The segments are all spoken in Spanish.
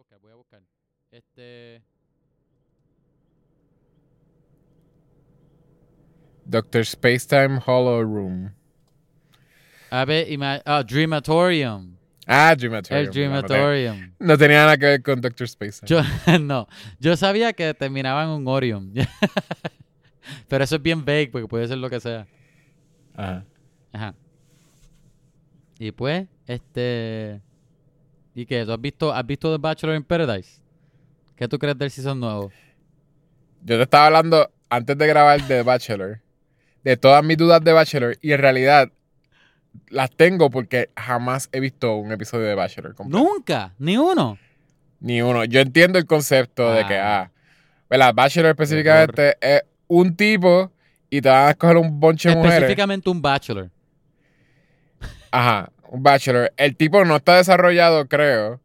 buscar, voy a buscar. Este. Doctor Spacetime Hollow Room. A ver, ah, Dreamatorium. Ah, Dreamatorium. El No, Dreamatorium. No, tenía nada que ver con Doctor Spacetime. Yo, no, yo sabía que terminaba en un Orium. Pero eso es bien vague porque puede ser lo que sea. Ajá. Ajá. Y pues, este. ¿Y qué? ¿Tú has visto, has visto The Bachelor in Paradise? ¿Qué tú crees del season nuevo? Yo te estaba hablando antes de grabar de Bachelor, de todas mis dudas de Bachelor, y en realidad las tengo porque jamás he visto un episodio de Bachelor. completo. Nunca, ni uno. Ni uno. Yo entiendo el concepto de que, Ah. ah, ¿verdad? Bachelor específicamente es un tipo y te van a escoger un bonche de mujeres. Específicamente un Bachelor. Ajá, un Bachelor. El tipo no está desarrollado, creo.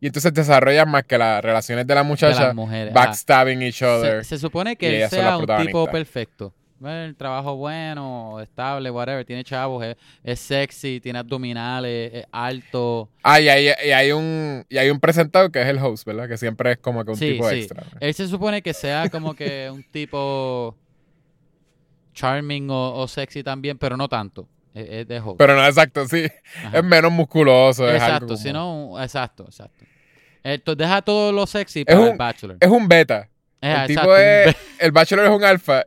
Y entonces desarrollan más que las relaciones de la De muchacha las mujeres. backstabbing each other. Se, se supone que él sea un tipo perfecto. El trabajo bueno, estable, whatever. Tiene chavos, es, es sexy, tiene abdominales, es alto. Ah, y hay, y hay un y hay un presentador que es el host, ¿verdad? Que siempre es como que un Sí, tipo sí. extra. Él se supone que sea como que un tipo charming o, o sexy también, pero no tanto. Es, de. Pero no, exacto, sí. Ajá. Es menos musculoso. es exacto, como- si no, exacto, exacto. Esto, deja todo lo sexy Es para un- el Bachelor. Es un beta. El tipo exacto, un es. be- El Bachelor es un alfa.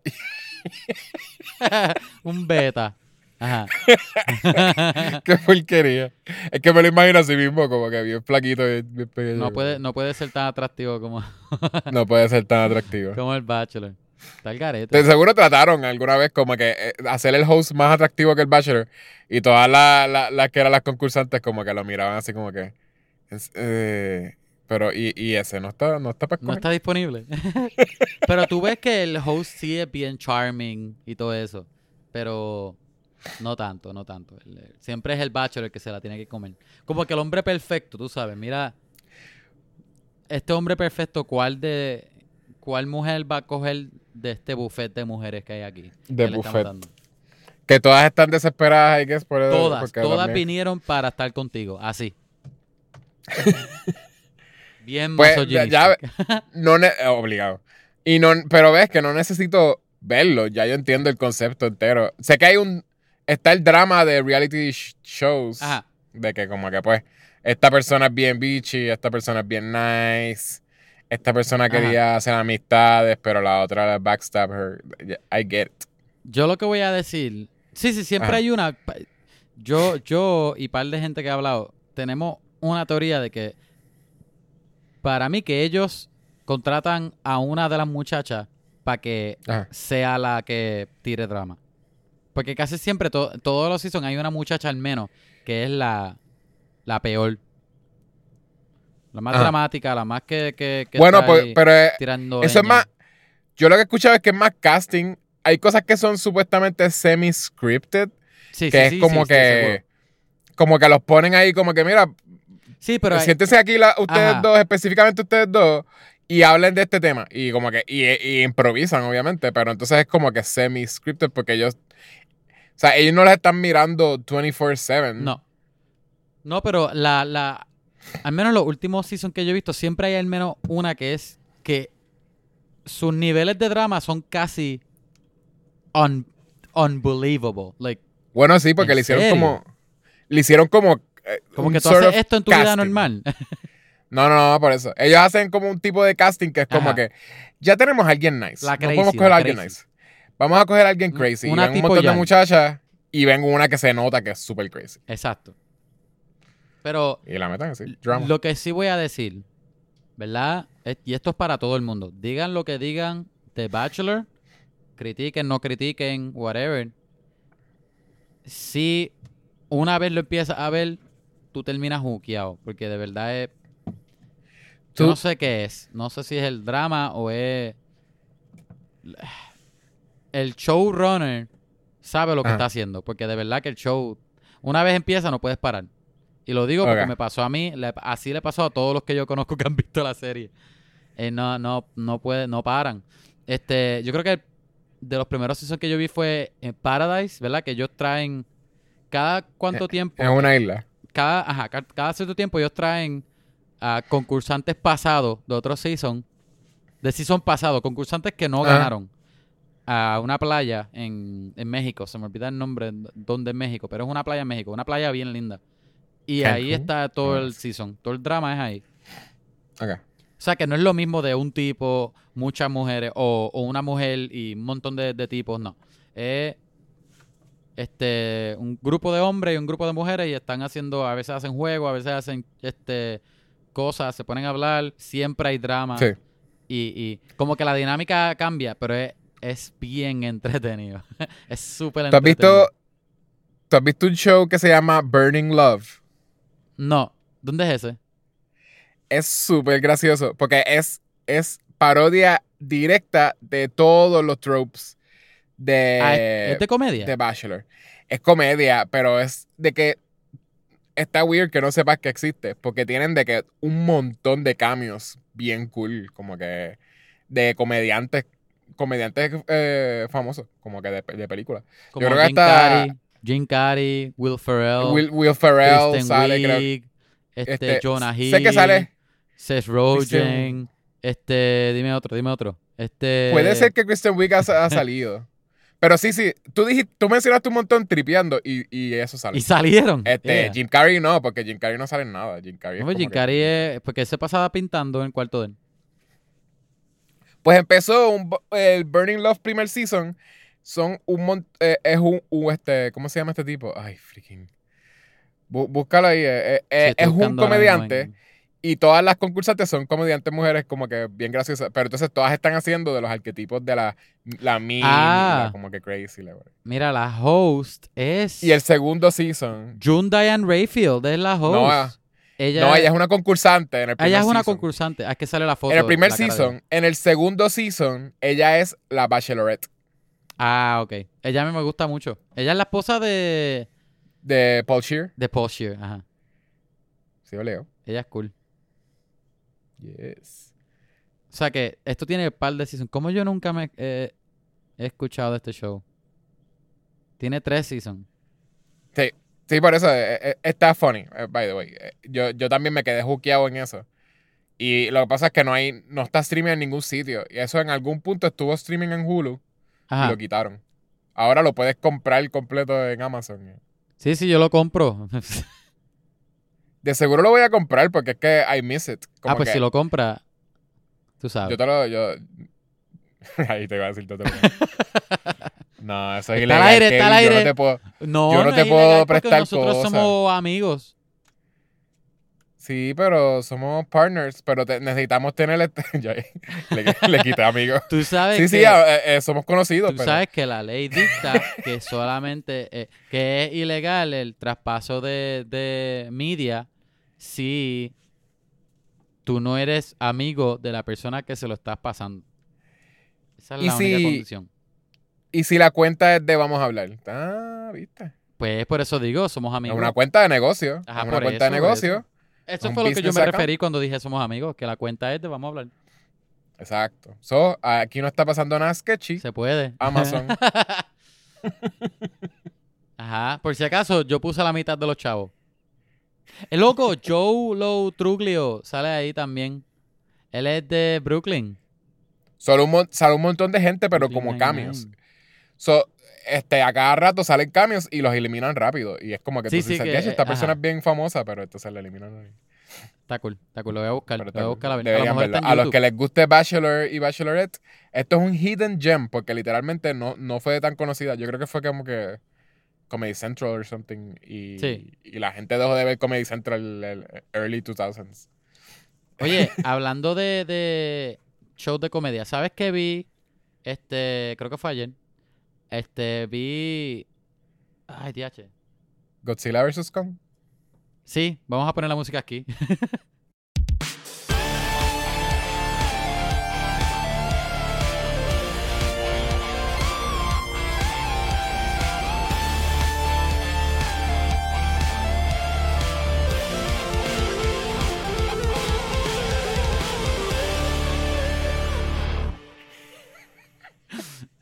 un beta. Ajá. Qué porquería. Es que me lo imagino así mismo, como que bien flaquito, bien, bien no, puede, no puede ser tan atractivo como, No puede ser tan atractivo. como el Bachelor. Está el garete. De seguro trataron alguna vez como que eh, hacer el host más atractivo que el Bachelor. Y todas las las que eran las concursantes como que lo miraban así como que. eh, pero, y, y ese no está, no está para No está disponible. pero tú ves que el host sí es bien charming y todo eso. Pero no tanto, no tanto. Siempre es el bachelor el que se la tiene que comer. Como que el hombre perfecto, tú sabes. Mira, este hombre perfecto, ¿cuál de cuál mujer va a coger de este buffet de mujeres que hay aquí? De que buffet. Que todas están desesperadas y que es por Todas, todas también- vinieron para estar contigo, así. bien Pues, ya- No eh, obligado. Y no, pero ves que no necesito verlo. Ya yo entiendo el concepto entero. Sé que hay un. Está el drama de reality sh- shows. Ajá. De que, como que, pues, esta persona es bien bitchy, esta persona es bien nice. Esta persona Ajá. quería hacer amistades, pero la otra la backstab her. I get it. Yo lo que voy a decir. Sí, sí, siempre Ajá. hay una. Yo, yo y par de gente que ha hablado, tenemos una teoría de que. Para mí, que ellos contratan a una de las muchachas para que Ajá. sea la que tire drama. Porque casi siempre, to- todos los seasons, hay una muchacha al menos que es la, la peor. La más Ajá. dramática, la más que. que, que Bueno, está pues, ahí pero eh, tirando eso es más. Yo lo que he escuchado es que es más casting. Hay cosas que son supuestamente semi-scripted. Sí, que sí, es sí, como que. como que los ponen ahí, como que, mira, Sí, pero hay- siéntense aquí la- ustedes Ajá. dos, específicamente ustedes dos, y hablen de este tema. Y como que, y, y improvisan, obviamente, pero entonces es como que semi-scripted porque ellos. O sea, ellos no les están mirando 24-7. No. No, pero la, la. Al menos los últimos seasons que yo he visto, siempre hay al menos una que es que sus niveles de drama son casi un, unbelievable. Like, Bueno, sí, porque ¿En le hicieron serio? como. Le hicieron como. eh, como que tú haces esto en tu vida normal. No, no, no, por eso. Ellos hacen como un tipo de casting que es como Ajá. que ya tenemos a alguien nice. La no crazy, podemos coger a alguien crazy. nice. Vamos a coger a alguien Un- crazy. Y una ven un tipo montón de muchachas y ven una que se nota que es super crazy. Exacto. Pero Y la meten así. Drama. lo que sí voy a decir, ¿verdad? Es- Y esto es para todo el mundo. Digan lo que digan de Bachelor, critiquen, no critiquen, whatever. Si una vez lo empiezas a ver, tú terminas juqueado. Porque de verdad es. Yo no sé qué es. No sé si es el drama o es. El showrunner sabe lo que Ajá. está haciendo. Porque de verdad que el show. Una vez empieza, no puedes parar. Y lo digo porque me pasó a mí, le- así le pasó a todos los que yo conozco que han visto la serie. Eh, no, no, no puede, no paran. Este, yo creo que de los primeros seasons que yo vi fue en Paradise, ¿verdad? Que ellos traen cada cuánto tiempo, Es una isla. cada, ajá, ca- cada cierto tiempo ellos traen a concursantes pasados de otro season, de season pasado, concursantes que no ganaron a una playa en, en México. Se me olvida el nombre, dónde en México, pero es una playa en México, una playa bien linda. Y ahí está todo el season, todo el drama es ahí. O sea, que no es lo mismo de un tipo, muchas mujeres, o, o una mujer y un montón de, de tipos, no. Es este, un grupo de hombres y un grupo de mujeres y están haciendo, a veces hacen juegos, a veces hacen este, cosas, se ponen a hablar, siempre hay drama. Sí. Y, y como que la dinámica cambia, pero es, es bien entretenido. es súper ¿Tú has entretenido. visto, tú has visto un show que se llama Burning Love? No. ¿Dónde es ese? Es súper gracioso porque es, es parodia directa de todos los tropes de, Ah, ¿es, es de comedia? de Bachelor. Es comedia, pero es de que está weird que no sepas que existe porque tienen de que un montón de cambios bien cool, como que de comediantes comediantes eh, famosos, como que de, de películas. Como creo que hasta- Jim Carrey, Will Ferrell. Will, Will Ferrell Kristen sale. Wiig, este, Este, Jonah Hill, sé que sale- Seth Rogen, este, dime otro, dime otro. Este, Puede ser que Kristen Wiig ha, ha salido. Pero sí, sí, tú dijiste, tú mencionaste un montón tripeando y, y eso sale. y salieron. Este, Yeah. Jim Carrey no, porque Jim Carrey no sale en nada. Jim Carrey No, pues Jim que- Carrey es, porque él se pasaba pintando en el cuarto de él. Pues empezó un el Burning Love primer season. Son un mon- eh, es un, un, este, ¿cómo se llama este tipo? Ay, freaking. Bú- búscalo ahí. eh, eh, es un comediante y todas las concursantes son comediantes mujeres como que bien graciosas. Pero entonces todas están haciendo de los arquetipos de la, la y Ah. la como que crazy. la. Mira, la host es Y el segundo season. June Diane Rayfield, es la host. No, ella, no, ella es una concursante en el primer ella es una season. concursante. Aquí sale la foto. En el primer season, en el segundo season, ella es la Bachelorette Ah, ok. Ella a mí me gusta mucho. Ella es la esposa de, de Paul Shear. de Paul Scheer. Ajá. Sí, yo leo. Ella es cool. Yes. O sea que esto tiene un par de seasons. ¿Cómo yo nunca me eh, he escuchado de este show? Tiene tres seasons. Sí, sí, por eso eh, eh, está funny, by the way. Yo, yo también me quedé juqueado en eso. Y lo que pasa es que no hay, no está streaming en ningún sitio. Y eso en algún punto estuvo streaming en Hulu y lo quitaron. Ahora lo puedes comprar completo en Amazon. Sí, sí, yo lo compro. De seguro lo voy a comprar porque es que I miss it. Como ah, pues que si lo compra, tú sabes. Yo te lo. Yo... Ahí te iba a decir todo. No, eso es Está al ilegal. aire, Kevin, está al Yo no aire. te puedo. No, yo no te puedo prestar nosotros cosas. somos amigos. Sí, pero somos partners. Pero te- necesitamos tener. este- le, le quité amigo. Tú sabes Sí, que, sí, eh, eh, somos conocidos. tú pero... sabes que la ley dicta que solamente eh, que es ilegal el traspaso de, de media si tú no eres amigo de la persona que se lo estás pasando. Esa es ¿Y la única si- condición. Y si la cuenta es de vamos a hablar. Ah, viste. Pues por eso digo, somos Es amigos. una cuenta de negocio. Ajá, es una cuenta eso, de negocio. Eso fue lo que yo me account. referí cuando dije somos amigos, que la cuenta es de vamos a hablar. Exacto. So, aquí no está pasando nada sketchy. Se puede. Amazon. Ajá. Por si acaso, yo puse la mitad de los chavos. El loco, Joe Low Truglio, sale ahí también. Él es de Brooklyn. Solo un, mon- sale un montón de gente, pero Brooklyn como cambios. So, este, a cada rato salen cambios y los eliminan rápido. Y es como que Sí, tú sí, dices, que, "Ya, esta eh, persona es bien famosa, pero entonces la eliminan. Ahí". Está cool, está cool. Lo voy a buscar. Pero Lo está voy a buscar a ver. A lo A los que les guste Bachelor y Bachelorette, esto es un hidden gem porque literalmente no, no fue tan conocida. Yo creo que fue como que Comedy Central or something. Y, Sí. y la gente dejó de ver Comedy Central el early 2000s. Oye, hablando de, de shows de comedia, ¿sabes qué vi? Este, creo que fue ayer. Este, vi. Ay, DH. Godzilla vs. Kong. Sí, vamos a poner la música aquí.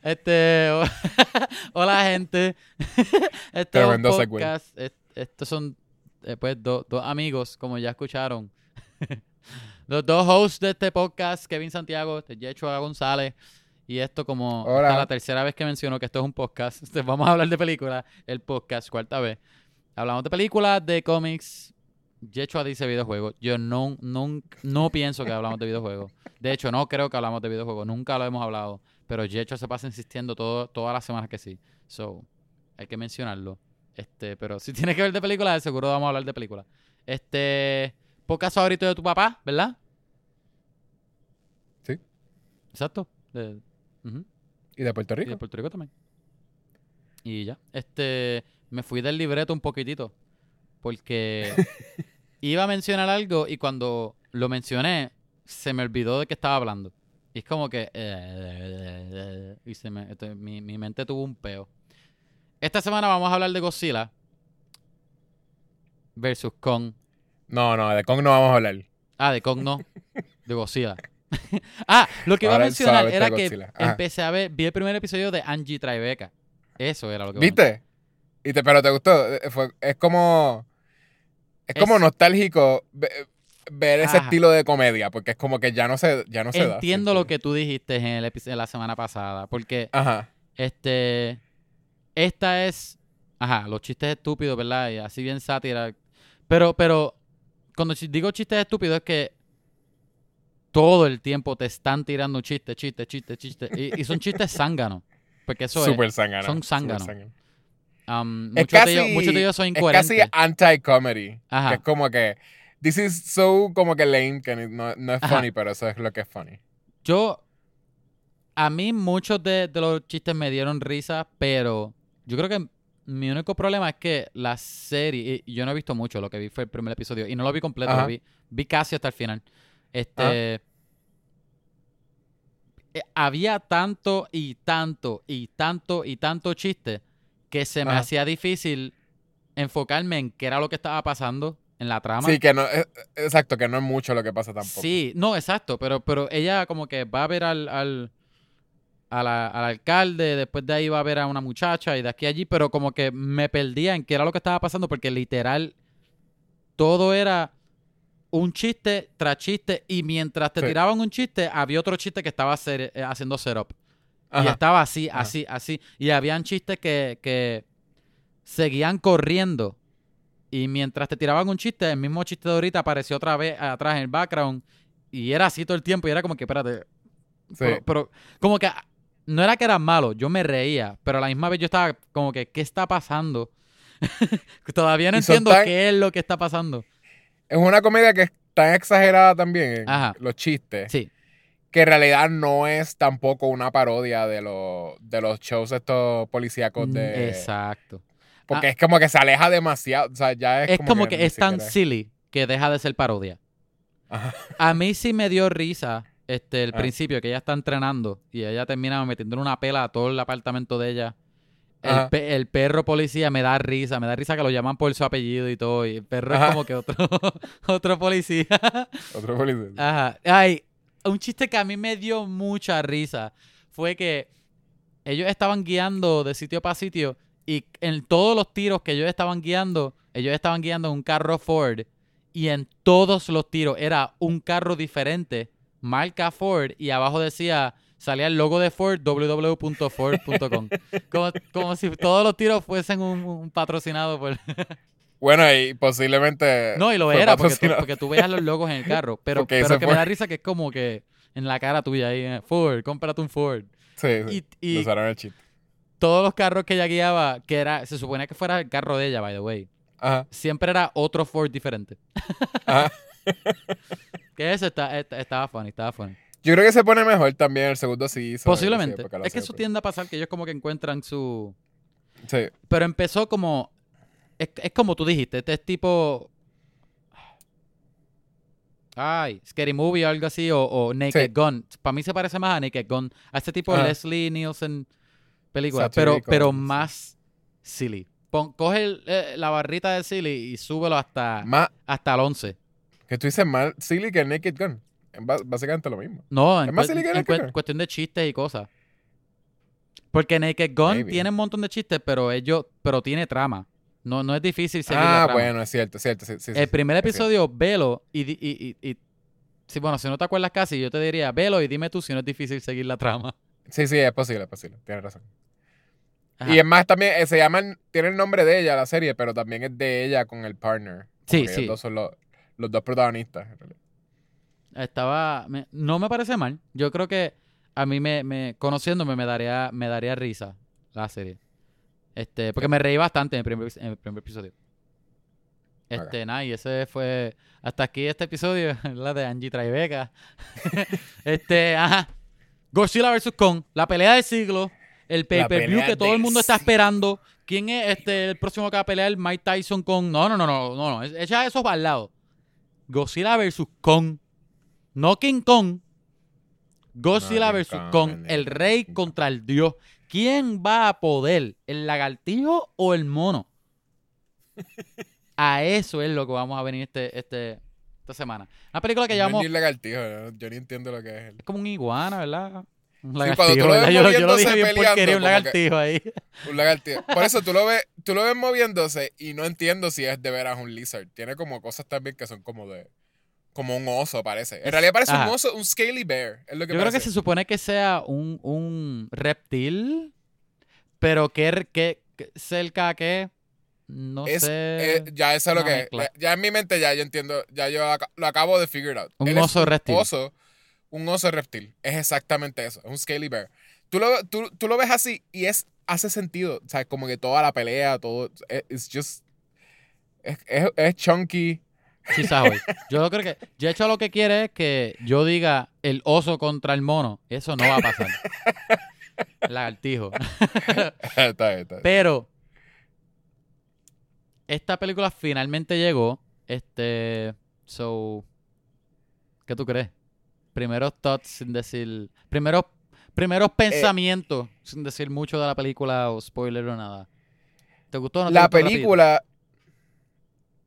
Este, hola gente. Este Tremendo podcast. Estos son eh, pues do- dos amigos, como ya escucharon. Los dos hosts de este podcast, Kevin Santiago, Yechua González. Y esto como Hola. la tercera vez que menciono que esto es un podcast. Entonces, vamos a hablar de películas, el podcast, cuarta vez. Hablamos de películas, de cómics. Yechua dice videojuegos. Yo no, no, no pienso que hablamos de videojuegos. De hecho, no creo que hablamos de videojuegos. Nunca lo hemos hablado. Pero Yechua se pasa insistiendo todo, todas las semanas que sí. So, hay que mencionarlo. Este, pero si tiene que ver de películas, de seguro vamos a hablar de películas. Este, podcast favorito de tu papá, ¿verdad? Sí. Exacto. De-. ¿Y de Puerto Y de Rico? Puerto Rico también. Y ya. Este, me fui del libreto un poquitito. Porque iba a mencionar algo y cuando lo mencioné, se me olvidó de qué estaba hablando. Y es como que. eh, y se me, esto- mi, mi mente tuvo un peo. Esta semana vamos a hablar de Godzilla versus Kong. No, no, de Kong no vamos a hablar. Ah, de Kong no. De Godzilla. ah, lo que iba a mencionar era que. Ajá. empecé a ver, vi el primer episodio de Angie Tribeca. Eso era lo que ¿Viste? ¿Y te, pero te gustó? Eh, fue- es como. Es como nostálgico ve- ver ese Ajá. estilo de comedia, porque es como que ya no se, ya no se da. Entiendo lo que tú dijiste en, el episodio la semana pasada, porque Ajá. este esta es ajá, los chistes estúpidos, ¿verdad? Y así bien sátira. Pero pero cuando digo chistes estúpidos es que todo el tiempo te están tirando chistes, chistes, chistes, chistes y, y son chistes zánganos, porque eso es Súper zángano. son zánganos. zángano. um, Es muchos, de ellos, casi- muchos de ellos son Es incoherentes. casi anti-comedy. Ajá. Que es como que. This is so como que lame, que no, no es Ajá. funny, pero eso es lo que es funny. Yo, a mí muchos de, de los chistes me dieron risa, pero yo creo que mi único problema es que la serie, y yo no he visto mucho, lo que vi fue el primer episodio, y no lo vi completo, lo vi, vi casi hasta el final. Este, eh, había tanto y tanto y tanto y tanto chiste que se me Ajá. hacía difícil enfocarme en qué era lo que estaba pasando en la trama. Sí, que no. eh, Exacto, que no es mucho lo que pasa tampoco. Sí, no, exacto, pero, pero ella como que va a ver al, al, a la- al alcalde, después de ahí va a ver a una muchacha y de aquí a allí, pero como que me perdía en qué era lo que estaba pasando porque literal todo era un chiste tras chiste y mientras te Sí. tiraban un chiste había otro chiste que estaba hacer- eh, haciendo setup. Y estaba así, Ajá. así, así. Y habían chistes que, que seguían corriendo. Y mientras te tiraban un chiste, el mismo chiste de ahorita apareció otra vez atrás en el background. Y era así todo el tiempo. Y era como que, espérate. Sí. Pero, pero como que no era que era malo, yo me reía. Pero a la misma vez yo estaba como que, ¿qué está pasando? Todavía no entiendo tan- qué es lo que está pasando. Es una comedia que es tan exagerada también Ajá. los chistes. Sí, Que en realidad no es tampoco una parodia de, los de los shows estos policíacos de. Mm, exacto. Porque Ah. es como que se aleja demasiado. O sea, ya es, Es como que es tan silly que deja de ser parodia. Ajá. A mí sí me dio risa este el Ah. principio que ella está entrenando y ella termina metiéndole una pela a todo el apartamento de ella. El, Ajá. pe- el perro policía me da risa, me da risa que lo llaman por su apellido y todo. Y el perro es como que otro, otro policía. Otro policía. Ajá. Ay, un chiste que a mí me dio mucha risa fue que ellos estaban guiando de sitio para sitio y en todos los tiros que ellos estaban guiando, ellos estaban guiando un carro Ford y en todos los tiros era un carro diferente, marca Ford y abajo decía, salía el logo de Ford, www.ford.com. como, como si todos los tiros fuesen un, un patrocinado por... Bueno, y posiblemente. No, y lo era, porque tú, porque tú veías los logos en el carro. Pero, pero que me da risa que es como que en la cara tuya ahí, eh, Ford, cómprate un Ford. Sí, sí. Y, usaron el chiste. todos los carros que ella guiaba, que era, se suponía que fuera el carro de ella, by the way, Ajá. siempre era otro Ford diferente. Ajá. Que eso está, está- estaba funny, estaba funny. Yo creo que se pone mejor también el segundo. Posiblemente. Sí, lo es que eso pero- tiende a pasar que ellos como que encuentran su... Sí. Pero empezó como... Es, es como tú dijiste, este es tipo... Ay, Scary Movie o algo así, o, o Naked Sí. Gun. Para mí se parece más a Naked Gun, a este tipo de. Leslie Nielsen película, pero, pero más silly. Pon- coge el- eh, la barrita de silly y súbelo hasta, Más. hasta el 11. Que tú dices más silly que Naked Gun. Básicamente lo mismo. No, en, ¿Es más cue- silly que en Naked cue- Gun? cuestión de chistes y cosas. Porque Naked Gun Maybe. tiene un montón de chistes, pero ellos, pero tiene trama. No, no es difícil seguir la Ah, trama. bueno, es cierto, es cierto. Sí, sí, sí, el primer episodio, velo y, y, y, y- sí, bueno, si no te acuerdas casi, yo te diría, velo y dime tú si no es difícil seguir la trama. Sí, sí, es posible, es posible. Tienes razón. Ajá. Y es más, también eh, se llaman, tiene el nombre de ella la serie, pero también es de ella con el partner. Sí, que ellos sí. dos son los, los dos protagonistas. en realidad. Estaba, me- no me parece mal. Yo creo que a mí me, me conociéndome me daría, me daría risa la serie. Este, porque me reí bastante en el primer, en el primer episodio. Este, nada, y ese fue hasta aquí este episodio, la de Angie Tribeca. este, ajá. Godzilla vs. Kong, la pelea del siglo, el pay-per-view que todo el mundo está esperando. ¿Quién es este el próximo que va a pelear? Mike Tyson con. No, no, no, no, no, no. Echa eso para lado. Godzilla vs. Kong. No King Kong. Godzilla No, vs. Kong, Kong. el rey contra el dios. ¿Quién va a poder? ¿El lagartijo o el mono? A eso es lo que vamos a venir este, este, esta semana. Una película que No es llamamos. ni un lagartijo, yo, yo ni entiendo lo que es. Es como un iguana, ¿verdad? Un cuando lagartijo, tú lo ves ¿verdad? Yo, lo- yo lo dije bien peleando, porquería, un lagartijo ahí. Un lagartijo. Por eso tú lo ves, tú lo ves moviéndose y no entiendo si es de veras un lizard. Tiene como cosas también que son como de. Como un oso, parece. En realidad parece Ajá. un oso, un scaly bear. Es lo que Yo creo que se supone que sea un, un reptil, pero que, que, que cerca que no Es- sé. eh, ya eso es lo que ya, en mi mente ya yo entiendo, ya yo lo acabo de figure out. Un Él oso reptil. Oso, un oso reptil. Es exactamente eso, es un scaly bear. Tú lo, tú, tú lo ves así y es hace sentido, o sea, como que toda la pelea, todo es it's just es, es, es chunky. Chisahoy. Yo lo creo que. Yo hecho lo que quiere es que yo diga el oso contra el mono. Eso no va a pasar. Lagartijo. está bien, está bien. Pero esta película finalmente llegó. Este. So. ¿Qué tú crees? Primeros thoughts sin decir. Primeros, primeros pensamientos sin decir mucho de la película o spoiler o nada. ¿Te gustó o no te La gustó, película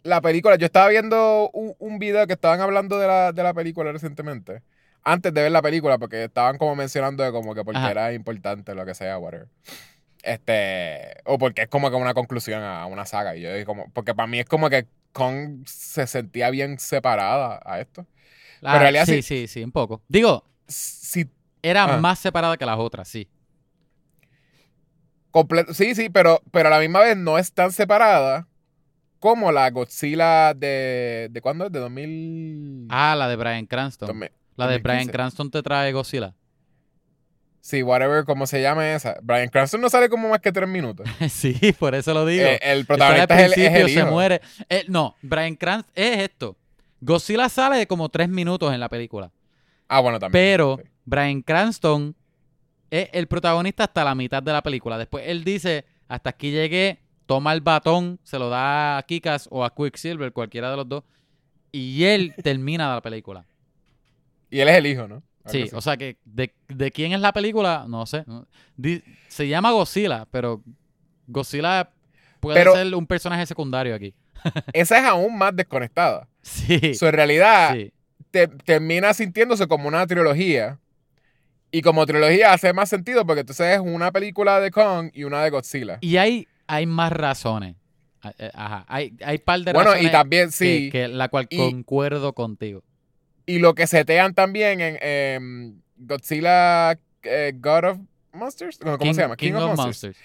la película, yo estaba viendo un, un video que estaban hablando de la, de la película recientemente. Antes de ver la película, porque estaban como mencionando de como que porque Ajá. era importante, lo que sea, whatever. Este, o porque es como que una conclusión a una saga. Y yo dije como, porque para mí es como que Kong se sentía bien separada a esto. Ah, en realidad sí, sí- sí, sí, un poco. Digo, Si era Ah. más separada que las otras, sí. Sí, sí, pero, pero a la misma vez no es tan separada como la Godzilla de. ¿De cuándo es? De 2000. Ah, la de Brian Cranston. 2000. la de Brian 2015. Cranston te trae Godzilla. Sí, whatever, como se llame esa. Brian Cranston no sale como más que tres minutos. sí, por eso lo digo. Eh, el protagonista es el, es el se hijo. muere. Eh, no, Brian Cranston es esto. Godzilla sale de como tres minutos en la película. Ah, bueno, también. Pero sí. Brian Cranston es el protagonista hasta la mitad de la película. Después él dice, hasta aquí llegué, toma el batón, se lo da a Kikas o a Quicksilver, cualquiera de los dos, y él termina la película. Y él es el hijo, ¿no? Algo Sí, así. o sea que de, de quién es la película, no sé. Se llama Godzilla, pero Godzilla puede Pero- ser un personaje secundario aquí. Esa es aún más desconectada. Sí. So, en realidad, sí. te- termina sintiéndose como una trilogía. Y como trilogía hace más sentido porque entonces es una película de Kong y una de Godzilla. Y hay, hay más razones. Eh, Ajá. Hay, hay par de bueno, razones y también sí. que, la cual Y- concuerdo contigo. Y lo que setean también en em, Godzilla eh, God of Monsters. No, ¿Cómo King, se llama? King of Monsters.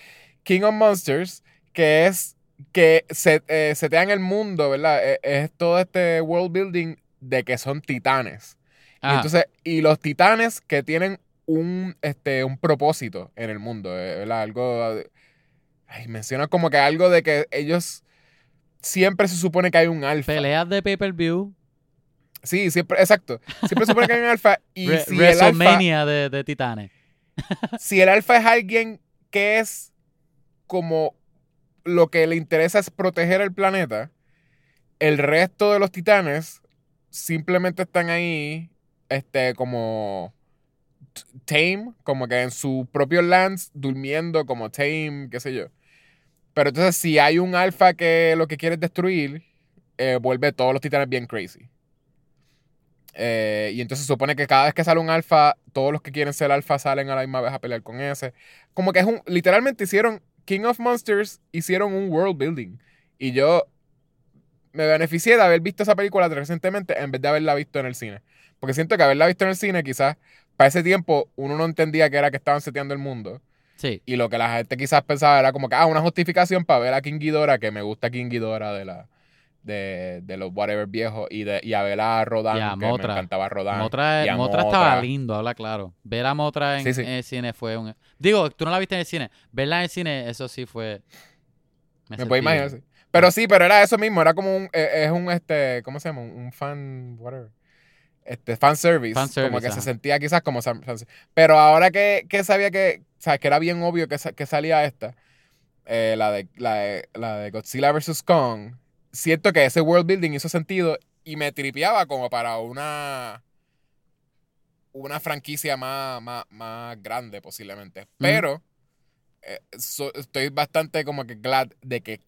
King of Monsters, que es que se, eh, setean el mundo, ¿verdad? Eh, Es, todo este world building de que son titanes. Y entonces, y los titanes que tienen un, este, un propósito en el mundo, eh, ¿verdad? Algo. Ay, menciona como que algo de que ellos. Siempre se supone que hay un alfa. Peleas de pay-per-view. Sí, siempre, exacto. Siempre se supone que hay un alfa. Y Re- si el alfa, de, de Titanes. si el alfa es alguien que es como lo que le interesa es proteger el planeta, el resto de los titanes simplemente están ahí, este, como tame, como que en sus propios lands, durmiendo como tame, qué sé yo. Pero entonces si hay un alfa que lo que quiere es destruir, eh, vuelve todos los titanes bien crazy. Eh, y entonces se supone que cada vez que sale un alfa, todos los que quieren ser alfa salen a la misma vez a pelear con ese. Como que es un. Literalmente hicieron. King of Monsters hicieron un world building. Y yo me beneficié de haber visto esa película recientemente en vez de haberla visto en el cine. Porque siento que haberla visto en el cine, quizás para ese tiempo uno no entendía que era que estaban seteando el mundo. Sí. Y lo que la gente quizás pensaba era como que, ah, una justificación para ver a King Ghidorah, que me gusta King Ghidorah de la de, de los whatever viejos y, de, y a ver a Rodan, Y a que me Mothra. encantaba Rodan. Motra, y a Motra Mothra. estaba lindo, habla claro. Ver a Motra en, Sí, sí. en el cine fue un... Digo, tú no la viste en el cine. Verla en el cine, eso sí fue... Me sentí puedo imaginar, sí. Pero sí, pero era eso mismo, era como un, eh, es un, este, ¿cómo se llama? Un, fan, whatever. Este, fan service. Fan service, como que ajá. se sentía quizás como... Pero ahora que, que sabía que, sabes, que era bien obvio que, que salía esta, eh, la, de, la, de, la de Godzilla vs. Kong, siento que ese world building hizo sentido y me tripeaba como para una una franquicia más, más, más grande posiblemente. Pero eh, so- estoy bastante como que glad de que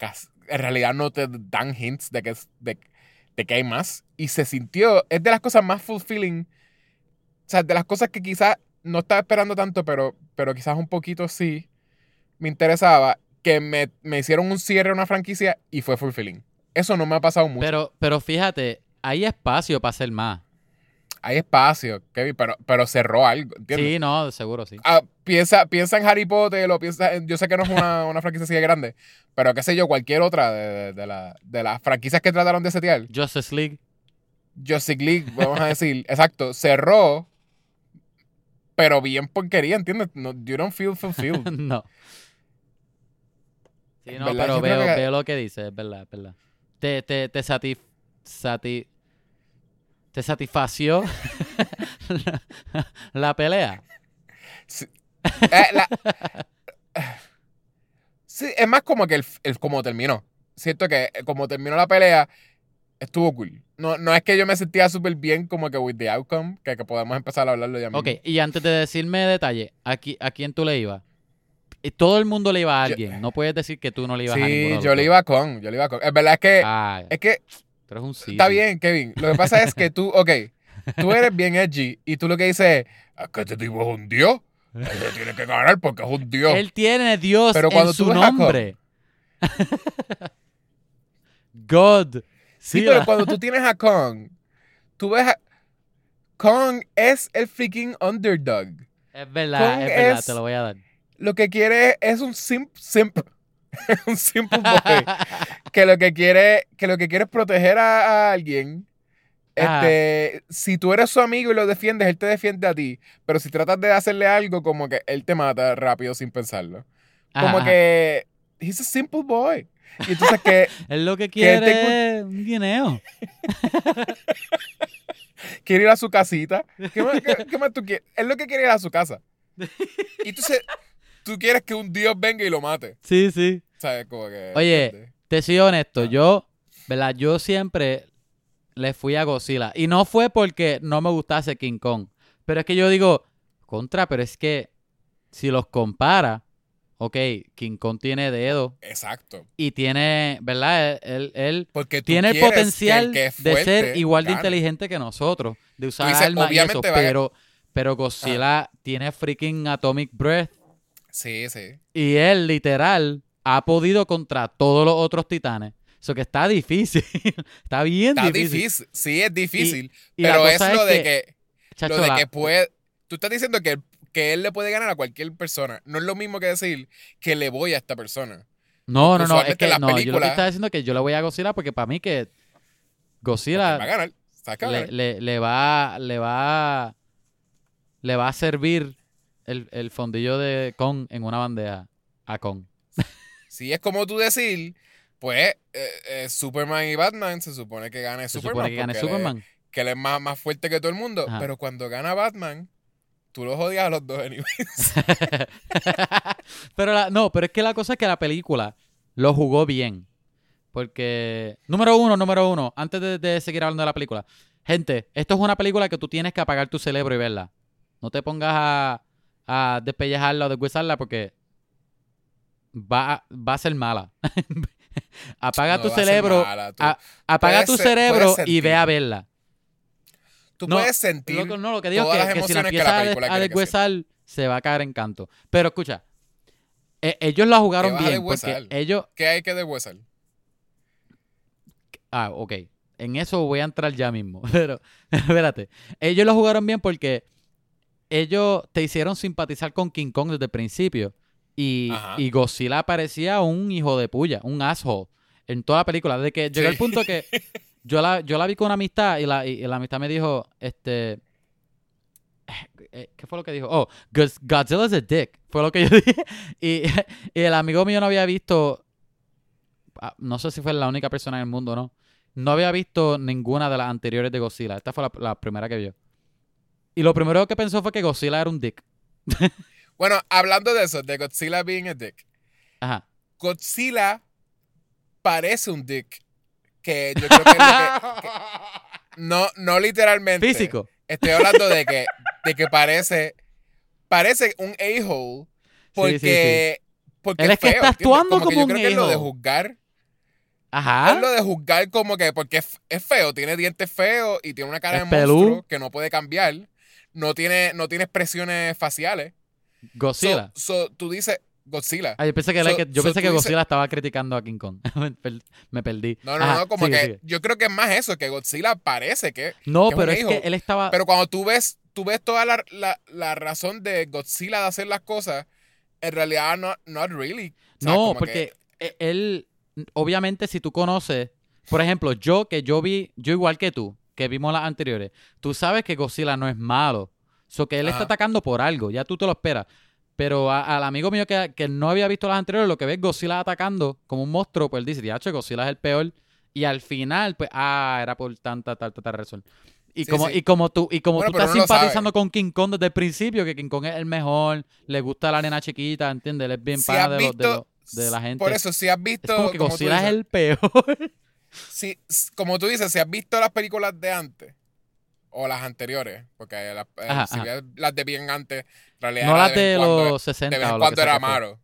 en realidad no te dan hints de que, de, de que hay más. Y se sintió, es de las cosas más fulfilling. O sea, de las cosas que quizás no estaba esperando tanto, pero, pero quizás un poquito sí me interesaba, que me, me hicieron un cierre a una franquicia y fue fulfilling. Eso no me ha pasado mucho. Pero, pero fíjate, hay espacio para hacer más. hay espacio, Kevin, pero, pero cerró algo, ¿entiendes? Sí, no, seguro sí. Ah, piensa, piensa en Harry Potter, o piensa en- yo sé que no es una, una franquicia así de grande, pero qué sé yo, cualquier otra de, de- de la- de las franquicias que trataron de setear, Justice League. Justice League, vamos a decir, exacto, cerró, pero bien porquería, ¿entiendes? No, you don't feel fulfilled. no. Sí, no, pero veo, que- veo lo que dice, es verdad, es verdad. Te, te, te te satisfació la, la pelea. Eh, la- sí, es más como que el, el cómo terminó. Siento que eh, como terminó la pelea, estuvo cool. No, no es que yo me sentía súper bien como que with the outcome, que, que podemos empezar a hablarlo ya mismo. Ok, y antes de decirme detalle, ¿a, qui- ¿a quién tú le ibas? Y Todo el mundo le iba a Yo- alguien. No puedes decir que tú no le ibas a ninguno. Sí, yo le iba con, yo le iba con. Es verdad es que, Ah, es que tú eres un sí. está bien, Kevin. Lo que pasa es que tú, ok, tú eres bien edgy y tú lo que dices es, "Es que este tipo es un dios. Este tiene que ganar porque es un dios. Él tiene Dios Pero cuando en tú su Kong- nombre. God. Sí, Sí, pero cuando tú tienes a Kong, tú ves a... Kong es el freaking underdog. es verdad, Kong es verdad, es- te lo voy a dar. Lo que quiere es un simp, simp, un simple boy que lo que quiere, que lo que quiere es proteger a, a alguien. Ajá. Este, si tú eres su amigo y lo defiendes, él te defiende a ti. Pero si tratas de hacerle algo, como que él te mata rápido sin pensarlo. Como Ajá, que he's a simple boy. Y entonces que Él lo que que quiere es un guineo. quiere ir a su casita. ¿Qué más, qué- qué más tú quieres? Él lo que quiere ir a su casa. Y entonces tú quieres que un dios venga y lo mate. Sí, sí. ¿Sabes? Como que. Oye. Te soy honesto, Ah. yo, ¿verdad? Yo siempre le fui a Godzilla. Y no fue porque no me gustase King Kong. Pero es que yo digo, contra, pero es que si los compara, ok, King Kong tiene dedo Exacto. y tiene, ¿verdad? Él, él Porque tiene el potencial de ser igual de inteligente que nosotros, de usar dices, armas y eso, pero, pero Godzilla tiene freaking Atomic Breath Sí, sí. y él literal ha podido contra todos los otros titanes. Eso que está difícil. está bien Está difícil. difícil. Sí, es difícil. Y pero es lo de que, chacho, lo de que puede. Tú estás diciendo que, que él le puede ganar a cualquier persona. No es lo mismo que decir que le voy a esta persona. No, no, no. Es que no, yo lo que películas- estaba diciendo es que yo le voy a Godzilla porque para mí que Porque va a Godzilla ganar. ¿Sabes que va a le, le- le va, le va, le va a servir el, el fondillo de Kong en una bandeja a Kong. Si es como tú decir, pues eh, eh, Superman y Batman se supone que gane Se Superman. supone que gane porque él es- Superman. que él es más, más fuerte que todo el mundo. Ajá. Pero cuando gana Batman, tú los odias a los dos anyway. pero la- no, pero es que la cosa es que la película lo jugó bien. Porque, número uno, número uno, antes de, de seguir hablando de la película. Gente, esto es una película que tú tienes que apagar tu cerebro y verla. No te pongas a, a despellejarla o deshuesarla porque va, a- va a ser mala. Apaga No tu cerebro, mala, tú- a- apaga puedes tu cerebro y ve a verla. Tú No, puedes sentir. Lo no, lo que digo todas es que, las que si la emociones que la a, deshuesar, se va a caer en canto. Pero escucha, e- ellos la jugaron ¿Qué vas a bien porque ellos... ¿Qué hay que deshuesar? Ah, ok. En eso voy a entrar ya mismo. Pero, espérate. Ellos lo jugaron bien porque ellos te hicieron simpatizar con King Kong desde el principio. Y, Godzilla parecía un hijo de puya, un asshole. En toda la película. Desde que llegó Sí. el punto que yo la, yo la vi con una amistad y la, y la amistad me dijo, este. eh, ¿Qué fue lo que dijo? Oh, Godzilla's a dick. Fue lo que yo dije. Y, y el amigo mío no había visto. ah, No sé si fue la única persona en el mundo, ¿no? No había visto ninguna de las anteriores de Godzilla. Esta fue la, la primera que vio. Y lo primero que pensó fue que Godzilla era un dick. Bueno, hablando de eso, de Godzilla being a dick. Ajá. Godzilla parece un dick. Que yo creo que es lo que. No, no literalmente. Físico. Estoy hablando de que, de que parece. Parece un a-hole. Porque. Porque Él es que feo, está ¿entiendes? actuando que como yo un creo que es lo de juzgar. Ajá. Es lo de juzgar como que. Porque es, es feo. Tiene dientes feos y tiene una cara Es de pelú. monstruo que no puede cambiar. No tiene, no tiene expresiones faciales. Godzilla. So, so, tú dices Godzilla. Ah, yo pensé que, era So- que- yo so pensé tú que dices- Godzilla estaba criticando a King Kong. Me per- Me perdí. No, no, Ajá, no, como sigue, que sigue. yo creo que es más eso, que Godzilla parece que. No, que pero es hijo. que él estaba. Pero cuando tú ves, tú ves toda la, la, la razón de Godzilla de hacer las cosas, en realidad no not really. O sea, no, porque que- e- él, obviamente, si tú conoces, por ejemplo, yo que yo vi, yo igual que tú, que vimos las anteriores, tú sabes que Godzilla no es malo. So que él está Ajá. atacando por algo, ya tú te lo esperas. Pero a- al amigo mío que, que no había visto las anteriores, lo que ve es Godzilla atacando como un monstruo, pues él dice, diacho, Godzilla es el peor. Y al final, pues, ah, era por tanta, tal, tal, tal razón. Y Sí, como, sí. y como tú, y como Bueno, tú estás simpatizando con King Kong desde el principio, que King Kong es el mejor, le gusta la nena chiquita, ¿entiendes? Él es bien si has de, de, de la gente. Por eso, si has visto. es como que como Godzilla es el peor. si- como tú dices, si has visto las películas de antes, o las anteriores, porque las, eh, Ajá, si ajá. las de bien antes, en realidad. no las de los 60 De vez o en lo que cuando era malo.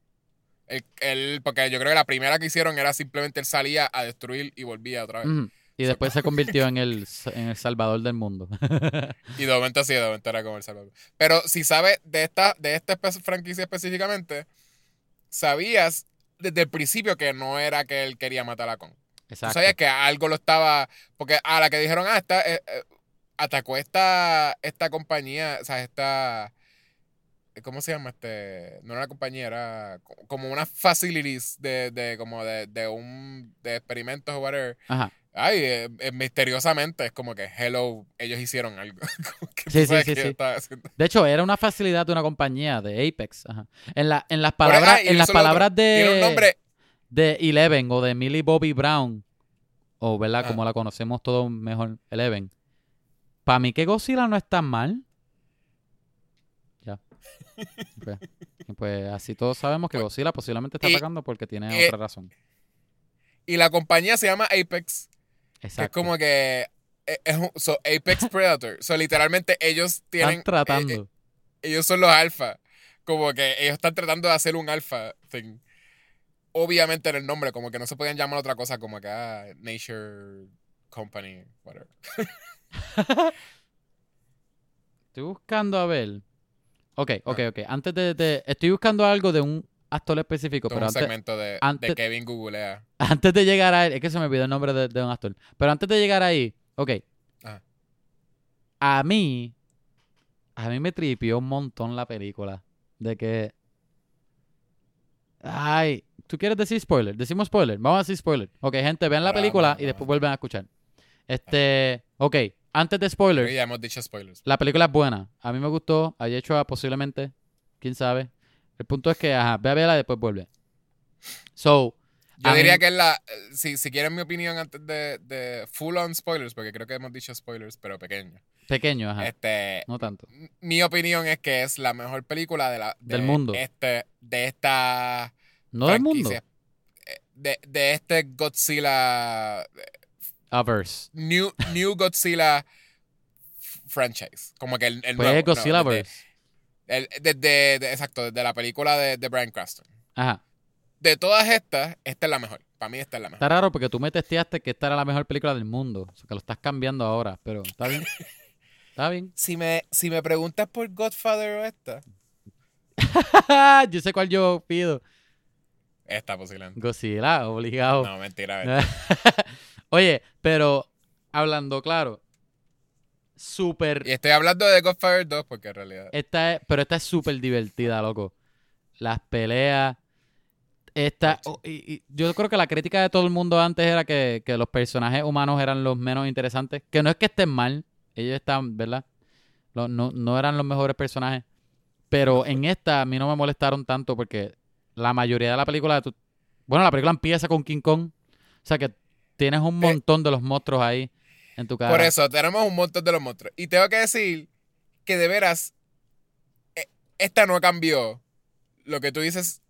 El, el- porque yo creo que la primera que hicieron era simplemente él salía a destruir y volvía otra vez. Y después se convirtió en el, en el salvador del mundo. Y de momento sí, de momento era como el Salvador. Pero si sabes de esta, de esta espe- franquicia específicamente, sabías desde el principio que no era que él quería matar a Kong. Tú Exacto. sabías que algo lo estaba. Porque a la que dijeron, ah, esta, eh, eh, atacó esta, esta compañía, o sea, esta. ¿Cómo se llama? Este. No era una compañía, era co- como unas facilities de, de como de, de un. de experimentos o whatever. Ajá. Ay, eh, eh, misteriosamente es como que, hello, ellos hicieron algo. Sí, sí, sí, sí. De hecho, era una facilidad de una compañía de Apex. Ajá. En, la, en las palabras, ah, en las palabras de, Tiene un nombre. De Eleven o de Millie Bobby Brown, o verdad, Ah. como la conocemos todos mejor, Eleven. Para mí que Godzilla no es tan mal. Ya. pues, y pues así todos sabemos que Pues, Godzilla posiblemente está y- atacando porque tiene eh, otra razón. Y la compañía se llama Apex. Que es Exacto. como que. eh, Es un, so, Apex Predator. So, literalmente ellos tienen. Están tratando. eh, eh, ellos son los alfa. Como que ellos están tratando de hacer un alfa thing. Obviamente en el nombre, como que no se podían llamar otra cosa, como que ah, Nature Company, whatever. Estoy buscando a ver. Ok, ok, ok. Antes de, de- Estoy buscando algo de un actor específico, pero un antes, segmento de, de Kevin Googlea. antes de llegar a él, es que se me olvidó el nombre de, de un actor. Pero antes de llegar ahí, ok. Ajá. A mí, a mí me tripió un montón la película. De que. Ay, ¿tú quieres decir spoiler? Decimos spoiler. Vamos a decir spoiler. Ok, gente, vean la película y después vuelven a escuchar. Este. Ok, antes de Creo spoiler. que ya hemos dicho spoilers. La película es buena. A mí me gustó. Hay hecho posiblemente. Quién sabe. El punto es que, ajá, ve a verla y después vuelve. So, Yo a mí- diría que es la. eh, Si, si quieren mi opinión antes de, de full on spoilers, porque creo que hemos dicho spoilers, pero pequeños. pequeño, ajá. Este, No tanto. mi opinión es que es la mejor película de la, de Del mundo. Este, de esta No del mundo. Eh, De, de este Godzilla. Averse. New, new Godzilla franchise. Como que el, el Pues nuevo, es Godzilla no, desde, desde- de- exacto, desde la película de, de Brian Cranston. Ajá. De todas estas, esta es la mejor. Para mí esta es la mejor. Está raro porque tú me testeaste que esta era la mejor película del mundo. O sea, que lo estás cambiando ahora, pero está bien. Está bien. Si me, si me preguntas por Godfather o esta, yo sé cuál yo pido. Esta posiblemente. Godzilla, obligado. No, mentira. Oye, pero hablando claro, súper. Y estoy hablando de Godfather 2 porque en realidad. Esta es, pero esta es súper divertida, loco. Las peleas. Esta, oh, y- y yo creo que la crítica de todo el mundo antes era que, que los personajes humanos eran los menos interesantes. Que no es que estén mal, ellos están, ¿verdad? No, no eran los mejores personajes. Pero en esta a mí no me molestaron tanto porque la mayoría de la película. tú- bueno, la película empieza con King Kong. O sea que tienes un Eh, montón de los monstruos ahí en tu cara. Por eso, tenemos un montón de los monstruos. Y tengo que decir que de veras, eh, esta no cambió. Lo que tú dices,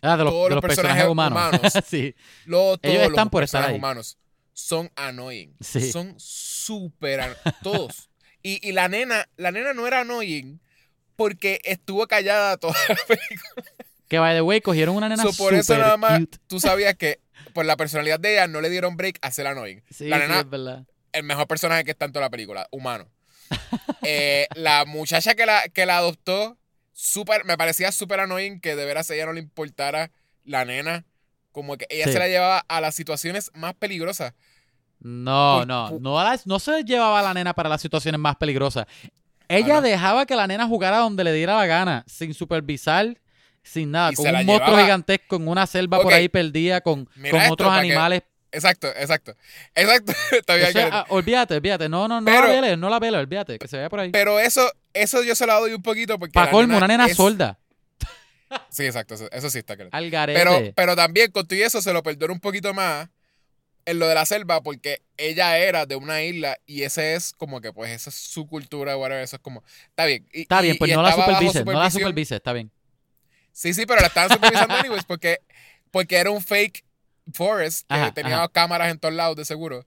Ah, de los, todos de los los personajes, personajes humanos. humanos. sí. todos Ellos están los por estar ahí. humanos son annoying. Sí. Son súper todos. Y, y la nena, la nena no era annoying porque estuvo callada toda la película. Que by the way, cogieron una nena So, por eso nada más cute. tú sabías que por la personalidad de ella no le dieron break a ser annoying. Sí, la sí, nena- es verdad. el mejor personaje que está en toda la película, humano. Eh, la muchacha que la, que la adoptó, súper, me parecía súper annoying que de veras a ella no le importara la nena. Como que ella Sí. se la llevaba a las situaciones más peligrosas. No, no, no, la- no se llevaba a la nena para las situaciones más peligrosas. Ella Ah, no. dejaba que la nena jugara donde le diera la gana, sin supervisar, sin nada, Y con un la monstruo llevaba- gigantesco en una selva por ahí perdida, con, con esto, otros para que- animales. Exacto, exacto. Exacto. Que- ah, olvídate, olvídate. No, no, no Pero- la veles, no la veles, olvídate, que se vaya por ahí. Pero eso, eso yo se lo doy un poquito porque. Pa' la colmo, una nena es- sorda. Sí, exacto. Eso, eso sí está claro. Al. Pero, pero también con todo y eso se lo perdono un poquito más en lo de la selva porque ella era de una isla y ese es como que pues esa es su cultura whatever, eso es como está bien y- está bien, pues y no la supervises, no la supervises, está bien. Sí sí pero la estaban supervisando anyways porque porque era un fake forest que Ajá, tenía ajá. cámaras en todos lados de seguro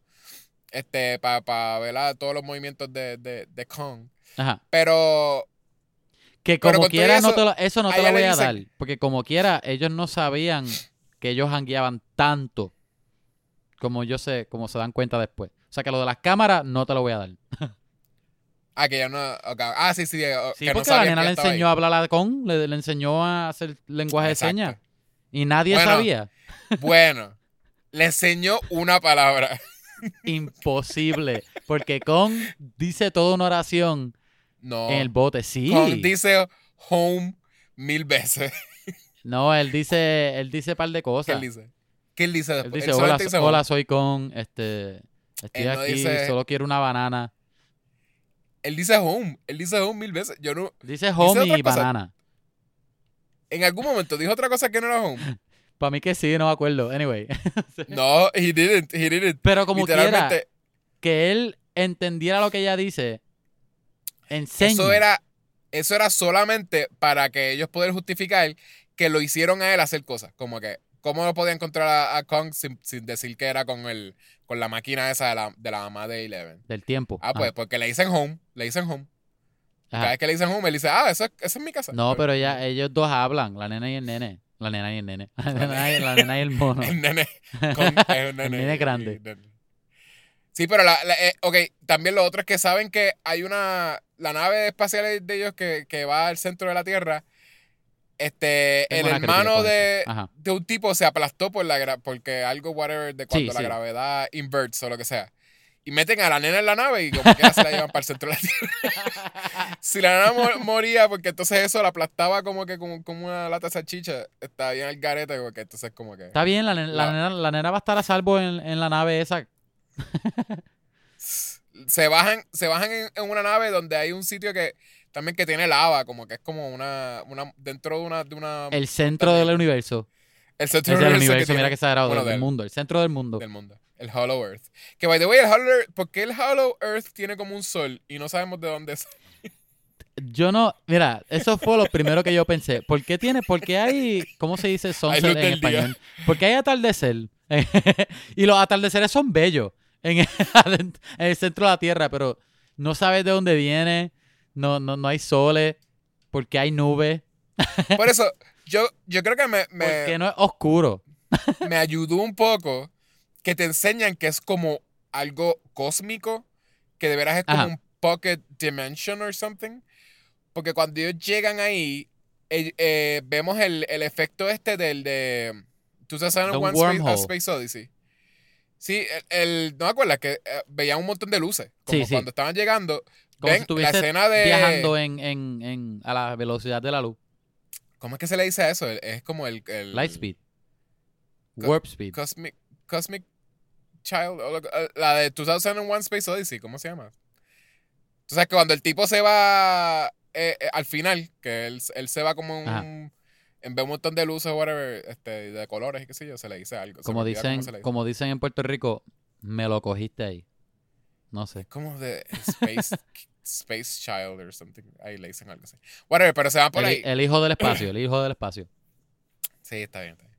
este para ver a todos los movimientos de, de, de Kong Ajá. pero Que como quiera, eso, no te lo- eso no te lo voy a dar. Porque como quiera, ellos no sabían que ellos hangueaban tanto como yo sé, como se dan cuenta después. O sea que lo de las cámaras no te lo voy a dar. ah que ya no ah sí sí oh, Sí, que no porque la nena le ahí. enseñó a hablar con, le, le enseñó a hacer lenguaje Exacto. de señas. Y nadie Bueno. sabía. bueno le enseñó una palabra Imposible. Porque con dice toda una oración no en el bote. Sí. Kong dice home mil veces. No, él dice, él dice un par de ¿Qué cosas. él dice? ¿Qué él dice Él después? dice, Él hola, dice hola, home. soy con, este, estoy Él no aquí, dice- solo quiero una banana. Él dice home. Él dice home mil veces. Yo no. Dice otra y cosa. banana. En algún momento dijo otra cosa que no era home. Para mí que sí, no me acuerdo. Anyway. No, he didn't. He didn't. Pero como quiera, que él entendiera lo que ella dice, enseña. eso era, eso era solamente para que ellos pudieran justificar que lo hicieron a él hacer cosas. Como que, ¿cómo lo podía encontrar a, a Kong sin, sin decir que era con el, con la máquina esa de la, de la mamá de Eleven? Del tiempo. Ah, pues, porque le dicen home. Le dicen home. Cada vez que le dicen home, él dice, ah, eso, es- esa es mi casa. No, pero ya, ellos dos hablan, la nena y el nene. La nena y el nene. La nena y, la nena y el mono. Nene. Nene. El nene grande. Sí, pero la, la- eh, ok, también lo otro es que saben que hay una, la nave espacial de ellos que, que va al centro de la Tierra, este, Tengo el hermano de, de un tipo se aplastó por la porque algo, whatever, de cuando Sí, la sí. gravedad inverts o lo que sea. Y meten a la nena en la nave y como que se la llevan para el centro de la Tierra. si la nena mo- moría, porque entonces eso la aplastaba como que como, como una lata de salchicha, está bien el garete, porque entonces como que... Está bien, la, nen- la La- nena, la nena va a estar a salvo en, en la nave esa. se bajan, se bajan en, en una nave donde hay un sitio que también que tiene lava, como que es como una, una dentro de una, de una El centro del universo. el centro el del universo, que mira que exagerado, bueno, del, del- mundo, el centro del mundo. del mundo, el Hollow Earth. Que by the way, el Hollow Earth, ¿por qué el Hollow Earth tiene como un sol y no sabemos de dónde es? Yo no, mira, eso fue lo primero que yo pensé. ¿Por qué tiene, por qué hay, cómo se dice sunset en día. español? ¿Por qué hay atardecer? y los atardeceres son bellos en el, en el centro de la Tierra, pero no sabes de dónde viene, no, no, no hay soles, porque hay nubes, Por eso, yo, yo creo que me, me, porque no es oscuro. me ayudó un poco que te enseñan que es como algo cósmico, que de veras es como Ajá. un pocket dimension or something. Porque cuando ellos llegan ahí, eh, eh, vemos el, el efecto este del de 2001 De un One Space. Space Odyssey. Sí, el, el- ¿no me acuerdas? Que eh, veían un montón de luces. Como Sí, sí. cuando estaban llegando. Como ven si la escena de. viajando en, en, en, a la velocidad de la luz. ¿Cómo es que se le dice a eso? Es como el. el Light speed. Co- Warp speed. Cosmic, Cosmic Child. o eh, La de 2001 Space Odyssey. ¿Cómo se llama? Tú sabes que cuando el tipo se va eh, eh, al final, que él, él se va como en Ajá. un. En vez de un montón de luces o whatever, este, de colores y qué sé yo, se le dice algo. Como dicen, como dicen en Puerto Rico, me lo cogiste ahí. No sé. como de Space, Space Child or something. Ahí le dicen algo así. Whatever, pero se van por El, ahí. el hijo del espacio, el hijo del espacio. Sí, está bien, está bien.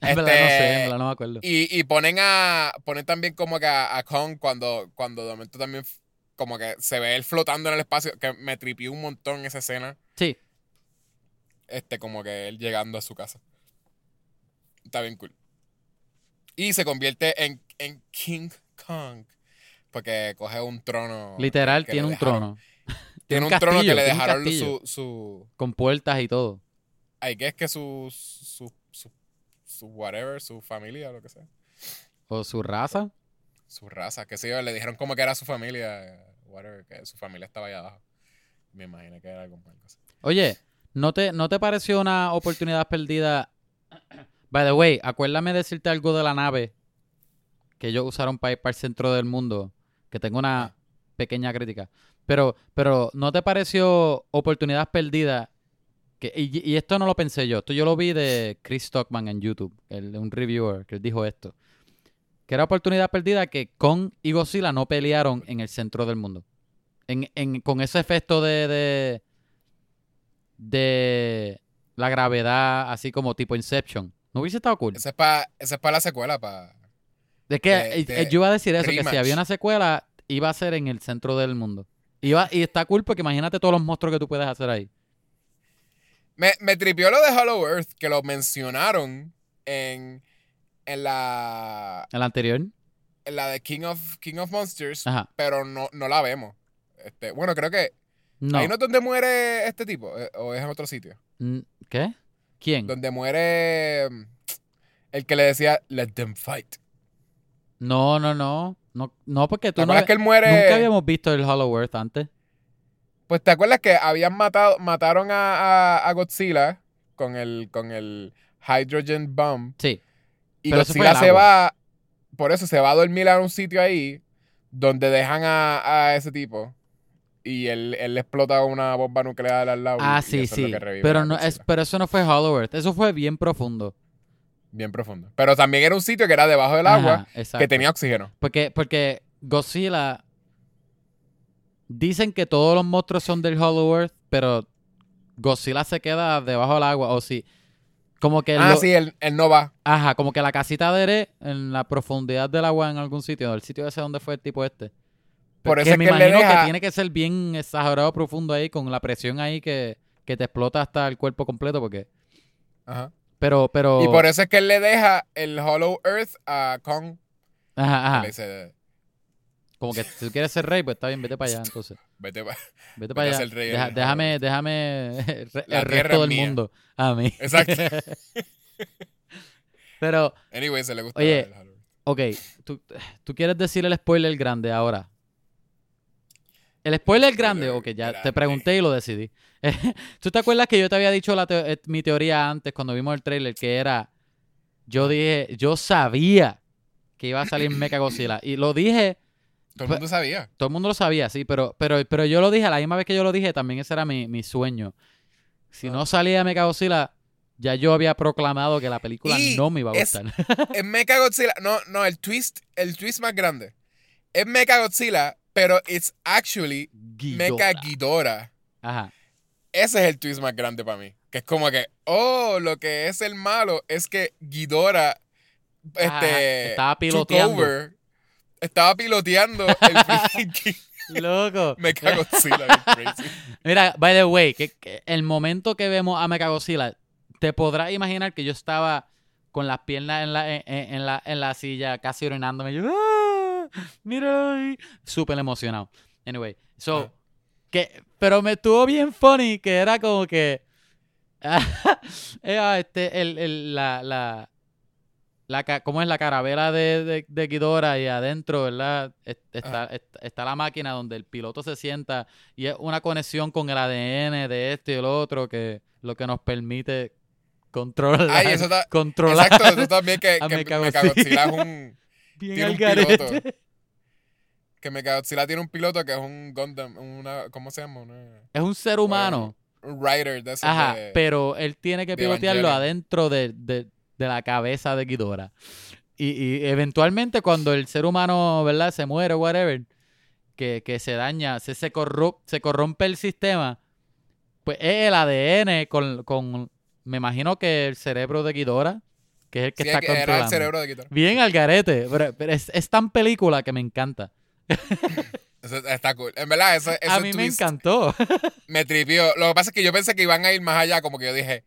En verdad no sé, Este, no me acuerdo. Y, y ponen a. Ponen también como que a, a Kong cuando, cuando de momento también como que se ve él flotando en el espacio. Que me tripió un montón esa escena. Sí, Este, como que él llegando a su casa. Está bien cool. Y se convierte en, en King Kong. Porque coge un trono. literal que tiene un trono. Tiene un, un trono que le dejaron su, su. Con puertas y todo. Ay, que es que su, su, su, su whatever, su familia, lo que sea. O su raza. Su raza, que yo, le dijeron como que era su familia, whatever, que su familia estaba allá abajo. Me imagino que era algo así. Oye, ¿no te, ¿no te pareció una oportunidad perdida? By the way, acuérdame decirte algo de la nave que ellos usaron para ir para el centro del mundo, que tengo una pequeña crítica. Pero, pero ¿no te pareció oportunidad perdida? Que, y, y esto no lo pensé yo, esto yo lo vi de Chris Stockman en YouTube, el, un reviewer que él dijo esto. Que era oportunidad perdida que Kong y Godzilla no pelearon en el centro del mundo. En, en- con ese efecto de, de, de la gravedad, así como tipo Inception. ¿No hubiese estado cool? Ese es para es pa la secuela, para... Es que de- eh, de yo iba a decir eso, que si había una secuela, iba a ser en el centro del mundo. Iba, y está cool porque imagínate todos los monstruos que tú puedes hacer ahí. Me, me tripió lo de Hollow Earth, que lo mencionaron en, en la El anterior. en la de King of, King of Monsters, Ajá. pero no, no la vemos. Este, bueno, creo que No. ahí no es donde muere este tipo, eh, o es en otro sitio. Mm, ¿Qué? ¿Quién? Donde muere mm, el que le decía, let them fight. No, no, no. No, no porque ¿Te tú no, acuerdas que él muere? nunca habíamos visto el Hollow Earth antes. Pues te acuerdas que habían matado, mataron a, a- a Godzilla con el, con el Hydrogen Bomb. Sí. Y Pero Godzilla se va, por eso se va a dormir a un sitio ahí donde dejan a, a ese tipo. Y él, él explota una bomba nuclear al lado. Ah, sí, sí. Pero, no, es, pero eso no fue Hollow Earth. Eso fue bien profundo. Bien profundo. Pero también era un sitio que era debajo del agua exacto. que tenía oxígeno. Porque, porque Godzilla. Dicen que todos los monstruos son del Hollow Earth, pero Godzilla se queda debajo del agua. O sí. Como que. Ah, lo- sí, él, él no va. Ajá, como que la casita de Ere en la profundidad del agua en algún sitio. El sitio ese donde fue el tipo este. Por Que eso es me que le imagino deja- que tiene que ser bien exagerado profundo ahí, con la presión ahí que, que te explota hasta el cuerpo completo. Porque. Ajá. Pero, pero. Y por eso es que él le deja el Hollow Earth a Kong. Ajá, ajá. Le dice, Como que si tú quieres ser rey, pues está bien, vete para allá entonces. vete pa-". Vete Vete para allá. rey Deja- déjame, déjame el tierra resto es del mía. mundo a mí. Exacto. Pero, Anyway, se le gusta Oye, el Hollow Earth. ok, tú, tú quieres decir el spoiler grande ahora. El spoiler grande, ok, ya te pregunté y lo decidí. ¿Tú te acuerdas que yo te había dicho la teo- eh, mi teoría antes cuando vimos el trailer? Que era, yo dije, yo sabía que iba a salir Mecha Godzilla. Y lo dije, Todo el pues- mundo sabía. todo el mundo lo sabía, sí, pero, pero, pero yo lo dije, a la misma vez que yo lo dije, también ese era mi, mi sueño. Si Ah. no salía Mecha Godzilla, ya yo había proclamado que la película Y no me iba a es- gustar. Es Mecha Godzilla. No, no, el twist, el twist más grande. Es Mecha Godzilla, pero it's actually Mecha. Ghidorah. Ajá. Ese es el twist más grande para mí. Que es como que, oh, lo que es el malo es que Ghidorah Ajá, este, estaba piloteando. over, estaba piloteando el Loco. Mecha Godzilla. bien crazy. Mira, by the way, que, que el momento que vemos a Mecha Godzilla, te podrás imaginar que yo estaba con las piernas en la, en, la, en la silla, casi orinándome. Yo, ¡ah! Mira. Súper emocionado. Anyway, so, Ah. Que, pero me estuvo bien funny que era como que. ah, este, el, el- la, la, la, ¿cómo es la carabela de, de, de Ghidorah y adentro, ¿verdad? Es- Está, Ajá. est- está la máquina donde el piloto se sienta y es una conexión con el ADN de esto y el otro que lo que nos permite controlar, Ay, eso está- controlar Exacto, eso también que, que Mechagodzilla. Mechagodzilla es un... bien tiene un piloto. Que Mechagodzilla tiene un piloto que es un Gundam, una... ¿Cómo se llama? Una- Es un ser humano. un rider de Ajá, de- pero él tiene que pilotearlo Evangelion. adentro de, de- de la cabeza de Ghidorah. Y, y eventualmente cuando el ser humano, ¿verdad? Se muere o whatever, que, que se daña, se, se, se corrompe el sistema, pues es el ADN con, con, me imagino que el cerebro de Ghidorah, que es el que Sí, está que era el controlando. cerebro de. Bien al garete, pero, pero es, es tan película que me encanta. Eso está cool. En verdad, eso, ese A mí me encantó. me tripió. Lo que pasa es que yo pensé que iban a ir más allá, como que yo dije,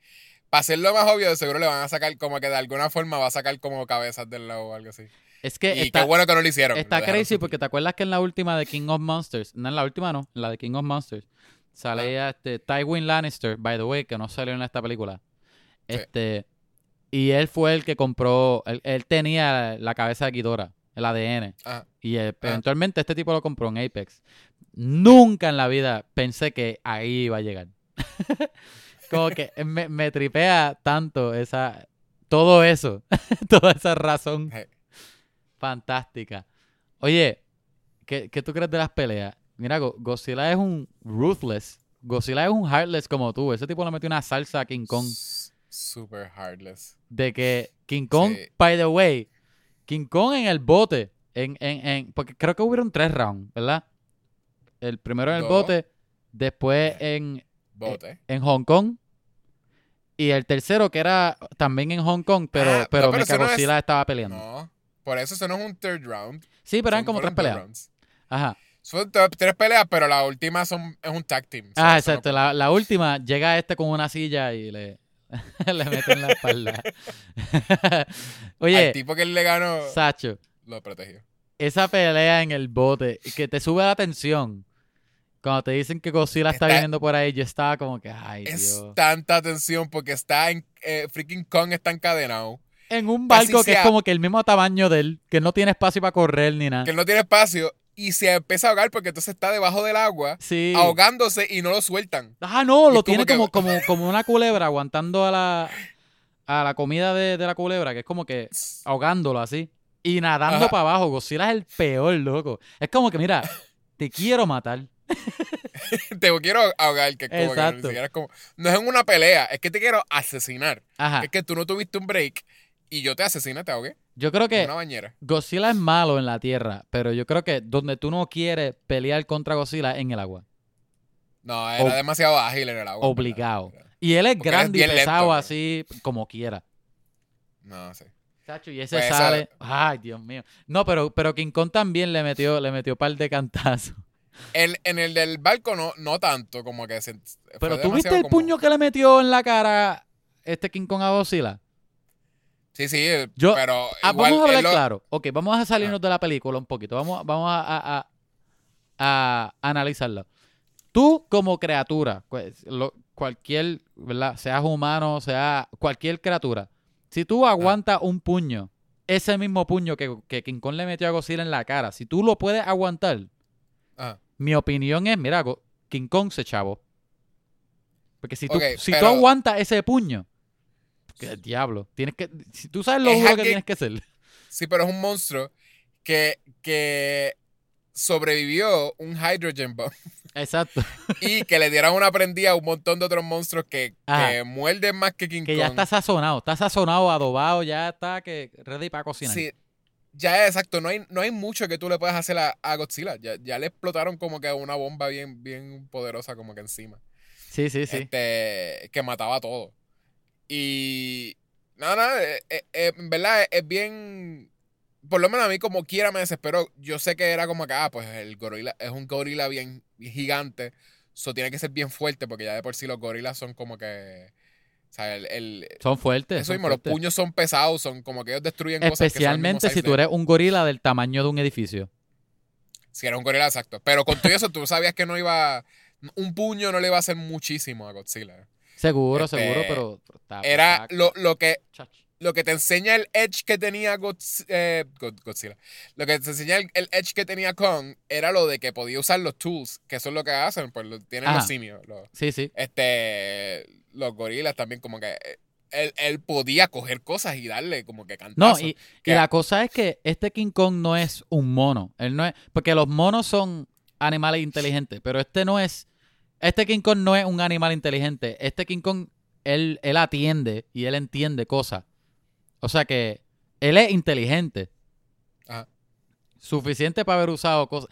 para hacerlo más obvio, de seguro le van a sacar, como que de alguna forma va a sacar como cabezas del lado o algo así. Es que Y está, qué bueno que no lo hicieron. Está lo crazy porque te acuerdas que en la última de King of Monsters, no en la última no, en la de King of Monsters, salía este Tywin Lannister, by the way, que no salió en esta película. Sí. Este, y él fue el que compró, él, él tenía la cabeza de Ghidorah, el ADN, Ajá. y eh, Ah. eventualmente este tipo lo compró en Apex. Nunca en la vida pensé que ahí iba a llegar. Como que me, me tripea tanto esa, todo eso, toda esa razón fantástica. Oye, ¿qué, qué tú crees de las peleas? Mira, Go- Godzilla es un ruthless. Godzilla es un heartless como tú. Ese tipo le metió una salsa a King Kong. S- Super heartless. De que King Kong, Sí. by the way, King Kong en el bote. En, en, en, porque creo que hubieron tres rounds, ¿verdad? El primero en el Dos. bote, después en, Bote. en Hong Kong. Y el tercero que era también en Hong Kong, pero, Ah, no, pero, pero no es- Mechagodzilla estaba peleando. No. Por eso eso no es un third round. Sí, pero eran como tres peleas. rounds. Ajá. Son tres peleas, pero la última son, es un tag team. Ah, no exacto. La, la última, llega este con una silla y le, le mete en la espalda. Al Oye, tipo que él le ganó, Sacho, lo protegió. esa pelea en el bote, que te sube la tensión. Cuando te dicen que Godzilla está, Está- viniendo por ahí, yo estaba como que, ay, Es Dios. tanta tensión porque está en. eh, freaking Kong está encadenado. En un barco que es como que el mismo tamaño de él, que no tiene espacio para correr ni nada. Que no tiene espacio y se empieza a ahogar porque entonces está debajo del agua, Sí. ahogándose y no lo sueltan. Ah, no, Y lo como tiene que- como, como, como una culebra aguantando a la, a la comida de, de la culebra, que es como que ahogándolo así. Y nadando Ajá. para abajo. Godzilla es el peor, loco. Es como que, mira, te quiero matar. te quiero ahogar, que es como que Exacto. ni siquiera es como. No es en una pelea, es que te quiero asesinar. Ajá. Es que tú no tuviste un break y yo te asesiné, te ahogué. Yo creo que una bañera. Godzilla es malo en la tierra, pero yo creo que donde tú no quieres pelear contra Godzilla es en el agua. No, era Ob- demasiado ágil en el agua. Obligado. Y él es Porque grande y lento, pesado así como quiera. No sé. Chacho, y ese Pues sale. Ay, Dios mío. No, pero, pero King Kong también le metió, le metió par de cantazos. En, en el del barco no, no tanto, como que se, Pero tú viste el como- puño que le metió en la cara este King Kong a Godzilla. Sí, sí, Yo- pero Ah, igual vamos a hablar lo- claro. Ok, vamos a salirnos de la película un poquito. Vamos, vamos a, a- a- a analizarla. Tú, como criatura, lo- cualquier, ¿verdad? Seas humano, sea cualquier criatura, si tú aguantas un puño, ese mismo puño que, que King Kong le metió a Godzilla en la cara, si tú lo puedes aguantar, Ajá. mi opinión es, mira, King Kong se chavo. Porque si tú, si tú aguantas ese puño, que diablo, tienes que, si tú sabes lo duro que tienes que ser. Sí, pero es un monstruo que, que sobrevivió un hydrogen bomb Exacto. y que le dieron una prendida a un montón de otros monstruos que, que muerden más que King Que Kong. ya está sazonado, está sazonado, adobado, ya está que ready para cocinar. Sí, ya es exacto, no hay, no hay mucho que tú le puedas hacer a, a Godzilla. Ya, ya le explotaron como que una bomba bien, bien poderosa como que encima. sí, sí. sí. Este, que mataba todo. Y nada, nada, eh, eh, eh, en verdad es, bien, por lo menos a mí como quiera me desesperó. Yo sé que era como que, ah, pues el gorila es un gorila bien gigante, eso tiene que ser bien fuerte porque ya de por sí los gorilas son como que, o sea, el, el- Son fuertes. eso mismo, los puños son pesados, son como que ellos destruyen cosas Especialmente si tú eres un gorila del tamaño de un edificio. Si era un gorila exacto. Pero con todo eso, tú sabías que no iba. Un puño no le iba a hacer muchísimo a Godzilla. Seguro, Este, seguro, pero, pero está- Era lo, lo que. lo que te enseña el edge que tenía eh, God- Godzilla. Lo que te enseña el, el edge que tenía Kong era lo de que podía usar los tools, que eso es lo que hacen, pues lo tienen Ajá. los simios, los, Sí, sí. este, los gorilas también, como que eh, él, él podía coger cosas y darle como que No, cantazos. y, y que- la cosa es que este King Kong no es un mono. Él no es. Porque los monos son animales inteligentes. Pero este no es. Este King Kong no es un animal inteligente. Este King Kong, él, él atiende y él entiende cosas. O sea que él es inteligente. Ajá. Suficiente para haber usado cosas.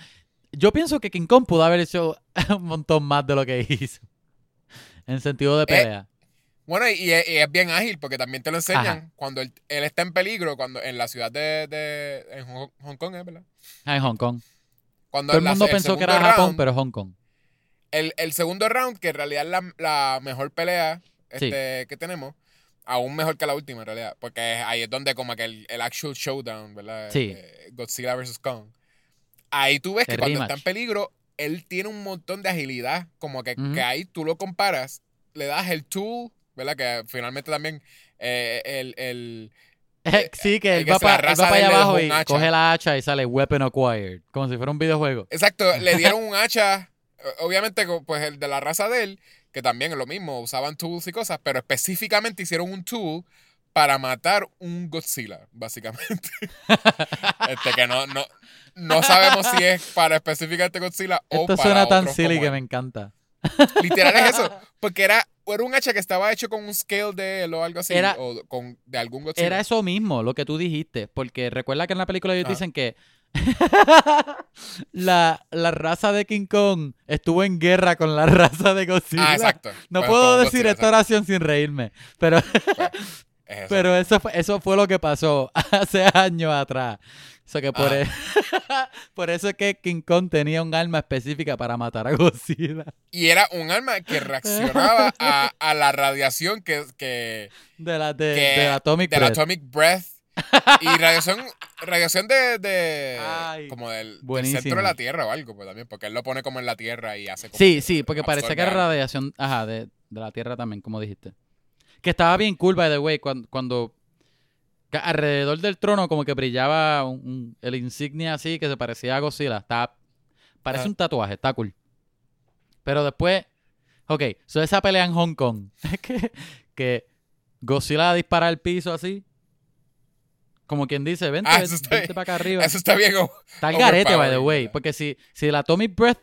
Yo pienso que King Kong pudo haber hecho un montón más de lo que hizo. En sentido de pelea. Bueno, y, y es, bien ágil porque también te lo enseñan Ajá. cuando él, él está en peligro, cuando en la ciudad de, de en Hong, Hong Kong, ¿es verdad? Ah, en Hong Kong. Cuando Todo el la- mundo pensó que era segundo Japón, round- pero Hong Kong. El, el segundo round, que en realidad es la, la mejor pelea este, que tenemos, aún mejor que la última en realidad, porque ahí es donde como que el, el actual showdown, ¿verdad? Sí. Eh, Godzilla vs. Kong. Ahí tú ves que El cuando rematch. está en peligro, él tiene un montón de agilidad, como que, que ahí tú lo comparas, le das el tool, ¿verdad? Que finalmente también eh, el, el, sí, que el él que va para allá abajo y hacha. coge la hacha y sale Weapon Acquired. Como si fuera un videojuego. Exacto, le dieron un hacha, eh, obviamente pues el de la raza de él, que también es lo mismo, usaban tools y cosas, pero específicamente hicieron un tool para matar un Godzilla, básicamente. este que no, no, no sabemos si es para específicamente Godzilla o Esto para suena tan silly que él. me encanta. Literal es eso, porque era, era un hacha que estaba hecho con un scale de él o algo así, Era- o con, de algún Godzilla. Era eso mismo lo que tú dijiste. Porque recuerda que en la película ellos dicen que la, la raza de King Kong estuvo en guerra con la raza de Godzilla. Ah, exacto. No Bueno, puedo decir Godzilla, esta oración sin reírme. Pero. Es pero eso, fue, eso fue lo que pasó hace años atrás. Eso que por, Ah. e- por eso es que King Kong tenía un arma específica para matar a Godzilla. Y era un arma que reaccionaba a, a la radiación que, que, De la, de, que- de la Atomic del Breath. Atomic Breath. Y radiación, radiación de, de Ay, como del, centro de la Tierra o algo, pues también, porque él lo pone como en la Tierra y hace como Sí, que sí, porque parecía que algo. radiación, ajá, de, de la Tierra también, como dijiste. Que estaba bien cool, by the way, cuando, cuando alrededor del trono como que brillaba un- un- el insignia así que se parecía a Godzilla. Está, parece Ajá. un tatuaje, está cool. Pero después, ok, so esa pelea en Hong Kong, es que, que Godzilla dispara al piso así. Como quien dice, vente, Ah, vente, para acá arriba. Eso está bien. oh, Está el garete, by the way. Porque si, si el Atomic Breath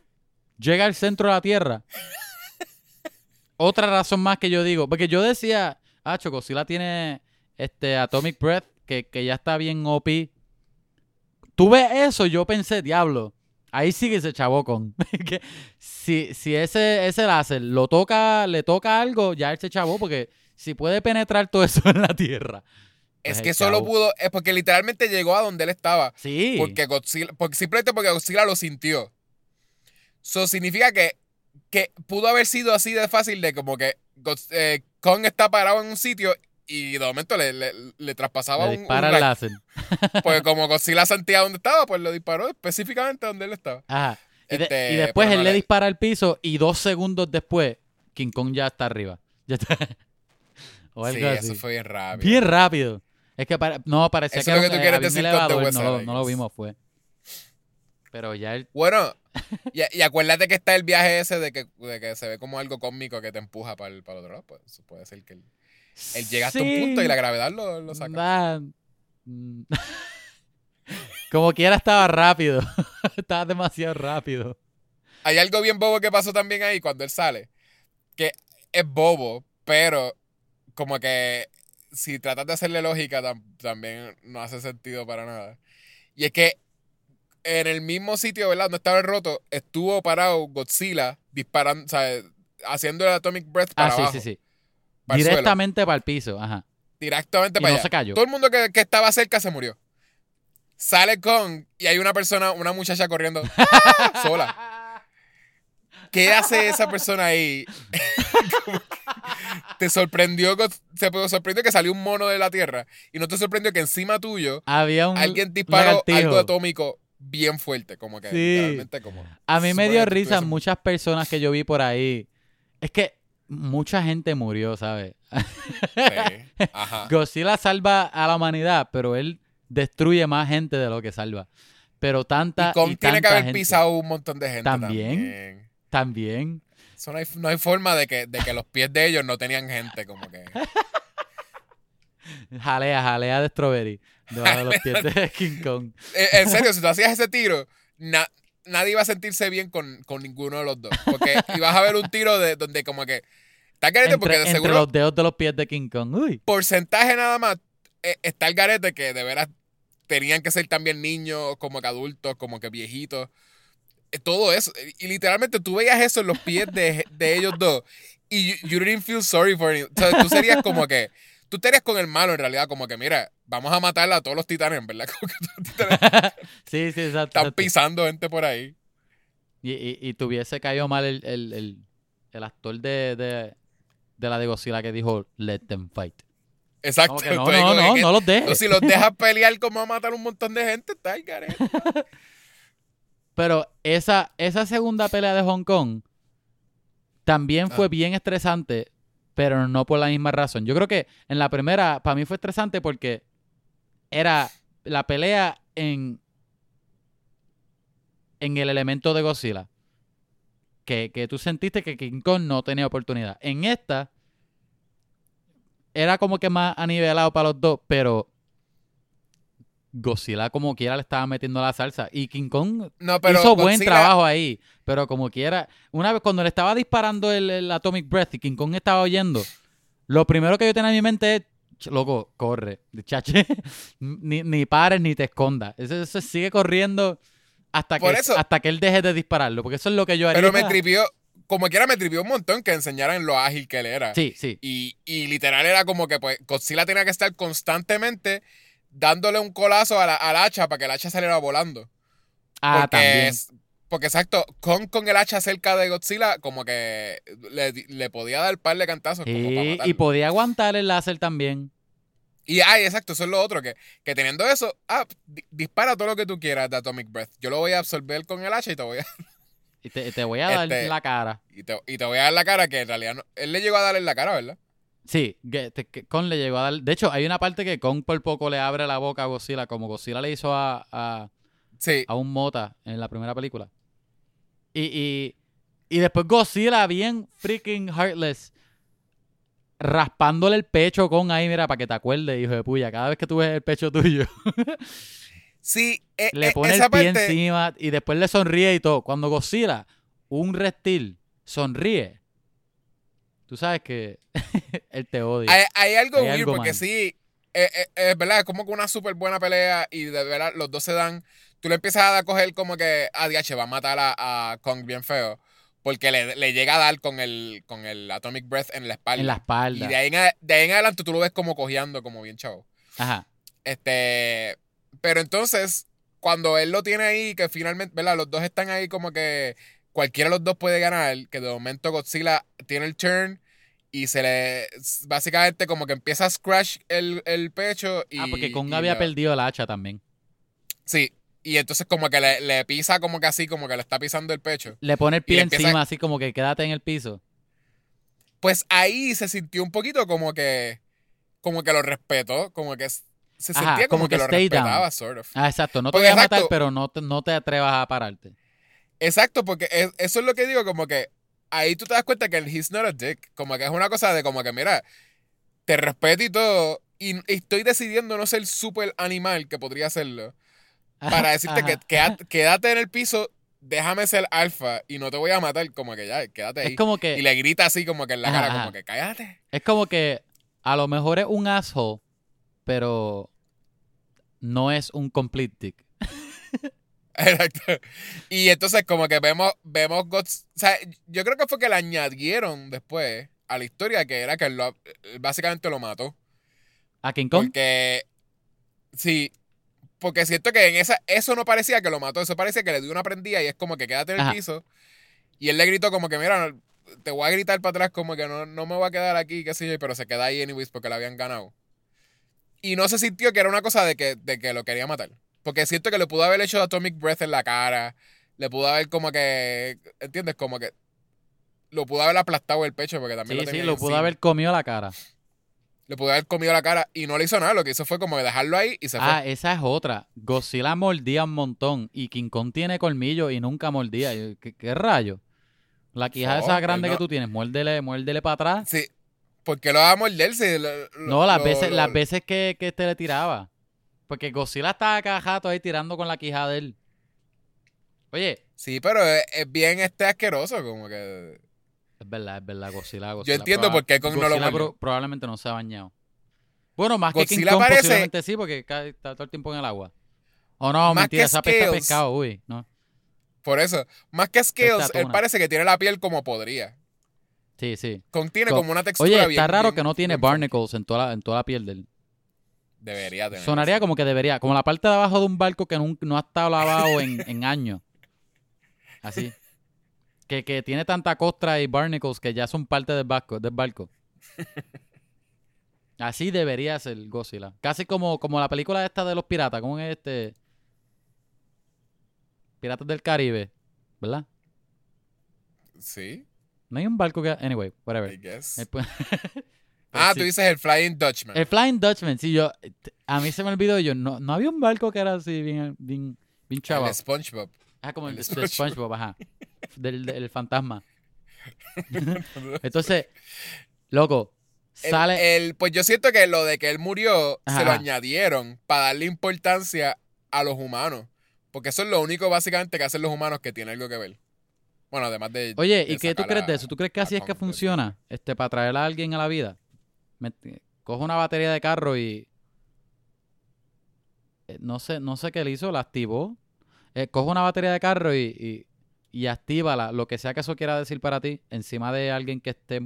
llega al centro de la Tierra, otra razón más que yo digo, porque yo decía, ah, Godzilla tiene este Atomic Breath, que, que ya está bien OP. Tú ves eso, yo pensé, diablo, ahí sí que se chavó con. que si, si ese, ese láser lo toca, le toca algo, ya él se chavó, porque si puede penetrar todo eso en la Tierra. Es pues que solo pudo, es porque literalmente llegó a donde él estaba. Sí. Porque Godzilla, porque simplemente porque Godzilla lo sintió. Eso significa que, que pudo haber sido así de fácil de como que Godz- eh, Kong está parado en un sitio y de momento le, le, le traspasaba le un, un el láser. Porque como Godzilla sentía dónde estaba, pues lo disparó específicamente donde él estaba. Ajá. Y, de- Este, y después pero él no le le- dispara al piso y dos segundos después King Kong ya está arriba. Ya está. o algo Sí, así. eso fue bien rápido. Bien rápido. Es que pare- no, parecía Eso que, es lo que tú quieres con The no, lo, no vimos, fue. Pero ya él... Bueno, y, y acuérdate que está el viaje ese de que, de que se ve como algo cósmico que te empuja para el, para el otro lado. Pues puede ser que él, él llega hasta un punto y la gravedad lo, lo saca. Mm. Como quiera estaba rápido. estaba demasiado rápido. Hay algo bien bobo que pasó también ahí cuando él sale. Que es bobo, pero como que si tratas de hacerle lógica tam- también no hace sentido para nada. Y es que en el mismo sitio, ¿verdad? Donde estaba el roto, estuvo parado Godzilla disparando, o sea, haciendo el Atomic Breath para Ah, sí, abajo. sí, sí. para el Directamente para el piso. Ajá. directamente Y para no allá. se cayó. Todo el mundo que, que estaba cerca se murió. Sale Kong y hay una persona, una muchacha corriendo ¡ah! sola. ¿Qué hace esa persona ahí? Te sorprendió, se sorprendió que salió un mono de la tierra y no te sorprendió que encima tuyo Había un alguien disparó lagartijo. algo atómico bien fuerte, como que Sí. literalmente como. A mí me dio risa muchas personas que yo vi por ahí. Es que mucha gente murió, ¿sabes? Sí. Ajá. Godzilla salva a la humanidad, pero él destruye más gente de lo que salva. Pero tanta. Y tiene que haber gente. pisado un montón de gente También. también. También. Eso no, hay, no hay forma de que, de que los pies de ellos no tenían gente, como que. Jalea, jalea de strawberry. Debajo de los pies de King Kong. Eh, En serio, si tú hacías ese tiro, na- nadie iba a sentirse bien con, con ninguno de los dos. Porque ibas a ver un tiro de donde como que. Está carete porque Entre, de entre seguro los dedos de los pies de King Kong. Uy. porcentaje nada más eh, está el garete que de veras tenían que ser también niños, como que adultos, como que viejitos. Eh, Todo eso. Y literalmente tú veías eso en los pies de, de ellos dos. Y you, you didn't feel sorry for it. O sea, tú serías como que. Tú estarías con el malo en realidad, como que mira, vamos a matar a todos los titanes, ¿verdad? Como que todos los titanes sí, sí, exacto. están exacto. pisando gente por ahí. Y, y, y tuviese caído mal el, el, el, el actor de, de, de la de Godzilla que dijo Let them fight. Exacto. No, no, no, que- no los dejes. si los dejas pelear como a matar un montón de gente, está garete. Pero esa, esa segunda pelea de Hong Kong también fue Ah. bien estresante, pero no por la misma razón. Yo creo que en la primera, para mí fue estresante porque era la pelea en, en el elemento de Godzilla. Que, que tú sentiste que King Kong no tenía oportunidad. En esta, era como que más anivelado para los dos, pero Godzilla como quiera le estaba metiendo la salsa. Y King Kong No, pero hizo buen trabajo ahí, pero como quiera, una vez cuando le estaba disparando el, el Atomic Breath y King Kong estaba oyendo, lo primero que yo tenía en mi mente es, "Ch, loco, corre, chache, ni, ni pares ni te escondas. Eso, eso sigue corriendo hasta Por que, eso- hasta que él deje de dispararlo, porque eso es lo que yo haría. Pero me tripió, como quiera me tripió un montón que enseñaran lo ágil que él era. Sí, sí. Y, y literal era como que pues Godzilla tenía que estar constantemente dándole un colazo a la- al hacha para que el hacha saliera volando. Ah, porque, también. porque exacto, con, con el hacha cerca de Godzilla, como que le, le podía dar par de cantazos como para matarlo. y podía aguantar el láser también. Y ay, exacto, eso es lo otro, que, que teniendo eso, ah, di- dispara todo lo que tú quieras de Atomic Breath. Yo lo voy a absorber con el hacha y te voy a, Y te, te voy a dar Este- la cara. y te, y te voy a dar la cara que en realidad no. Él le llegó a darle en la cara, ¿verdad? Sí, que, Kong le llegó a dar. De hecho, hay una parte que Kong por poco le abre la boca a Godzilla, como Godzilla le hizo a, a, Sí. a un mota en la primera película. Y, y, y después Godzilla, bien freaking heartless, raspándole el pecho con ahí, mira, para que te acuerdes, hijo de puya. Cada vez que tú ves el pecho tuyo, Sí, eh, le eh, pone esa el pie parte. encima y después le sonríe y todo. Cuando Godzilla, un reptil, sonríe, tú sabes que él te odia. Hay, hay algo Hay weird algo porque mal. sí, eh, eh, es verdad, es como que una súper buena pelea y de verdad los dos se dan. Tú le empiezas a coger como que a DH va a matar a, a Kong bien feo porque le, le llega a dar con el, con el Atomic Breath en la espalda. en la y espalda. de ahí, en, de ahí en adelante tú lo ves como cojeando, como bien chavo. Ajá. Este, pero entonces, cuando él lo tiene ahí, que finalmente, ¿verdad? Los dos están ahí como que cualquiera de los dos puede ganar, que de momento Godzilla tiene el turn y se le, básicamente como que empieza a scratch el, el pecho y... ah, porque Kong y había lo- perdido el hacha también. Sí, y entonces como que le, le pisa como que así, como que le está pisando el pecho. Le pone el pie encima, así como que quédate en el piso. Pues ahí se sintió un poquito como que, como que lo respetó, como que se Ajá, sentía como, como que, que lo respetaba, sort of. Ah, exacto. No te Porque voy a matar, exacto. pero no te, no te atrevas a pararte. Exacto, porque es- eso es lo que digo, como que ahí tú te das cuenta que el he's not a dick, como que es una cosa de como que, mira, te respeto y todo, y, estoy decidiendo no ser súper animal, que podría serlo, para decirte que Ajá. quédate, quédate en el piso, déjame ser alfa y no te voy a matar, como que ya, quédate ahí. Es como que, Y le grita así como que en la Ajá, cara, como que cállate. es como que a lo mejor es un asshole, pero no es un complete dick. Exacto. Y entonces como que vemos, vemos Gods- o sea, yo creo que fue que le añadieron después a la historia que era que él lo- básicamente lo mató. ¿A King Kong? Porque. Sí. Porque siento que en esa. Eso no parecía que lo mató. Eso parecía que le dio una prendida y es como que quédate en el Ajá. piso. Y él le gritó como que, mira, te voy a gritar para atrás como que no, no me voy a quedar aquí, qué sé yo, pero se queda ahí anyways porque le habían ganado. Y no se sintió que era una cosa de que, de que lo quería matar. Porque siento que le pudo haber hecho Atomic Breath en la cara. Le pudo haber como que. ¿Entiendes? Como que. Lo pudo haber aplastado el pecho porque también Sí, lo sí, tenía lo ahí pudo haber comido la cara. Le pudo haber comido la cara y no le hizo nada. Lo que hizo fue como dejarlo ahí y se Ah, fue. esa es otra. Godzilla mordía un montón y King Kong tiene colmillo y nunca mordía. ¿Qué, qué rayo? La quija No, esa él grande no- que tú tienes, muérdele, muérdele para atrás. Sí. ¿Por qué lo va a morder? Si lo- lo- No, las lo- veces, lo- las veces que, que este le tiraba. Porque Godzilla estaba cada jato ahí tirando con la quija de él. Oye, Sí, pero es, es bien este asqueroso, como que... es verdad, es verdad, Godzilla, Yo Godzilla. entiendo por qué Kong no lo Godzilla pro- probablemente no se ha bañado. Bueno, más que King Godzilla Kong parece- posiblemente sí, porque está todo el tiempo en el agua. O no, Más mentira, esa Scales. pescado, uy, no. Por eso, más que Scales, él parece que tiene la piel como podría. Sí, sí. Kong tiene Co- como una textura Oye, bien... está raro bien- que no tiene barnacles en toda la, en toda la piel de él. Debería tener. Sonaría como que debería, como la parte de abajo de un barco que nun- no, ha estado lavado en, en años. Así. Que, que tiene tanta costra y barnacles que ya son parte del barco. Del barco. Así debería ser Godzilla. Casi como, como la película esta de los piratas. ¿Cómo es este? Piratas del Caribe. ¿Verdad? Sí, No hay un barco que... Anyway, whatever. I guess. Ah, sí. tú dices el Flying Dutchman. El Flying Dutchman, sí, yo... A mí se me olvidó, yo no, no había un barco que era así bien, bien, bien El. SpongeBob. Ah, como el, El SpongeBob. SpongeBob, ajá. Del, del fantasma. Entonces, loco, El- sale. el- pues yo siento que lo de que él murió se lo añadieron para darle importancia a los humanos. Porque eso es lo único básicamente que hacen los humanos que tiene algo que ver. Bueno, además de. Oye, de ¿y qué tú crees de eso? ¿Tú crees que así es que funciona? Este, para traer a alguien a la vida. Me- coge una batería de carro y. eh, No sé, no sé qué le hizo, la activó. Eh, coge una batería de carro y, y, y actívala, lo que sea que eso quiera decir para ti, encima de alguien que esté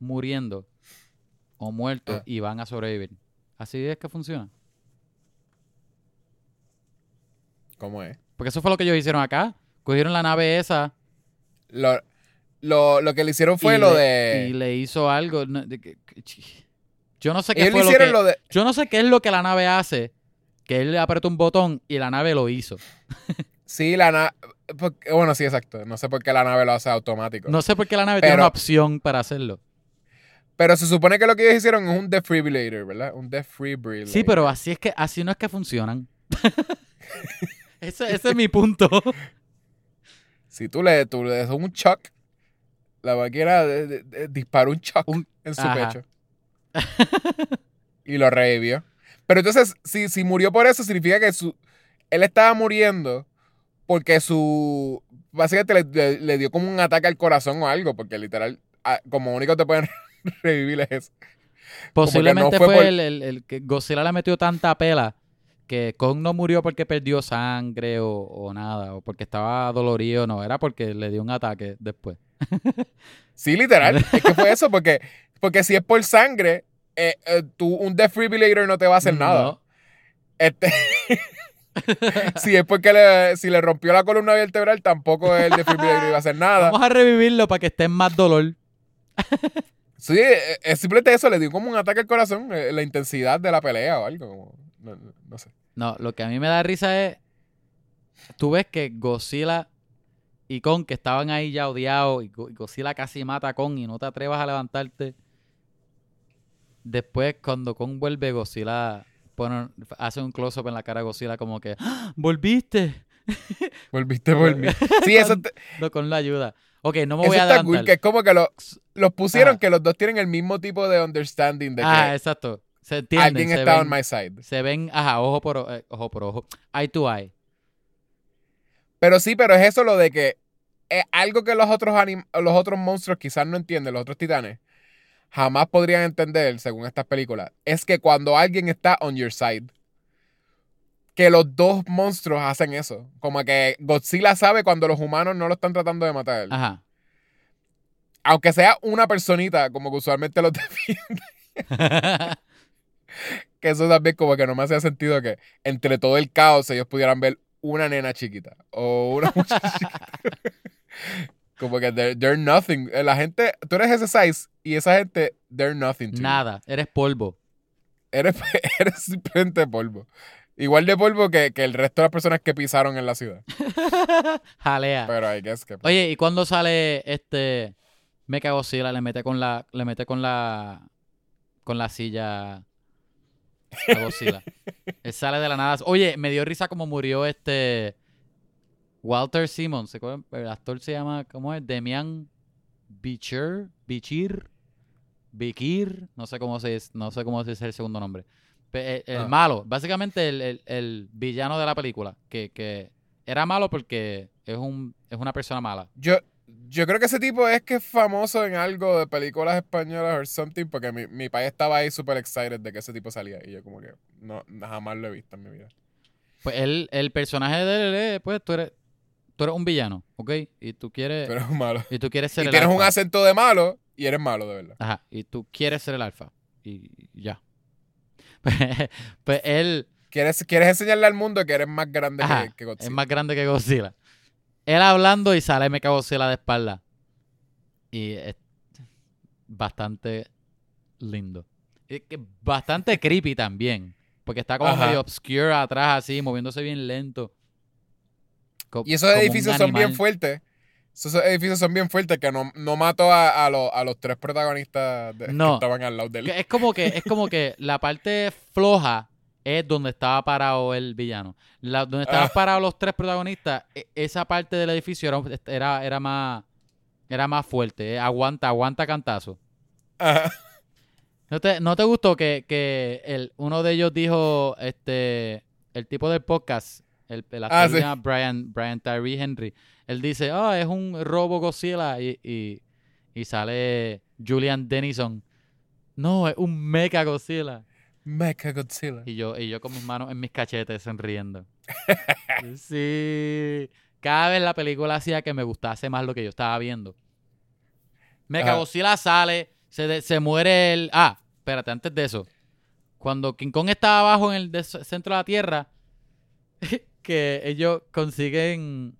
muriendo o muerto Ah. y van a sobrevivir. Así es que funciona. ¿Cómo es? Porque eso fue lo que ellos hicieron acá. Cogieron la nave esa Lo, lo, lo que le hicieron fue y lo le- de. y le hizo algo. no, de Yo no sé qué fue lo que. lo de. Yo no sé qué es lo que la nave hace. Que él le apretó un botón y la nave lo hizo. Sí, la nave. Bueno, sí, exacto. No sé por qué la nave lo hace automático. No sé por qué la nave tiene una opción para hacerlo. Pero se supone que lo que ellos hicieron es un defibrillator, ¿verdad? Un defibrillator. Sí, pero así es que así no es que funcionan. ese, ese es mi punto. Si tú le, tú le das un shock, la máquina de- de- de- disparó un shock Un- en su Ajá. pecho. y lo revivió. Pero entonces, si, si murió por eso, significa que su, él estaba muriendo porque su... Básicamente le, le- le dio como un ataque al corazón o algo, porque literal, ah, como único te pueden revivir es eso. Posiblemente fue fue, por- el, el- el que Godzilla le metió tanta pela que Kong no murió porque perdió sangre o, o nada, o porque estaba dolorido, no, era porque le dio un ataque después. Sí, literal. es que fue eso, porque, porque si es por sangre, eh, eh, tú, un defibrillator no te va a hacer nada. No. Este, si es porque le, si le rompió la columna vertebral, tampoco el defibrillator iba a hacer nada. Vamos a revivirlo para que esté en más dolor. Sí, eh, es simplemente eso, le dio como un ataque al corazón, eh, la intensidad de la pelea o algo. no- no sé. No, lo que a mí me da risa es. Tú ves que Godzilla y Kong, que estaban ahí ya odiados, y Go- y Godzilla casi mata a Kong y no te atrevas a levantarte. Después, cuando Kong vuelve, Godzilla pone, hace un close-up en la cara de Godzilla, como que ¡Ah! ¡Volviste! Volviste mí. Sí, eso, te- No, con la ayuda. Ok, no me eso voy a está adelantar. cool, que es como que lo- los pusieron Ajá. que los dos tienen el mismo tipo de understanding de que Ah, exacto. Se entienden, alguien está ven, on my side. se ven, ajá, ojo por ojo, eh, ojo por ojo, eye to eye. Pero sí, pero es eso lo de que es algo que los otros anim- los otros monstruos quizás no entienden, los otros titanes, jamás podrían entender, según estas películas, es que cuando alguien está on your side, que los dos monstruos hacen eso. Como que Godzilla sabe cuando los humanos no lo están tratando de matar. Ajá. Aunque sea una personita, como que usualmente los defiende. Que eso también como que no me hacía sentido que entre todo el caos ellos pudieran ver una nena chiquita o una muchacha chiquita. Como que they're, they're nothing. Eh, La gente, tú eres ese size y esa gente, they're nothing. to you. Nada, eres polvo. Eres, eres simplemente polvo. Igual de polvo que, que el resto de las personas que pisaron en la ciudad. Jalea. Pero I guess que... Oye, ¿y cuando sale este Mecha Godzilla le mete con la le mete con la con la silla a Godzilla. Él sale de la nada. Oye, me dio risa como murió este Walter Simmons. ¿se acuerdan? El actor se llama, ¿cómo es? Demian Bichir, Bichir, Bikir, no sé cómo se es, no sé cómo se dice el segundo nombre. Pe- El, el Ah. malo, básicamente el, el- el villano de la película, que, que era malo porque es un es una persona mala. Yo, yo creo que ese tipo es que es famoso en algo de películas españolas or something, porque mi, mi país estaba ahí súper excited de que ese tipo salía. Y yo como que no, jamás lo he visto en mi vida. Pues él, el personaje de él es, pues tú eres, tú eres un villano, ¿ok? Y tú quieres, Pero es malo. y tú quieres ser Y el tienes un acento de malo y eres malo, de verdad. Ajá, y tú quieres ser el alfa. Y ya. pues él Quieres, quieres enseñarle al mundo que eres más grande Ajá, que, que Godzilla. es más grande que Godzilla. Él hablando y sale Mecha Godzilla de espalda. Y es bastante lindo. Y que bastante creepy también. Porque está como Ajá. medio obscure atrás, así, moviéndose bien lento. Y esos edificios son bien fuertes. Esos edificios son bien fuertes que no, no mató a, a, los, a los tres protagonistas de- No. que estaban al lado de él. Que Es como que, es como que la parte floja es donde estaba parado el villano. La, donde estaban Ah. parados los tres protagonistas, e- esa parte del edificio era, era, era más era más fuerte. eh, Aguanta, aguanta cantazo. Ajá. ¿No te, no te gustó que, que el, uno de ellos dijo, este, el tipo del podcast, el, el actor Ah, se sí. llama Brian, Brian Tyree Henry, él dice, ah, es un robo Godzilla y, y, y sale Julian Dennison. No, es un mecha Godzilla. Mecha Godzilla. Y yo, y yo con mis manos en mis cachetes sonriendo. sí. Cada vez la película hacía que me gustase más lo que yo estaba viendo. Mecha. Godzilla sale, se, de- se muere el... Ah, espérate, antes de eso. Cuando King Kong estaba abajo en el centro de la Tierra, que ellos consiguen...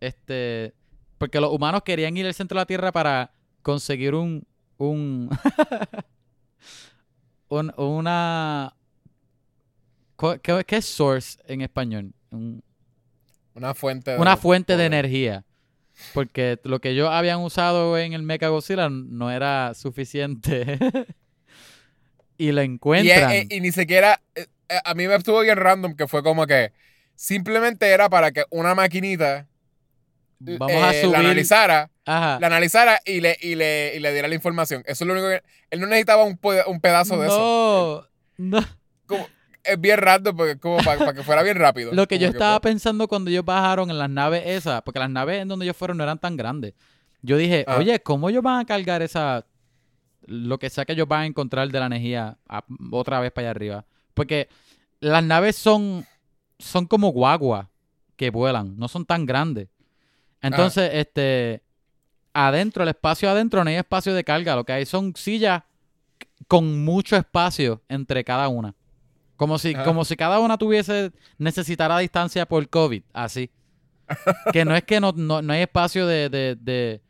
Este... Porque los humanos querían ir al centro de la Tierra para conseguir un... un un- una... ¿Qué, qué es source en español? Un- Una fuente de una fuente de energía. Porque lo que ellos habían usado en el Mecha Godzilla no era suficiente. y Y, encuentran. eh, y ni siquiera. eh, eh, A mí me estuvo bien random que fue como que. Simplemente era para que una maquinita Vamos a eh, subir. la analizara, Ajá. la analizara y le, y, le, y le diera la información. Eso es lo único que. Él no necesitaba un, pe- un pedazo de eso. no, no. Como- es bien random porque como para, que fuera bien rápido. Lo que yo estaba pensando cuando ellos bajaron en las naves esas, porque las naves en donde ellos fueron no eran tan grandes. Yo dije, Ah. oye, ¿cómo ellos van a cargar esa. Lo que sea que ellos van a encontrar de la energía a- otra vez para allá arriba? Porque las naves son. Son como guaguas que vuelan, no son tan grandes. Entonces, este. Adentro, el espacio adentro no hay espacio de carga. Lo que hay son sillas con mucho espacio entre cada una. Como si, Ajá. como si cada una tuviese, necesitara distancia por COVID, así. que no es que no, no, no hay espacio de, de, de,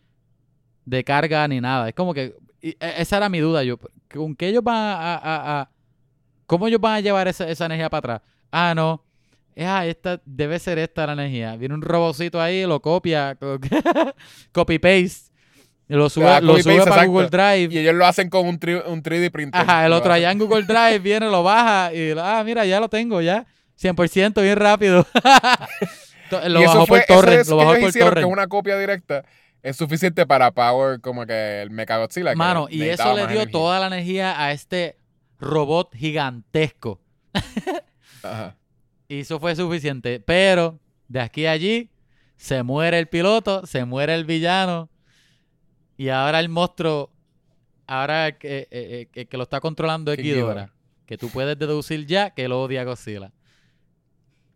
de carga ni nada. Es como que, y e- esa era mi duda yo. ¿Con qué ellos van a, a- a- a- ¿Cómo ellos van a llevar esa, esa energía para atrás? Ah, no. Ah, esta, debe ser esta la energía. Viene un robocito ahí, lo copia, co- copy-paste. Lo sube, Ah, lo copy-paste, sube para exacto. Google Drive. Y ellos lo hacen con un, tri- un 3D printer. Ajá, el otro allá en Google Drive viene, lo baja y ah, mira, ya lo tengo, ya. 100% bien rápido. Lo Y bajó fue- por torrent, es lo bajó por que una copia directa es suficiente para power como que el Mechagodzilla. que Mano, y eso le dio energía. toda la energía a este robot gigantesco. Ajá. Y eso fue suficiente. Pero de aquí a allí se muere el piloto, se muere el villano. Y ahora el monstruo, ahora el que, eh, eh, el que lo está controlando es Ghidorah. Que tú puedes deducir ya que lo odia a Godzilla.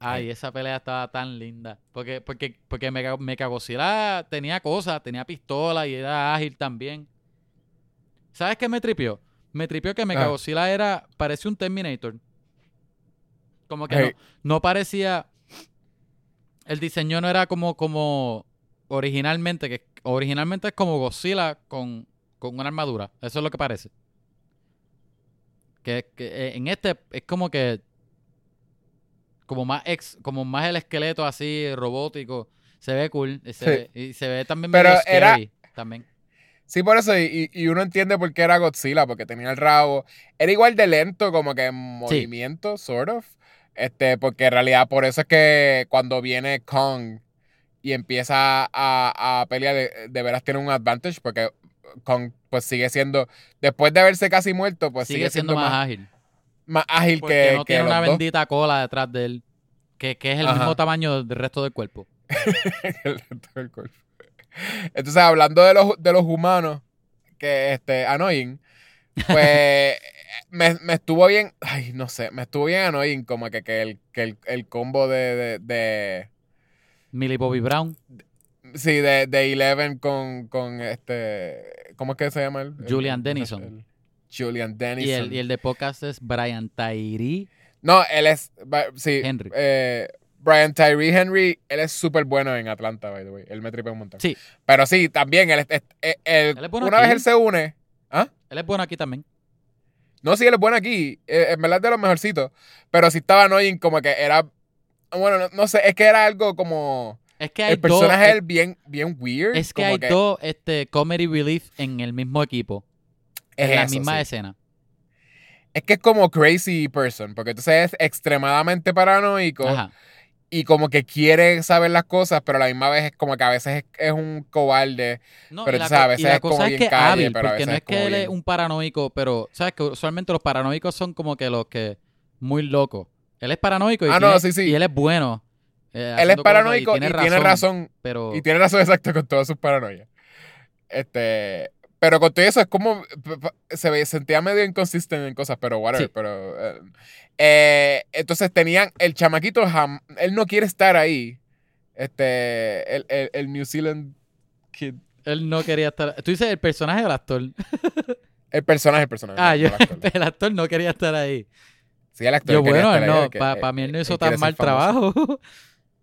Ay, Sí. esa pelea estaba tan linda. Porque, porque, porque Mechagodzilla tenía cosas, tenía pistola y era ágil también. ¿Sabes qué me tripió? Me tripió que Mechagodzilla era, parecía un Terminator. Como que Hey. no, no parecía. El diseño no era como, como originalmente, que originalmente es como Godzilla con, con una armadura. Eso es lo que parece. Que, que, eh, en este es como que como más ex, como más el esqueleto así robótico. Se ve cool. y Se Sí. ve, y se ve también Pero medio era- también. Sí, por eso, y, y uno entiende por qué era Godzilla, porque tenía el rabo. Era igual de lento, como que en movimiento, sort of. Este, porque en realidad por eso es que cuando viene Kong y empieza a, a pelear, de, de, veras tiene un advantage, porque Kong pues sigue siendo, después de haberse casi muerto, pues sigue, Sigue siendo más, ágil. más ágil Porque que, no que tiene los una dos. bendita cola detrás de él. Que, que es el Ajá. mismo tamaño del resto del cuerpo. El resto del cuerpo. Entonces, hablando de los, de los humanos, que este, annoying, pues me, me estuvo bien, ay, no sé, me estuvo bien annoying como que, que, el, que el, el combo de, de, de- Millie Bobby Brown, sí, de, de Eleven con, con este, ¿cómo es que se llama? El, Julian Dennison. Julian Dennison. y el, y el de podcast es Brian Tyree. No, él es, sí, Henry. eh, Brian Tyree Henry, él es súper bueno en Atlanta, by the way. Él me tripea un montón. Sí. Pero sí, también, él, es- es- es- él- Él es bueno una aquí. vez él se une. ¿Ah? Él es bueno aquí también. No, sí, él es bueno aquí. eh, en verdad es de los mejorcitos. Pero sí estaba annoying, como que era. Bueno, no, no sé, es que era algo como. Es que hay El personaje dos, es bien, bien weird. es que como hay dos este, comedy relief en el mismo equipo. Es en la misma sí. escena. Es que es como crazy person, porque entonces es extremadamente paranoico Ajá. Y como que quiere saber las cosas, pero a la misma vez es como que a veces es, es un cobarde. No, Pero tú sabes, a veces la es como cosa es bien que calle, hábil, pero a porque no veces es es como que él es un paranoico, pero sabes que usualmente los paranoicos son como que los que muy locos. Él es paranoico y, Ah, no, sí, sí. y él es bueno. eh, Él es paranoico y tiene razón. pero Y tiene razón exacto con todas sus paranoias. Este. Pero con todo eso es como. Se sentía medio inconsistente en cosas, pero whatever. Sí. Pero. eh, eh, entonces tenían. El chamaquito, jam- él no quiere estar ahí. Este. El, el, el New Zealand kid. él no quería estar. Tú dices el personaje o el actor. El personaje, el personaje. Ah, no, yo, el actor. el actor no quería estar ahí. Sí, el actor. Yo, bueno, estar no, el para mí él no hizo tan mal trabajo.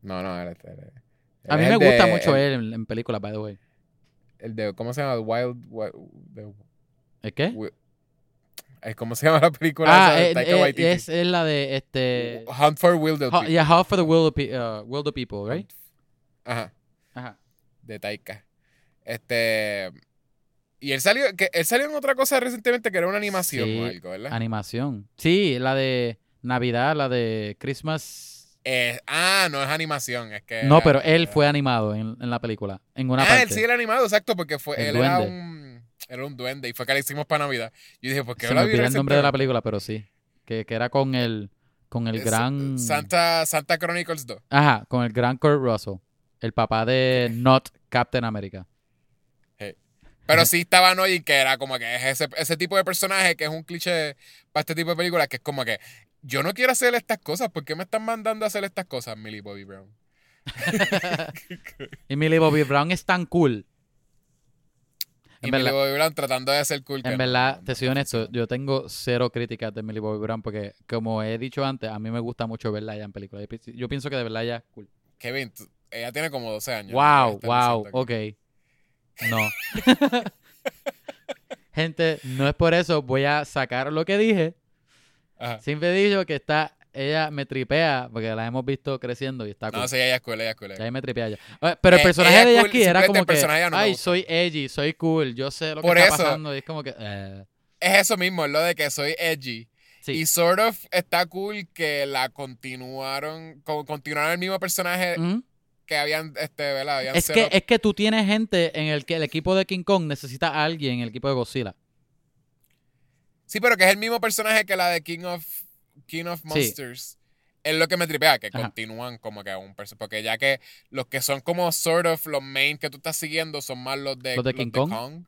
No, no, él, él- él- A mí me gusta de- mucho el- él en, en películas, by the way. El de. ¿Cómo se llama? Wild. Wild- de- ¿Es qué? Eh, ¿Cómo se llama la película? Ah, esa eh, Taika eh, es, es la de este. Hunt for Wilder. Ho- yeah, How for the Pe- uh, People, right? Ajá. Ajá. de Taika. Este. Y él salió, que él salió en otra cosa recientemente que era una animación Sí, o algo, ¿verdad? Animación. Sí, la de Navidad, la de Christmas. Eh, ah, no es animación, es que. No, pero él fue animado en, en la película. En una Ah, parte. él sí era animado, exacto, porque fue, El él era un. Era un duende y fue que le hicimos para Navidad. Yo dije, ¿por qué Se me vi olvidó el nombre de la película, pero sí. Que, que era con el, con el Es- gran. Santa, Santa Chronicles 2. Ajá, con el gran Kurt Russell. El papá de Not Captain America. Pero sí estaba annoying que era como que es ese, ese tipo de personaje que es un cliché para este tipo de películas que es como que yo no quiero hacer estas cosas, ¿por qué me están mandando a hacer estas cosas, Millie Bobby Brown? Y Millie Bobby Brown es tan cool. Y Millie verdad, Bobby Brown tratando de ser cool. en verdad, no, te soy honesto, yo tengo cero críticas de Millie Bobby Brown porque, como he dicho antes, a mí me gusta mucho verla ya en películas. Yo pi- Yo pienso que de verdad ella es cool. Kevin, tú- ella tiene como 12 años. Wow, wow, ok. No. Gente, no es por eso, voy a sacar lo que dije. Ajá. Siempre he dicho que está, ella me tripea, porque la hemos visto creciendo y está cool. No, sí, ella es cool, ella es cool. ella ahí me tripea ya. Pero el Eh, personaje de cool, aquí era como que, no ay, gusta". soy edgy, soy cool, yo sé lo que está eso- pasando. Y es como que, eh, Es eso mismo, es lo de que soy edgy. sí. Y sort of está cool que la continuaron, co- continuaron el mismo personaje que habían, este, ¿verdad? Habían Es que, es que tú tienes gente en el que el equipo de King Kong necesita a alguien en el equipo de Godzilla. Sí, pero que es el mismo personaje que la de King of, King of Monsters. Es lo que me tripea, que Ajá. continúan como que a un personaje. Porque ya que los que son como sort of los main que tú estás siguiendo son más los de, ¿Los de King Kong?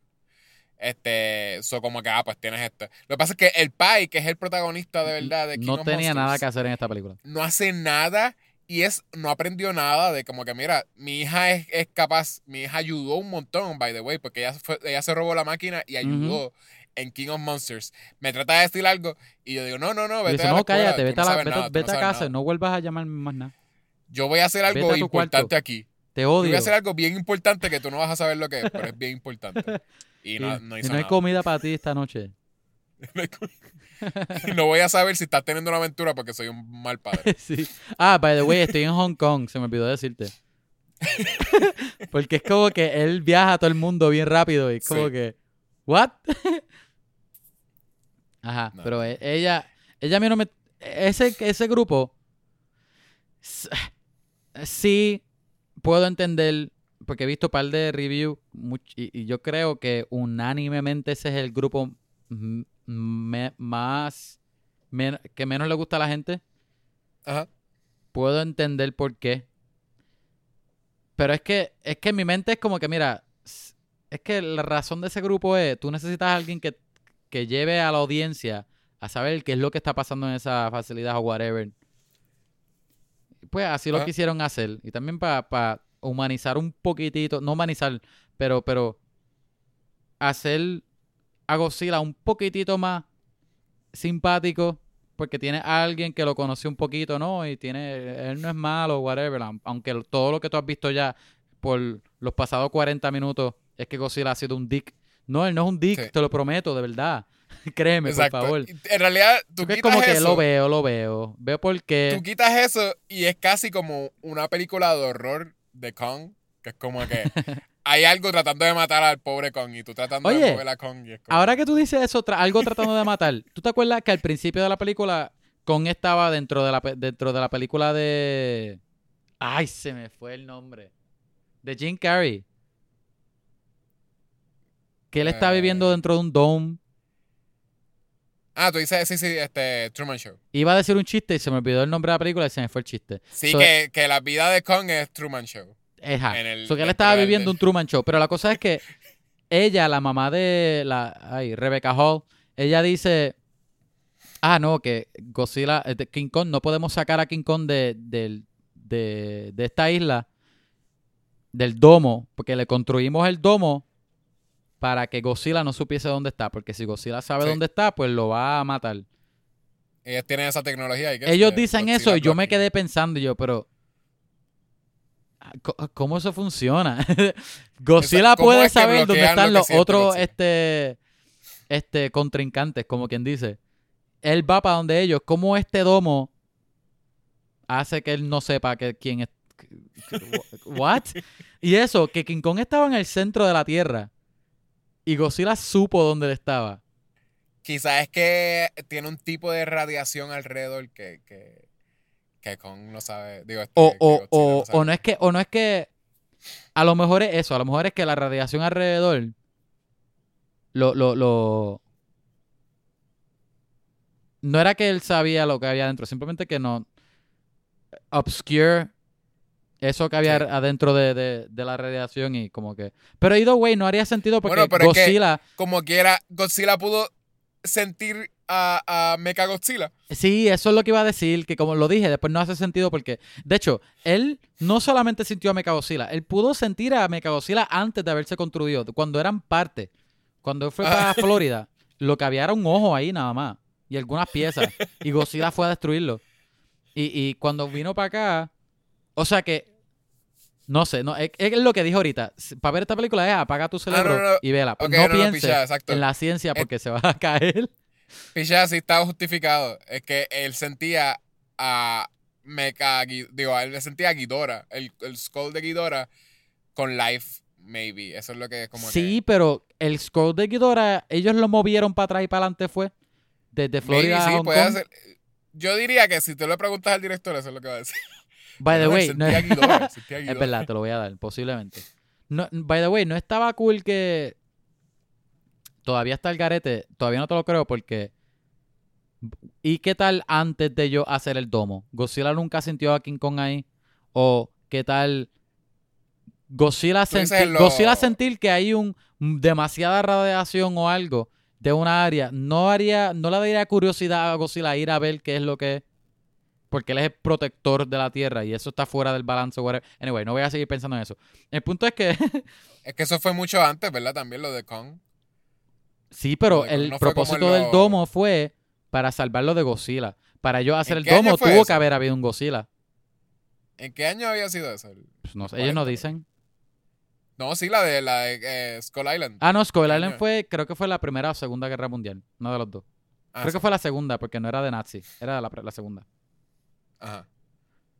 Este, so como que, ah, pues tienes esto. Lo que pasa es que el Pai, que es el protagonista de verdad de King no of tenía nada que hacer en esta película. no hace nada y es no aprendió nada de como que mira mi hija es, es capaz mi hija ayudó un montón by the way porque ella fue- ella se robó la máquina y ayudó en King of Monsters me trata de decir algo y yo digo no no no vete dice, a la no, escuela, cállate, vete, no a, la- vete, nada, tú vete no a casa, nada. no vuelvas a llamarme más nada. yo voy a hacer algo a importante cuarto. aquí Te yo odio. voy a hacer algo bien importante que tú no vas a saber lo que es pero es bien importante y Y- no, no y hizo no hay nada. comida para ti esta noche. y no voy a saber si estás teniendo una aventura porque soy un mal padre sí. Ah, by the way, estoy en Hong Kong, se me olvidó decirte. Porque es como que él viaja a todo el mundo bien rápido y es como Sí. que, ¿what? Ajá, No. pero e- ella, ella a mí no me... Ese, ese grupo, sí puedo entender, porque he visto un par de reviews y, y yo creo que unánimemente ese es el grupo me- más... que menos le gusta a la gente. Ajá. Puedo entender por qué. Pero es que, es que en mi mente es como que, mira, es que la razón de ese grupo es, tú necesitas a alguien que, que lleve a la audiencia a saber qué es lo que está pasando en esa facilidad o whatever. Pues así lo Ajá. quisieron hacer. Y también para humanizar un poquitito, no humanizar, pero, pero hacer a Godzilla un poquitito más simpático porque tiene a alguien que lo conoció un poquito, ¿no? Y tiene, él no es malo, whatever, aun- aunque todo lo que tú has visto ya por los pasados 40 minutos es que Godzilla ha sido un dick. No, él no es un dick, Sí. te lo prometo, de verdad. Créeme, Exacto. por favor. En realidad, tú Porque es quitas como que eso. lo veo, lo veo. Veo por qué. Tú quitas eso y es casi como una película de horror de Kong, que es como que hay algo tratando de matar al pobre Kong y tú tratando Oye, de mover a Kong y es como- Ahora que tú dices eso, tra- algo tratando de matar, ¿tú te acuerdas que al principio de la película Kong estaba dentro de la, dentro de la película de... Ay, se me fue el nombre. De Jim Carrey. Que él está Eh. viviendo dentro de un dome. Ah, tú dices, sí, sí, este, Truman Show. Iba a decir un chiste y se me olvidó el nombre de la película y se me fue el chiste. Sí, So, que, que la vida de Kong es Truman Show. El- So que él estaba viviendo del- un Truman Show. Pero la cosa es que ella, la mamá de la ay, Rebecca Hall, ella dice. Ah, no, que Godzilla, eh, de King Kong, no podemos sacar a King Kong de, del- de, de esta isla, del domo, porque le construimos el domo para que Godzilla no supiese dónde está, porque si Godzilla sabe Sí. dónde está, pues lo va a matar. Ellos tienen esa tecnología. Guess, Ellos dicen Godzilla eso y yo me quedé pensando y yo, pero ah, ¿cómo eso funciona? Godzilla ¿cómo puede saber dónde están lo los otros Godzilla? este este contrincantes, como quien dice. Él va para donde ellos, ¿cómo este domo hace que él no sepa que quién es what? Y eso, que King Kong estaba en el centro de la Tierra y Godzilla supo dónde él estaba. Quizás es que tiene un tipo de radiación alrededor que, que, que Kong no sabe. Digo, este, O, o, o, sabe. o no es que, o no es que a lo mejor es eso, a lo mejor es que la radiación alrededor lo, lo, lo no era que él sabía lo que había adentro, simplemente que no obscure eso que había Sí. adentro de, de, de la radiación y como que pero either way no haría sentido porque Bueno, pero es que- Godzilla Como quiera, Godzilla pudo sentir a, a Mechagodzilla. Sí, eso es lo que iba a decir, que como lo dije, después no hace sentido porque, de hecho, él no solamente sintió a Mechagodzilla, él pudo sentir a Mechagodzilla antes de haberse construido, cuando eran parte. Cuando él fue para. Florida, lo que había era un ojo ahí nada más y algunas piezas y Godzilla fue a destruirlo. Y, y cuando vino para acá, o sea que, no sé, no, es, es lo que dije ahorita, para ver esta película es apaga tu cerebro Ah, no, no. y vela. Ok, no, pienses en la ciencia Eh, porque se va a caer. Pichá, sí estaba justificado. Es que él sentía a Mecha, Gui- digo, él sentía a Ghidorah, el, el skull de Ghidorah con life, maybe. Eso es lo que es como Sí, pero el scroll de Ghidorah, ellos lo movieron para atrás y para adelante, fue. Desde maybe Florida a Hong Kong. Yo diría que si tú le preguntas al director, eso es lo que va a decir. By the way, no, es verdad, te lo voy a dar, posiblemente. No, by the way, no estaba cool que. Todavía está el garete. Todavía no te lo creo porque. ¿Y qué tal antes de yo hacer el domo? ¿Godzilla nunca sintió a King Kong ahí? ¿O qué tal Godzilla, sentir, lo- Godzilla sentir que hay un demasiada radiación o algo de una área? ¿No haría, no le daría curiosidad a Godzilla ir a ver qué es lo que es? Porque él es el protector de la Tierra y eso está fuera del balance. whatever. Anyway, no voy a seguir pensando en eso. El punto es que Es que eso fue mucho antes, ¿verdad? También lo de Kong. Sí, pero el no propósito del lo- domo fue para salvarlo de Godzilla. Para yo hacer ¿En el domo tuvo eso? que haber habido un Godzilla. ¿En qué año había sido eso? Pues no sé, ellos no 40, dicen. No, sí, la de, la de eh, Skull Island. Ah, no, Skull ¿Qué Island año? fue, creo que fue la primera o segunda guerra mundial. Uno de los dos. Ah, creo sí. que fue la segunda, porque no era de Nazi, era la, la segunda. Ajá.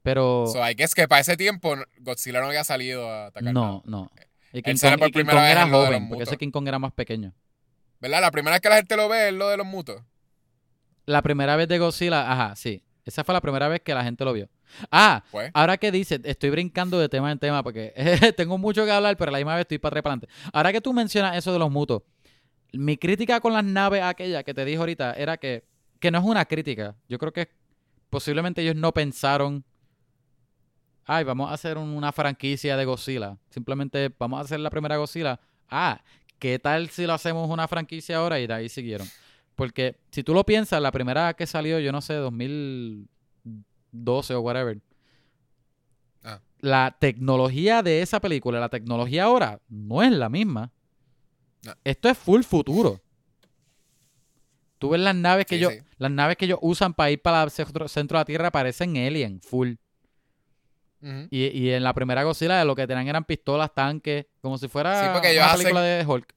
Pero So, I guess que para ese tiempo Godzilla no había salido a atacar. no, nada. no. Y King Kong, por y King Kong era joven, porque ese King Kong era más pequeño. ¿Verdad? La primera vez que la gente lo ve es lo de los mutos. La primera vez de Godzilla, ajá, sí. Esa fue la primera vez que la gente lo vio. Ah, Pues. ahora que dices, estoy brincando de tema en tema porque tengo mucho que hablar, pero a la misma vez estoy para atrás para adelante. Ahora que tú mencionas eso de los mutos, mi crítica con las naves aquella que te dije ahorita era que, que no es una crítica. Yo creo que posiblemente ellos no pensaron, ay, vamos a hacer un- una franquicia de Godzilla. Simplemente vamos a hacer la primera Godzilla. Ah, ¿qué tal si lo hacemos una franquicia ahora? Y de ahí siguieron. Porque si tú lo piensas, la primera que salió, yo no sé, 2012 o whatever. Ah. La tecnología de esa película, la tecnología ahora, no es la misma. No. Esto es full futuro. Tú ves las naves que Sí, ellos, sí. las naves que ellos usan para ir para el centro, centro de la Tierra parecen alien, full. Y, y en la primera Godzilla lo que tenían eran pistolas, tanques, como si fuera Sí, porque ellos una hacen- de Hulk.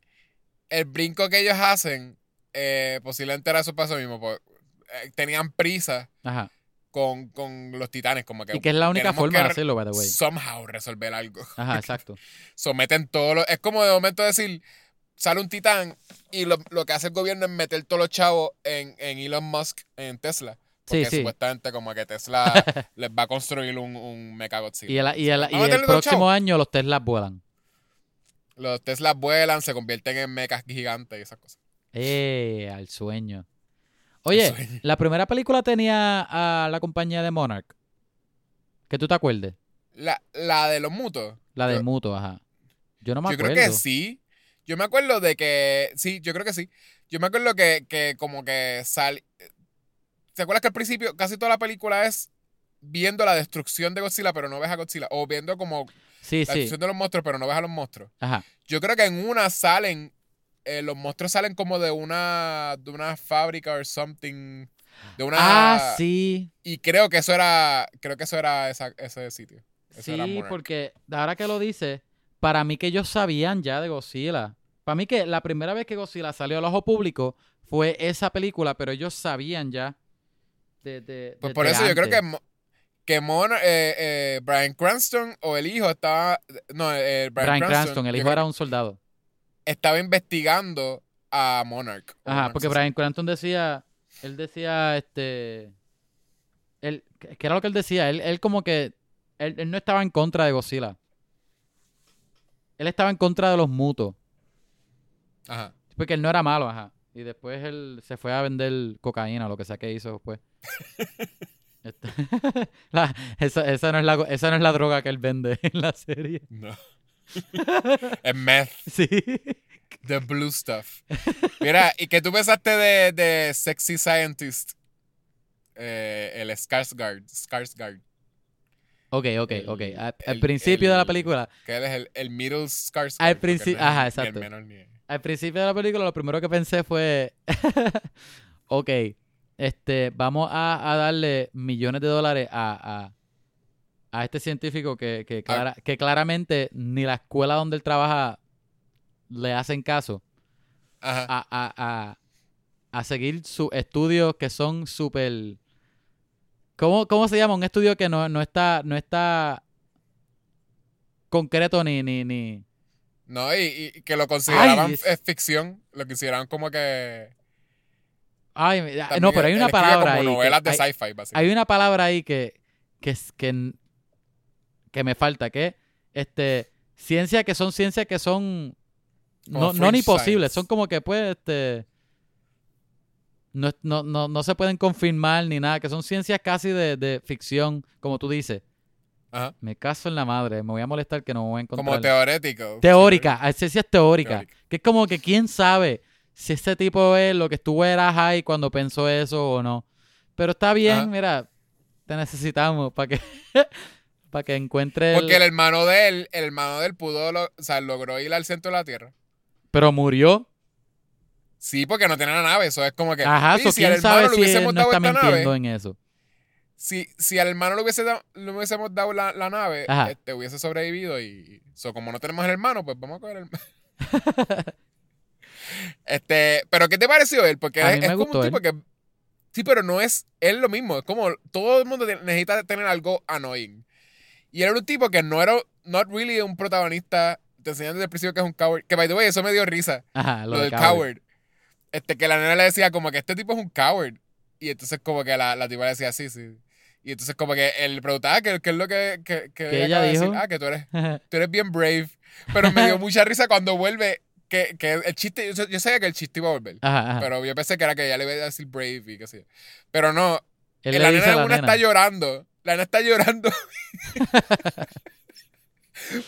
El brinco que ellos hacen, eh, posiblemente era eso pasó mismo. pues, eh, tenían prisa Ajá. con, con los titanes, como que. Y que es la única forma de hacerlo, by the way. Somehow resolver algo. Ajá, exacto. Someten todo lo. Es como de momento decir. Sale un titán y lo, lo que hace el gobierno es meter todos los chavos en, en Elon Musk, en Tesla. Porque Sí, sí. supuestamente como que Tesla les va a construir un, un Mecha Godzilla. Y el, y el- y el próximo chavos. año los Teslas vuelan. Los Teslas vuelan, se convierten en mechas gigantes y esas cosas. Eh, al sueño. Oye, sueño. la primera película tenía a la compañía de Monarch. Que tú te acuerdes. La, la de los mutos. La de Yo- Muto, ajá. Yo no me Yo acuerdo. creo que sí. Yo me acuerdo de que. Sí, yo creo que sí. Yo me acuerdo que, que como que sale. ¿Te acuerdas que al principio casi toda la película es viendo la destrucción de Godzilla, pero no ves a Godzilla? O viendo como Sí, la sí. destrucción de los monstruos, pero no ves a los monstruos. Ajá. Yo creo que en una salen. eh, los monstruos salen como de una. de una fábrica or something. De una. Ah, sí. Y creo que eso era. Creo que eso era esa- ese sitio. Eso Sí, porque ahora que lo dice, para mí que ellos sabían ya de Godzilla. Para mí que la primera vez que Godzilla salió al ojo público fue esa película, pero ellos sabían ya de, de- Pues por eso yo creo que, que Mon- eh, eh, Brian Cranston o el hijo estaba. No, eh, Brian, Brian Cranston, Cranston, el hijo era un soldado. Estaba investigando a Monarch. Ajá, Monarch porque Brian Cranston decía, él decía, este, él, ¿qué qué era lo que él decía? Él, él como que, él, él no estaba en contra de Godzilla. Él estaba en contra de los mutos, Ajá. porque él no era malo, ajá. Y después él se fue a vender cocaína, lo que sea que hizo después. Este- La- esa, esa no es la, esa no es la droga que él vende en la serie. No. es meth, Sí. the blue stuff. Mira, ¿y qué tú pensaste de, de Sexy Scientist? Eh, el Skarsgård. Skarsgård. Ok, ok, El- ok. Al, el- principio de la el- película, Que él es el, el middle Skarsgård. Al porque princi- no es ajá, exacto. al principio de la película lo primero que pensé fue, ok, este, vamos a, a darle millones de dólares a, a, a este científico que, que, clara- que claramente ni la escuela donde él trabaja le hacen caso Ajá. a, a, a, a seguir sus estudios que son súper... ¿Cómo, ¿Cómo se llama? Un estudio que no, no está no está concreto ni... ni, ni... No, y, y que lo consideraban es- ficción. Lo consideraban como que. Ay, también no, pero hay una palabra como ahí. que- novelas de hay- sci-fi, hay básicamente. una palabra ahí que, que, es- que, que me falta, que este ciencia que son ciencias que son no, no ni posibles, son como que pues este no, no, no, no se pueden confirmar ni nada, que son ciencias casi de, de ficción, como tú dices. Ajá. Me caso en la madre, me voy a molestar que no me voy a encontrar. Como teórico. Teórica, hay ciencias teóricas. Teórica. Que es como que quién sabe si ese tipo es lo que estuvo era high cuando pensó eso o no. Pero está bien, Ajá. mira, te necesitamos para que para que encuentre el- Porque el hermano de él, el hermano de él pudo, lo- o sea, logró ir al centro de la Tierra. Pero murió. Sí, porque no tenía la nave. Eso es como que. Ajá, sí, so si al quién hermano sabe si él hubiésemos no dado está mintiendo nave. en eso. Si, si al hermano le, hubiese le hubiésemos dado la, la nave, Ajá. este, hubiese sobrevivido. Y. So, como no tenemos el hermano, pues vamos a coger el hermano. este, pero ¿qué te pareció él? Porque A es, mí me es como un él. tipo que Sí, pero no es, es lo mismo. Es como todo el mundo necesita tener algo annoying. Y era un tipo que no era, not really un protagonista. Te enseñan desde el principio que es un coward. Que by the way, eso me dio risa. Ajá, Lo, lo, del de coward. Este, que la nena le decía como que este tipo es un coward. Y entonces como que la, la tipa le decía, sí, sí. Y entonces como que él preguntaba "Ah, que, que es lo que, que, que Que ella acaba de decir. dijo. Ah, que tú eres, tú eres bien brave. Pero me dio mucha risa cuando vuelve. Que, que el chiste, yo, yo sabía que el chiste iba a volver. Ajá, ajá. Pero yo pensé que era que ella le iba a decir brave y qué sé yo. Pero no, Él la le dice nena la una está llorando. La nena está llorando.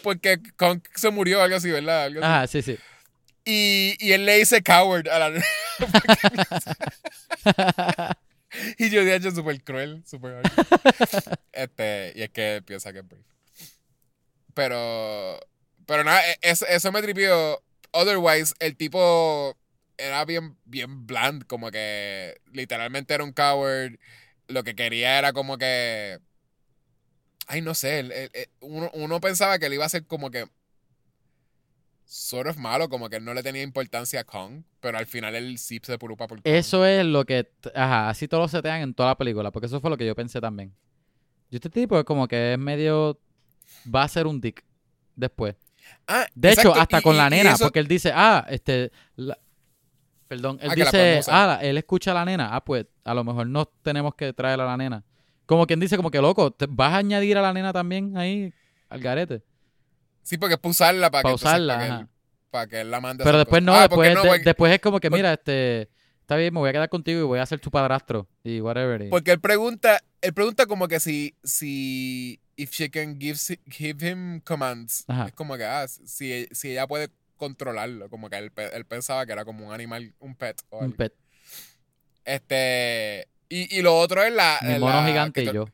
Porque Kong se murió algo así, ¿verdad? Algo así. Ajá, sí, sí. Y, y él le dice coward a la y yo dije, es súper cruel, súper. Este, y es que piensa que es brave. Pero, pero nada, e- eso, eso me tripió. Otherwise, el tipo era bien, bien bland, como que literalmente era un coward. Lo que quería era como que. Ay, no sé. uno, uno pensaba que él iba a ser como que. Sort of malo, como que él no le tenía importancia a Kong. Pero al final él sí se preocupa por Kong. Eso es lo que. Ajá, así todos lo setean en toda la película. Porque eso fue lo que yo pensé también. Y este tipo es como que es medio. Va a ser un dick después. Ah, De hecho, hasta y- con y- la nena, eso- porque él dice, ah, este. la- Perdón, él Ah, dice, ah, él escucha a la nena. Ah, pues a lo mejor no tenemos que traer a la nena. Como quien dice, como que loco, ¿te ¿vas a añadir a la nena también ahí al garete? Sí, porque es para usarla para, Pa' que, entonces, usarla, para, que él, para que él la mande Pero después no. Ah, después, no, de- porque, después es como que, mira, este, está bien, me voy a quedar contigo y voy a ser tu padrastro y whatever. porque él pregunta, él pregunta como que si, si, if she can give, give him commands. Ajá. Es como que, ah, si, si ella puede controlarlo, como que él, él pensaba que era como un animal, un pet. O un algo. pet, Este, y, y lo otro es la... mi la- mono gigante que y yo.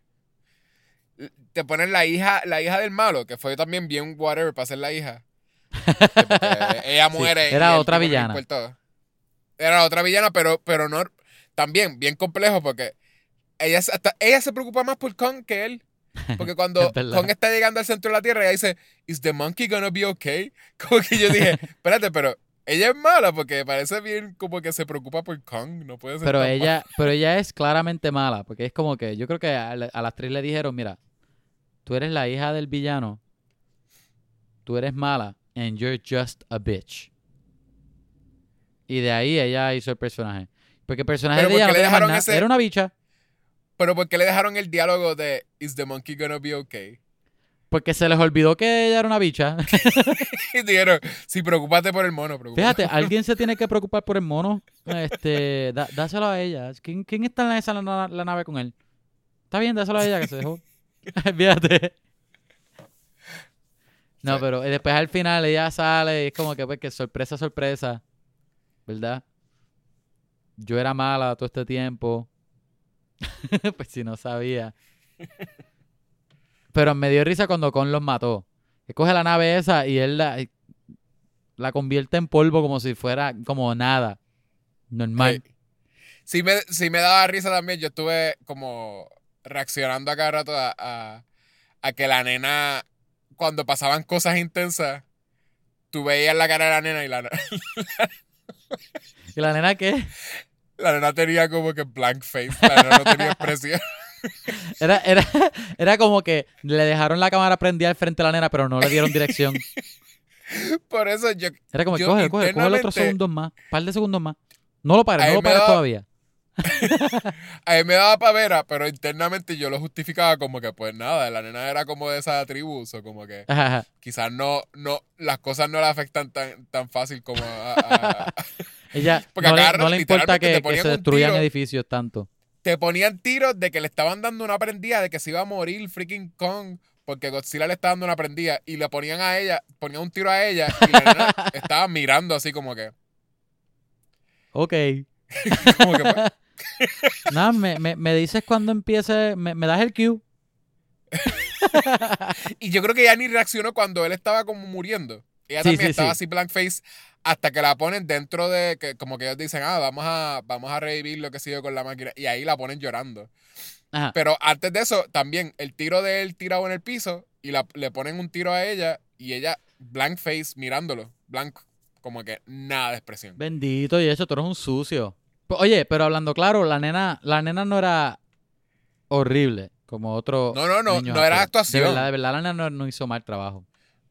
Te ponen la hija, la hija del malo, que fue también bien whatever para ser la hija. Ella Sí, muere. y era el otra villana. Era otra villana, pero, pero no. También bien complejo porque ella, se- hasta, ella se preocupa más por Kong que él. Porque cuando. Kong está llegando al centro de la Tierra, ella dice, ¿Is the monkey gonna be okay? Como que yo dije, espérate, pero ella es mala porque parece bien como que se preocupa por Kong. No puede ser Pero ella, pero ella es claramente mala, porque es como que yo creo que a la, a la actriz le dijeron, mira, tú eres la hija del villano, tú eres mala, and you're just a bitch. Y de ahí ella hizo el personaje. Porque el personaje Pero de ella ¿por no le dejaron ese- era una bicha. Pero ¿por qué le dejaron el diálogo de ¿Is the monkey gonna be okay? Porque se les olvidó que ella era una bicha. Y dijeron, sí, preocúpate por el mono. Preocúpate. Fíjate, alguien se tiene que preocupar por el mono. Este, da- dáselo a ella. ¿Quién, quién está en esa la nave con él? Está bien, dáselo a ella que se dejó. Fíjate. No, Sí. pero eh, después al final ella sale y es como que, pues, que sorpresa, sorpresa. ¿Verdad? Yo era mala todo este tiempo. pues si no sabía. Pero me dio risa cuando Con los mató. Que coge la nave esa y él la, la convierte en polvo como si fuera como nada. Normal. Sí me, sí me daba risa también. Yo estuve como reaccionando a cada rato a, a, a que la nena, cuando pasaban cosas intensas, tú veías la cara de la nena y la, ¿Y la nena qué? la nena tenía como que blank face. La nena no tenía expresión. Era, era, era como que le dejaron la cámara prendida al frente a la nena, pero no le dieron dirección. Por eso yo, Era como Yo coge, coge, coge otros internamente- segundos más. par de segundos más. No lo pares, no lo pares da- todavía. a mí me daba pavera, pero internamente yo lo justificaba como que pues nada, la nena era como de esa tribu, o como que Ajá, quizás no, no, las cosas no le afectan tan, tan fácil como a- a- Ella Porque no le, acá no le importa que, se destruyan tiro. edificios tanto. te ponían tiros de que le estaban dando una prendida, de que se iba a morir freaking Kong, porque Godzilla le estaba dando una prendida, y le ponían a ella, ponían un tiro a ella, y la nena estaba mirando así como que, Ok. como que pues, Nada, me, me, me dices cuando empiece, me, me das el cue. y yo creo que ella ni reaccionó cuando él estaba como muriendo. Ella Sí, también sí, estaba sí. así blank face hasta que la ponen dentro de que como que ellos dicen, ah, vamos a, vamos a revivir lo que sigue con la máquina. Y ahí la ponen llorando. Ajá. Pero antes de eso, también el tiro de él tirado en el piso y la- le ponen un tiro a ella y ella blank face mirándolo. Blank, como que nada de expresión. Bendito, y eso, tú eres un sucio. Oye, pero hablando claro, la nena, la nena no era horrible como otro. No, no, no, no era actuación. De verdad, de verdad, la nena no, no hizo mal trabajo.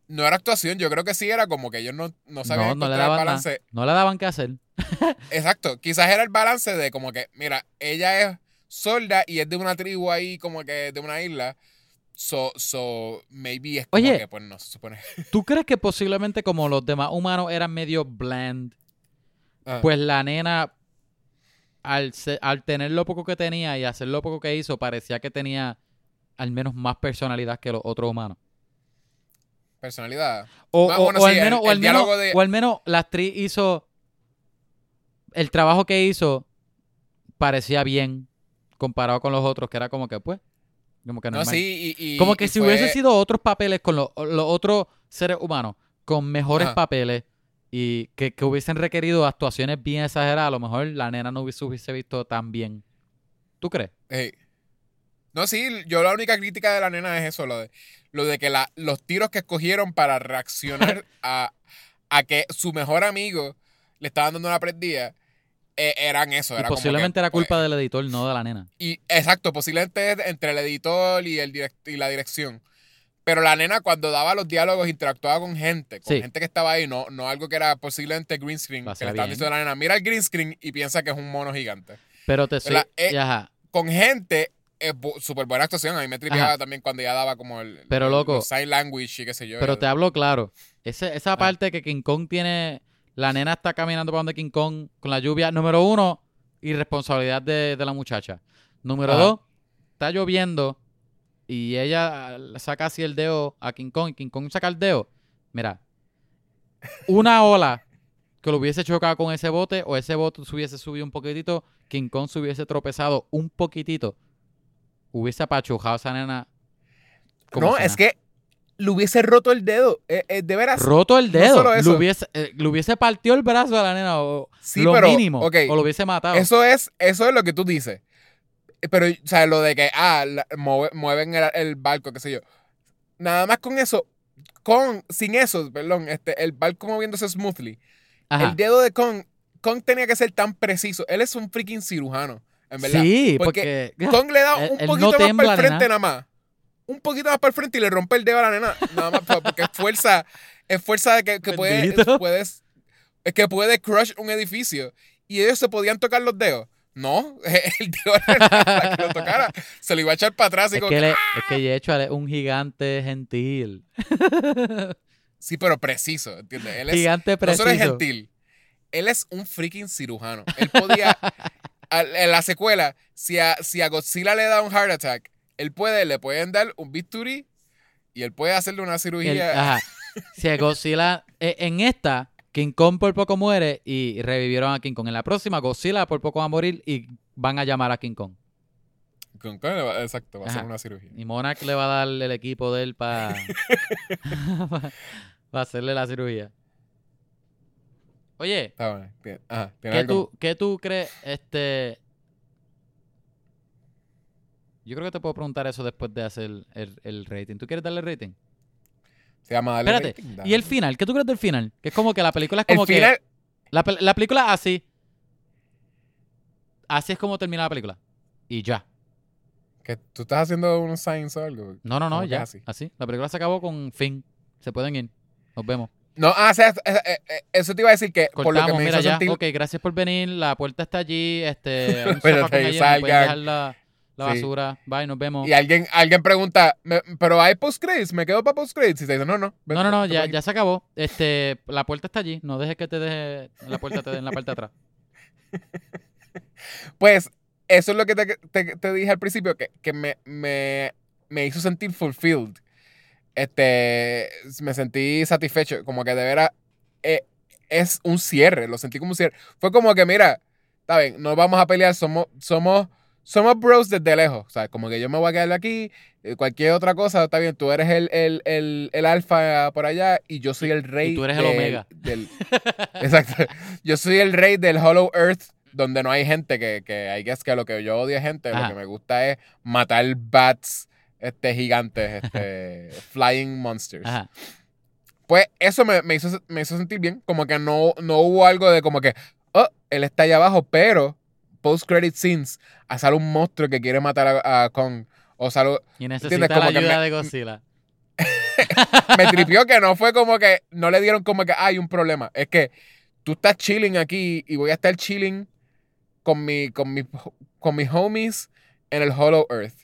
No era actuación, yo creo que sí era como que ellos no, no sabían No, no le el daban nada. balance. No le daban qué hacer. Exacto, quizás era el balance de como que, mira, ella es sorda y es de una tribu ahí como que de una isla. So, so maybe es como Oye. que, pues no se supone. ¿Tú crees que posiblemente como los demás humanos eran medio bland, Ah, pues la nena, al, al tener lo poco que tenía y hacer lo poco que hizo, parecía que tenía al menos más personalidad que los otros humanos? personalidad. O, Ah, o- bueno, o sí, al el- menos, o, al menos, diálogo de- o al menos la actriz hizo el trabajo que hizo parecía bien comparado con los otros, que era como que pues, como que No, sí, y, y- como que y si fue- hubiese sido otros papeles con los, los otros seres humanos, con mejores Ajá. papeles y que, que hubiesen requerido actuaciones bien exageradas, a lo mejor la nena no hubiese, hubiese visto tan bien. ¿Tú crees? No, sí, yo la única crítica de la nena es eso, lo de, lo de que la, los tiros que escogieron para reaccionar a, a que su mejor amigo le estaban dando una prendida, eh, eran eso. Era posiblemente que, era pues, culpa del editor, no de la nena. Y exacto, posiblemente entre el editor y, el direct- y la dirección. Pero la nena cuando daba los diálogos interactuaba con gente, con Sí. gente que estaba ahí, no, no algo que era posiblemente green screen. Que le estaban diciendo a la nena, mira el green screen y piensa que es un mono gigante. Pero te soy... Eh, ajá. Con gente, es súper buena actuación. A mí me tripeaba Ajá. también cuando ya daba como el, Pero, loco, sign language y qué sé yo. Pero te hablo claro. Ese- esa Ah. parte que King Kong tiene. La nena está caminando para donde King Kong con la lluvia. Número uno, irresponsabilidad de, de la muchacha. Número Ajá. dos, está lloviendo y ella ah, saca así el dedo a King Kong y King Kong saca el dedo. Mira, una ola que lo hubiese chocado con ese bote o ese bote se hubiese subido un poquitito, King Kong se hubiese tropezado un poquitito, hubiese apachujado a esa nena. No, es que le hubiese roto el dedo. Eh, eh, de veras. roto el no dedo. solo le, hubiese, eh, le hubiese partido el brazo a la nena o Sí, lo pero, mínimo. O lo hubiese matado. Eso es, eso es lo que tú dices. Eh, Pero, o sea, lo de que, ah, la- mueve- mueven el, el barco, qué sé yo. Nada más con eso, con, sin eso, perdón, este, el barco moviéndose smoothly. Ajá. El dedo de Kong, Kong tenía que ser tan preciso. Él es un freaking cirujano, en verdad. Sí, Porque porque. Kong le da Él- un poquito no más para el frente nada más. Un poquito más para el frente y le rompe el dedo a la nena. Nada más pa- porque es fuerza, es fuerza de que, que puede, puedes, es que puede crush un edificio. Y ellos se podían tocar los dedos. No, el nena, para que lo tocara, se lo iba a echar para atrás y es como que, le, es que Yechua es un gigante gentil. Sí, pero preciso, ¿entiendes? Él es, gigante no preciso. solo es gentil, él es un freaking cirujano. Él podía, en la secuela, si a, si a Godzilla le da un heart attack, él puede, le pueden dar un bisturí y él puede hacerle una El- cirugía. ajá. Si a Godzilla. eh, en esta, King Kong por poco muere y revivieron a King Kong. En la próxima, Godzilla por poco va a morir y van a llamar a King Kong. Con- con- exacto, va a hacer una cirugía. Y Monarch le va a dar el equipo de él para hacerle la cirugía. Oye, Está bueno. Tiene- Ajá, ¿tiene ¿qué algo? tú, ¿qué tú crees? Este. Yo creo que te puedo preguntar eso después de hacer el, el rating. ¿Tú quieres darle rating? Se llama darle Espérate. rating, ¿Y dale. el final? ¿Qué tú crees del final? Que es como que la película es El como que. final, La, la película así. Así es como termina la película. Y ya. que tú estás haciendo unos signs o algo. No, no, no, ¿Cómo que ya. así? Así. La película se acabó con fin. Se pueden ir. Nos vemos. No, ah, o sea, eh, eh, eso te iba a decir que por lo que me mira hizo ya. sentir. Ok, gracias por venir. La puerta está allí. Este, un allí donde salgan. La, Sí. basura. Bye, nos vemos. Y alguien, alguien pregunta, "Me- pero hay post credits, me quedo para post credits. Y te dice, no, no. No, no, no, ya, ya se acabó. Este, la puerta está allí. No dejes que te deje la puerta te en la parte de atrás. Pues eso es lo que te, te- te dije al principio, que, que me, me, me hizo sentir fulfilled. Este, me sentí satisfecho, como que de veras eh, es un cierre, lo sentí como un cierre. Fue como que, mira, está bien, no vamos a pelear, somos, somos, somos bros desde lejos. O sea, como que yo me voy a quedar aquí, eh, cualquier otra cosa, está bien, tú eres el, el, el, el alfa por allá y yo soy el rey. tú eres el omega. del- exacto. Yo soy el rey del Hollow Earth, donde no hay gente, que, que hay que es que lo que yo odio es gente, Ajá. lo que me gusta es matar bats este, gigantes, este, flying monsters. Ajá. Pues eso me, me hizo, me hizo sentir bien, como que no, no hubo algo de como que, oh, él está allá abajo, pero post-credit scenes a sale un monstruo que quiere matar a, a Kong. O sale, Y necesita la ayuda me- de Godzilla. me tripió que no fue como que no le dieron como que hay un problema. Es que tú estás chilling aquí y voy a estar chilling con mi, con mi, con mis homies en el Hollow Earth.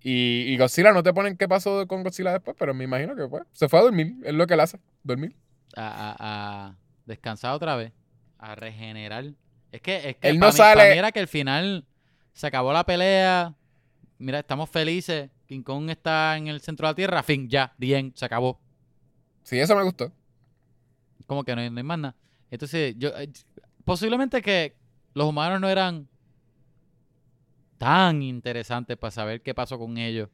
Y, y Godzilla no te ponen qué pasó con Godzilla después, pero me imagino que fue. Se fue a dormir, es lo que él hace, dormir. A, a- a descansar otra vez. A regenerar. Es que, es que Él no mí- sale- mí era que al final se acabó la pelea. Mira, estamos felices. King Kong está en el centro de la tierra. Fin, ya, bien, se acabó. Sí, eso me gustó. Como que no hay, no hay más nada. Entonces, yo eh, posiblemente que los humanos no eran tan interesantes para saber qué pasó con ellos,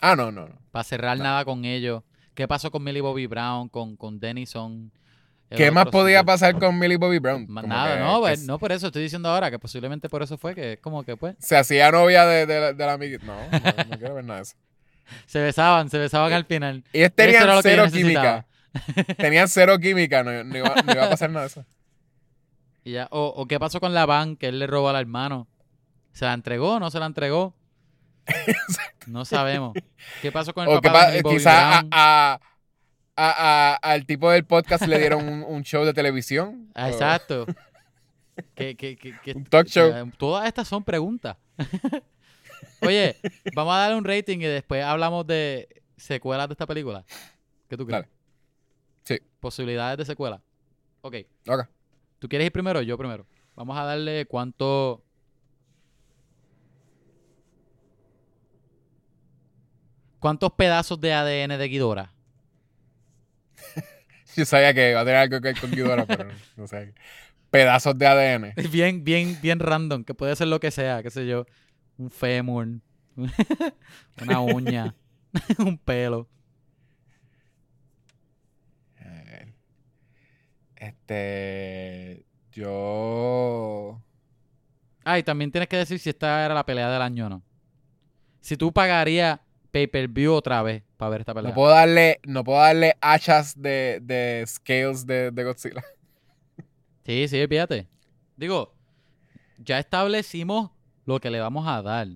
Ah, no, no, no. para cerrar No. nada con ellos. ¿Qué pasó con Millie Bobby Brown, con, con Denison? ¿Qué más podía pasar con Millie Bobby Brown? Más nada, que- no, pues, no por eso estoy diciendo ahora que posiblemente por eso fue que es como que pues Se hacía novia de, de, la- de la amiguita. No, no, no quiero ver nada de eso. se besaban, se besaban al final. Ellos Eso tenían cero química. Tenían cero química, no, no iba, no iba a pasar nada de eso. Y ya, o, o qué pasó con la van que él le robó al hermano. ¿Se la entregó o no se la entregó? No sabemos. ¿Qué pasó con el O papá pa- de Millie Bobby a- Brown? a- a- a- al tipo del podcast le dieron un, un show de televisión. Ah, exacto. que, que, que, Un talk show. todas estas son preguntas. Oye, vamos a darle un rating y después hablamos de secuelas de esta película. ¿Qué tú crees? Dale. Sí. Posibilidades de secuela. Ok. Ok. ¿Tú quieres ir primero o yo primero? Vamos a darle cuánto. ¿Cuántos pedazos de ADN de Ghidorah? Yo sabía que iba a tener algo que ver con Ghidorah, pero no, no sé. Pedazos de ADN. Bien, bien, bien random, que puede ser lo que sea, qué sé yo. Un fémur, una uña, un pelo. Este. Yo. Ah, y también tienes que decir si esta era la pelea del año o no. Si tú pagarías pay-per-view otra vez para ver esta pelea. No puedo darle, no puedo darle hachas de, de scales de, de Godzilla. Sí, sí, fíjate. Digo, ya establecimos lo que le vamos a dar.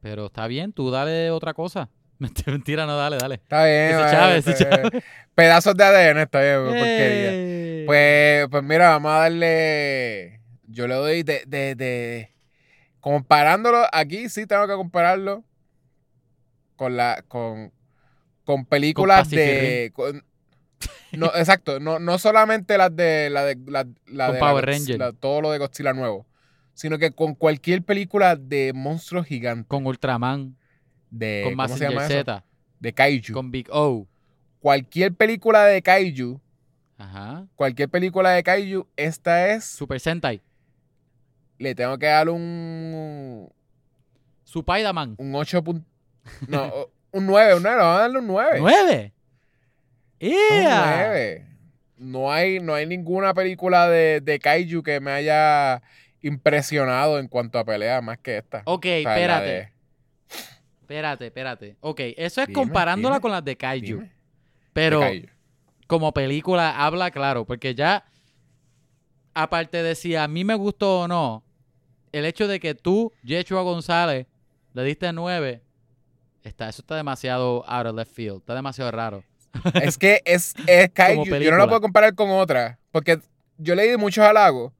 Pero está bien, tú dale otra cosa. Mentira, no, dale, dale. Está bien. Vale. Pedazos de ADN, está bien, porquería. ¡Eh! Pues, pues mira, vamos a darle. Yo le doy de, de, de. Comparándolo, aquí sí tengo que compararlo con la. con. con películas de. con- no, exacto, no, no solamente las de. la de. La, la Con de Power la Ranger. la- todo lo de Godzilla nuevo. Sino que con cualquier película de monstruos gigantes. Con Ultraman, De. con ¿Cómo se llama eso? Z, De Kaiju. con Big O. Cualquier película de Kaiju. Ajá. Cualquier película de Kaiju. Esta es. Super Sentai. Le tengo que dar un. Spider-Man. un 8. No, un 9, un 9, vamos a darle un 9. ¡Nueve! Un ¡Yeah! 9. No hay, no hay ninguna película de, de Kaiju que me haya impresionado en cuanto a pelea más que esta. Ok, O sea, espérate. de- Espérate, espérate. Ok, eso es Dime, comparándola dime, con las de Kaiju. dime, Pero de Kaiju. como película habla claro, porque ya, aparte de si a mí me gustó o no, el hecho de que tú, Yeshua González, le diste nueve, está, eso está demasiado out of left field, está demasiado raro. Es que es, es Kaiju. Yo no la puedo comparar con otra. Porque yo leí muchos halagos.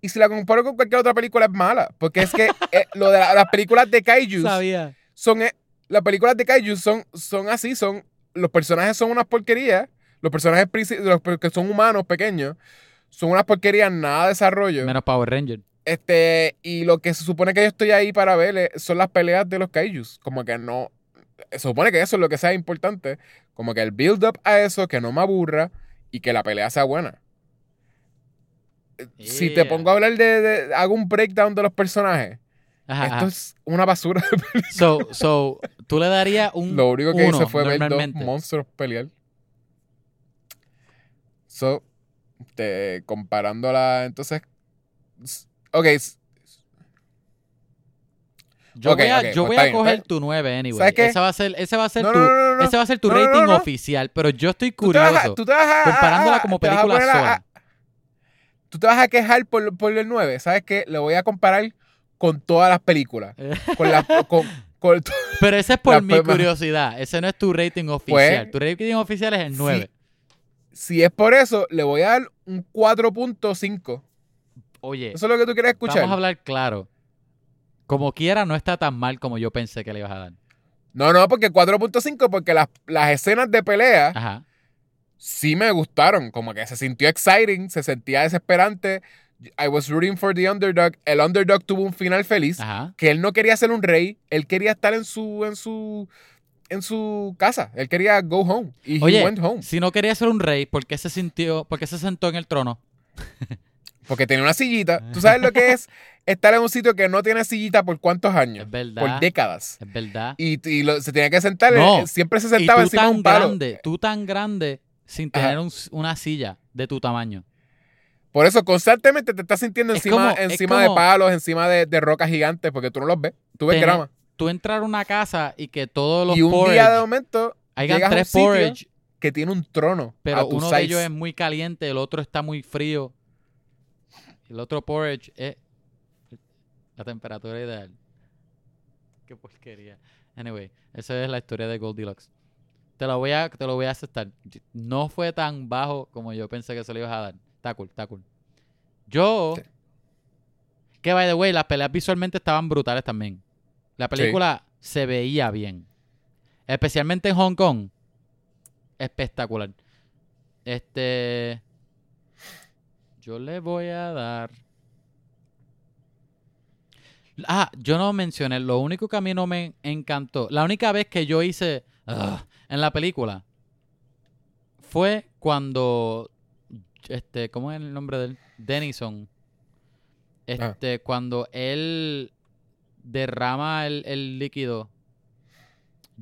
Y si la comparo con cualquier otra película es mala. Porque es que eh, lo de la- las películas de Kaiju son eh, las películas de kaiju son, son así, son los personajes son unas porquerías, los personajes los que son humanos pequeños son unas porquerías, nada de desarrollo. Menos Power Ranger. Este, y lo que se supone que yo estoy ahí para ver eh, son las peleas de los kaijus, como que no se supone que eso es lo que sea importante, como que el build up a eso que no me aburra y que la pelea sea buena. Eh, Si te pongo a hablar de, de- hago un breakdown de los personajes, Ajá, esto ajá. es una basura de película. So, so, tú le darías un Lo único que uno, hice fue ver dos monstruos pelear. So, te, comparándola, entonces. Ok, Yo Ok, voy a, yo pues voy a bien, coger tu 9 anyway. ¿Sabes qué? Ese va a ser, ese va a ser no, tu, no, no, no, ese va a ser tu rating oficial, pero yo estoy Tú te vas a- curioso. tú te vas a- comparándola como película sola. tú te vas a quejar por, por el 9. ¿Sabes qué? Le voy a comparar con todas las películas. Con la, con, con- Pero ese es por mi curiosidad. Ese no es tu rating oficial. tu rating oficial es el 9. si es por eso, le voy a dar un 4.5. Oye, Eso es lo que tú quieres escuchar. vamos a hablar claro. Como quiera, no está tan mal como yo pensé que le ibas a dar. No, no, porque 4.5, porque las, las escenas de pelea Ajá. sí me gustaron. Como que se sintió exciting, se sentía desesperante. I was rooting for the underdog. El underdog tuvo un final feliz. Ajá. Que él no quería ser un rey, él quería estar en su, en su, en su casa. Él quería go home. Y he Oye, went home. si no quería ser un rey, ¿por qué se sintió, por qué se sentó en el trono? Porque tenía una sillita. ¿Tú sabes lo que es estar en un sitio que no tiene sillita por cuántos años? Es verdad. Por décadas. Es verdad. Y, y lo- se tenía que sentar, No. eh, siempre se Y sentaba tú encima de tan un palo. grande, tú tan grande sin tener un- una silla de tu tamaño. Por eso constantemente te estás sintiendo Es encima, como- es encima de palos, encima de, de rocas gigantes, porque tú no los ves. Tú ves grama. Tú entrar a una casa y que todos los Y un porridge, día de momento hayan llegas a un tres porridge, que tiene un trono pero a tu uno size. de ellos es muy caliente, el otro está muy frío. El otro porridge es la temperatura ideal. Qué porquería. Anyway, esa es la historia de Goldilocks. Te lo voy a, te lo voy a aceptar. No fue tan bajo como yo pensé que se lo ibas a dar. Está cool, está cool. Yo, Sí. que by the way, las peleas visualmente estaban brutales también. La película se veía bien. Especialmente en Hong Kong. Espectacular. Este. Yo le voy a dar. Ah, yo no mencioné. Lo único que a mí no me encantó. La única vez que yo hice. En la película. Fue cuando. Este, ¿cómo es el nombre de él? Denison. Este, cuando él derrama el, el líquido.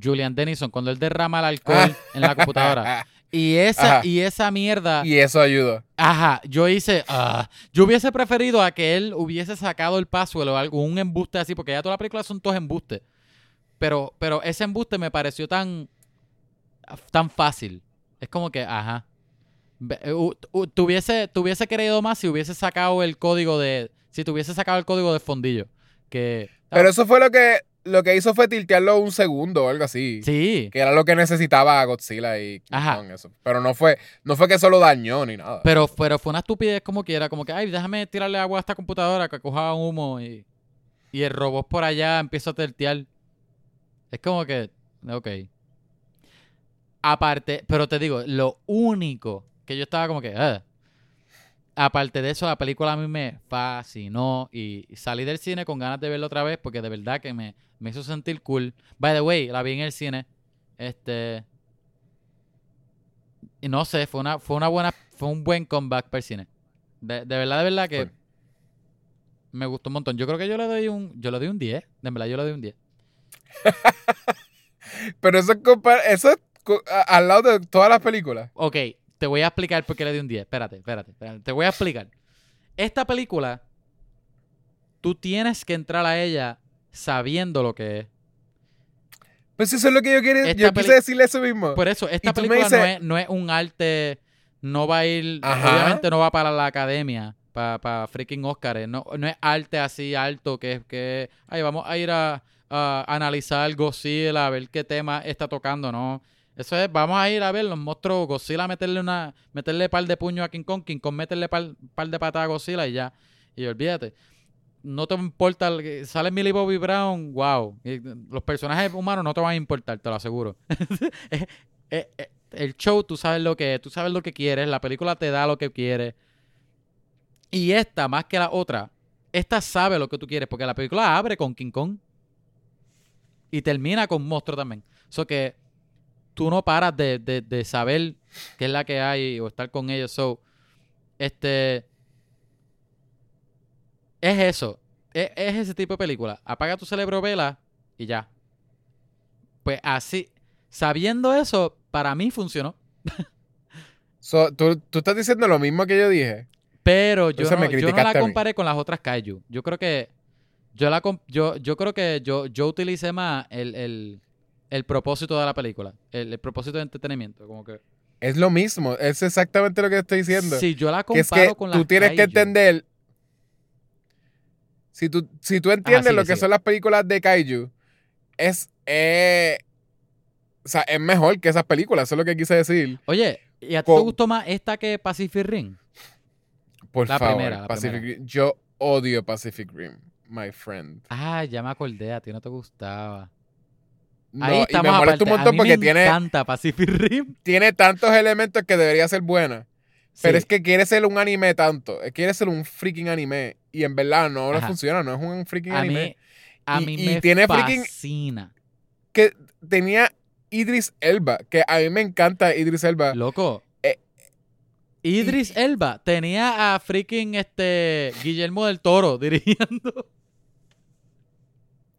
Julian Denison, cuando él derrama el alcohol en la computadora. Y esa, Ajá. y esa mierda. y eso ayuda. Ajá, yo hice. ah, yo hubiese preferido a que él hubiese sacado el password o algo, un embuste así, porque ya toda la película son todos embustes. Pero, pero ese embuste me pareció tan. tan fácil. Es como que, ajá. Eh, Tuviese, tuviese querido más si hubiese sacado el código de. Si tuviese sacado el código de fondillo. Que. Pero eso fue lo que, lo que hizo fue tiltearlo un segundo o algo así. Sí. Que era lo que necesitaba Godzilla y Ajá. Eso. Pero no fue, no fue que eso lo dañó ni nada. Pero, pero fue una estupidez como quiera, como que, ay, déjame tirarle agua a esta computadora que coja humo y, y el robot por allá empieza a tertear. Es como que, ok. Aparte, pero te digo, lo único que yo estaba como que, "Ah". Aparte de eso, la película a mí me fascinó y salí del cine con ganas de verla otra vez porque de verdad que me, me hizo sentir cool. By the way, la vi en el cine. Este. Y no sé, fue una, fue una buena, fue un buen comeback para el cine. De, de verdad, de verdad que me gustó un montón. Yo creo que yo le doy un, yo le doy un 10. De verdad, yo le doy un 10. Pero eso es, eso es al lado de todas las películas. Ok, te voy a explicar por qué le di un 10. Espérate, espérate, espérate. Te voy a explicar. Esta película, tú tienes que entrar a ella sabiendo lo que es. Pues eso es lo que yo quería. Esta Yo quise decirle eso mismo. Por eso, esta película no, es, no es un arte, no va a ir, Ajá. obviamente no va para la academia, para freaking Oscars, no, no es arte así alto que, que ay, vamos a ir a, a analizar Godzilla, a ver qué tema está tocando, no. Eso es, vamos a ir a ver los monstruos, Godzilla meterle una, meterle par de puño a King Kong, King Kong meterle par, par de patadas a Godzilla y ya. Y olvídate. No te importa, sale Millie Bobby Brown, wow. Los personajes humanos no te van a importar, te lo aseguro. Es- es- es- el show, tú sabes lo que es, tú sabes lo que quieres, la película te da lo que quieres. Y esta, más que la otra, esta sabe lo que tú quieres, porque la película abre con King Kong y termina con monstruo también. Eso que tú no paras de, de- de saber qué es la que hay o estar con ellos. So, este. Es eso. Es, es ese tipo de película. Apaga tu cerebro, vela y ya. Pues así, sabiendo eso, para mí funcionó. So, ¿tú, tú estás diciendo lo mismo que yo dije. Pero yo no, yo no la comparé con las otras kaiju. Yo creo que yo la yo, yo creo que yo, yo utilicé más el, el, el propósito de la película. El, el propósito de entretenimiento. Como que Es lo mismo, es exactamente lo que estoy diciendo. Si yo la es comparo que con tú las tienes que entender. Si tú, si tú entiendes sigue, lo que sigue. son las películas de Kaiju, es. eh, o sea, es mejor que esas películas, eso es lo que quise decir. Oye, ¿y a ti te gustó más esta que Pacific Rim? Por La favor, primera, la Pacific primera. Rim. Yo odio Pacific Rim, my friend. Ah, ya me acordé, a ti no te gustaba. No, Ahí y me estamos molesta aparte. un montón porque tiene, encanta Pacific Rim. tiene tantos elementos que debería ser buena. Pero es que quiere ser un anime tanto. eh, Quiere ser un freaking anime. Y en verdad no le funciona. No es un freaking a anime. mí, a Y- mí y me tiene freaking- fascina. Que tenía Idris Elba. Que a mí me encanta Idris Elba. Loco. Eh, Idris Elba tenía a freaking este Guillermo del Toro dirigiendo.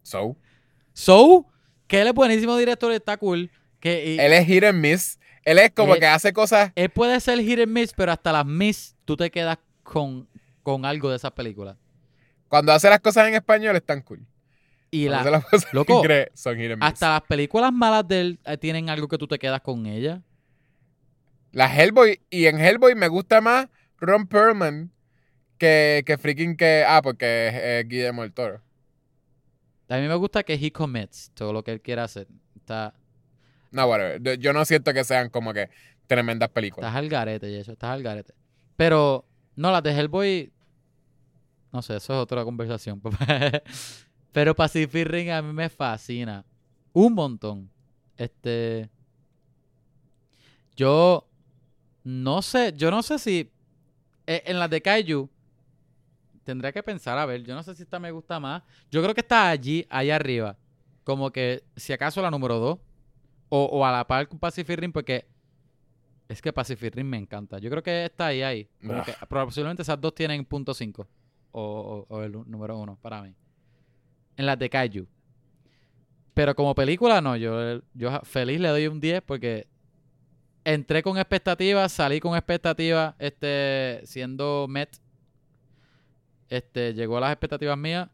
So. So, que él es buenísimo director, está cool. Que, y- Él es hit and miss. Él es como Él- que hace cosas. él puede ser hit and miss, pero hasta las miss tú te quedas con, con algo de esas películas. Cuando hace las cosas en español están cool. Y la, las cosas Loco, en son hit and miss. hasta las películas malas de él eh, tienen algo que tú te quedas con ella. La Hellboy. Y en Hellboy me gusta más Ron Perlman que, que freaking que. Ah, porque es, Guillermo del Toro. A mí me gusta que he commits todo lo que él quiera hacer. Está, No, whatever. Yo- no siento que sean como que tremendas películas. estás al garete, y eso, estás al garete. Pero, no, las de Hellboy, no sé, eso es otra conversación. Pero Pacific Rim a mí me fascina. Un montón. Este. Yo no sé, yo no sé si eh, en las de Kaiju tendría que pensar a ver, yo no sé si esta me gusta más. Yo creo que está allí, allá arriba. Como que si acaso la número 2 o, o a la par con Pacific Rim porque es que Pacific Rim me encanta. Yo creo que está ahí ahí. Que posiblemente esas dos tienen punto 5 o, o- o el número 1 para mí. En las de Kaiju. Pero como película, no. Yo, yo feliz le doy un 10 porque entré con expectativas, salí con expectativas, este, siendo Met. Este, llegó a las expectativas mías.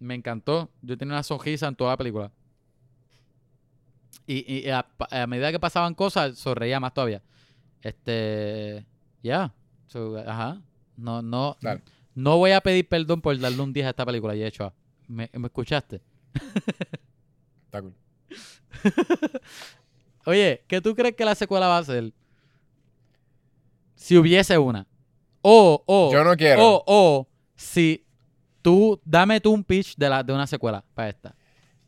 Me encantó. Yo tenía una sonrisa en toda la película. Y, y a, a medida que pasaban cosas, sonreía más todavía. Este, ya. So, ajá. No, no, Dale. no voy a pedir perdón por darle un 10 a esta película. Y he hecho, ¿me, me escuchaste? Está cool. Oye, ¿qué tú crees que la secuela va a ser? Si hubiese una. O, o, Yo no quiero. o, o, si tú, dame tú un pitch de, la, de una secuela para esta.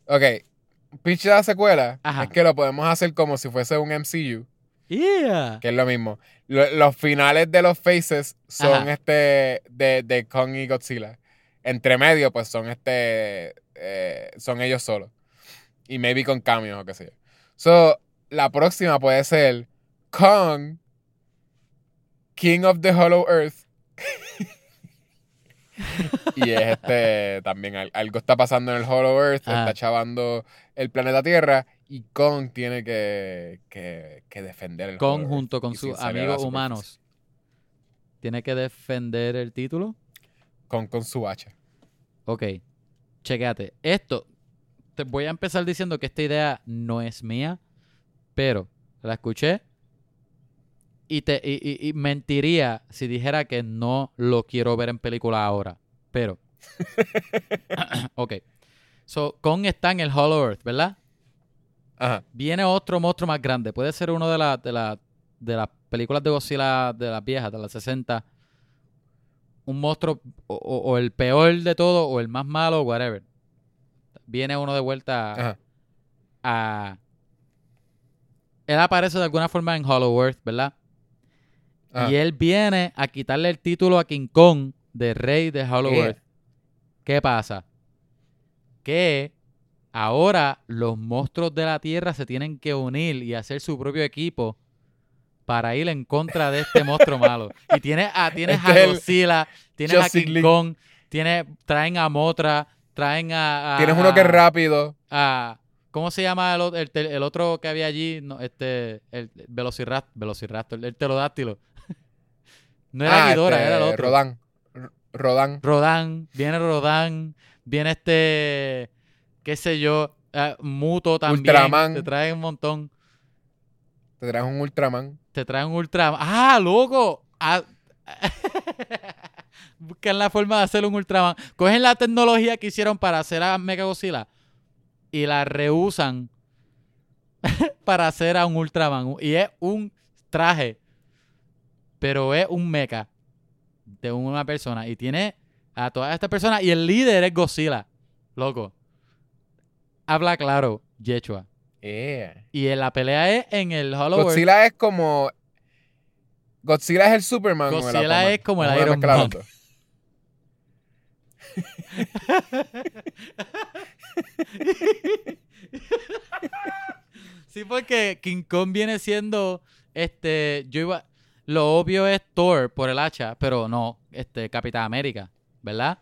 Ok. Pitch de la secuela Ajá. es que lo podemos hacer como si fuese un MCU, Yeah. que es lo mismo. Lo- los finales de los faces son Ajá. este de, de Kong y Godzilla. Entre medio, pues son este. eh, son ellos solos. Y maybe con cambios o qué sé yo. So, la próxima puede ser Kong, King of the Hollow Earth. Y es este también al- algo está pasando en el Hollow Earth, Ajá. está chavando el planeta Tierra y Kong tiene que, que, que defender el Hollow Earth junto con sus amigos humanos. Tiene que defender el título. Kong con su hacha. Ok. Chequéate. Esto, te voy a empezar diciendo que esta idea no es mía, pero la escuché y, te, y, y- y mentiría si dijera que no lo quiero ver en película ahora. Pero. ok. So, Kong está en el Hollow Earth, ¿verdad? Ajá. Viene otro monstruo más grande. Puede ser uno de, las de, la- de las películas de Godzilla de las viejas, de las 60. Un monstruo, o, o- o el peor de todo, o el más malo, whatever. Viene uno de vuelta Ajá. a- Él aparece de alguna forma en Hollow Earth, ¿verdad? Ajá. Y él viene a quitarle el título a King Kong de rey de Hollow Yeah. Earth. ¿Qué pasa? Que ahora los monstruos de la Tierra se tienen que unir y hacer su propio equipo para ir en contra de este monstruo malo. Y tienes a, tienes Este a Godzilla, tienes a King. Kong, tienes, traen a Motra, traen a... a- Tienes uno que es rápido. a- ¿Cómo se llama el, el otro que había allí? No, este, el Velociraptor, Velociraptor, el pterodáctilo. No era Ah, Ghidorah, este, era el otro. Rodán. Rodán. Rodán, viene Rodán, viene este, qué sé yo, eh, Muto también. Ultraman. Te trae un montón. Te traes un Ultraman. te traen un Ultraman. ¡Ah, loco! Ah, Buscan la forma de hacer un Ultraman. Cogen la tecnología que hicieron para hacer a Mega Godzilla y la reusan para hacer a un Ultraman. Y es un traje, pero es un mecha de una persona. Y tiene a todas estas personas. Y el líder es Godzilla. Loco. Habla claro, Yechua. Yeah. Y en la pelea es en el Hollow. Godzilla es como. Godzilla es el Superman. el Godzilla es como el ¿O una Iron Man. Sí, porque King Kong viene siendo este. Yo iba. Lo obvio es Thor por el hacha, pero no, este, Capitán América, ¿verdad?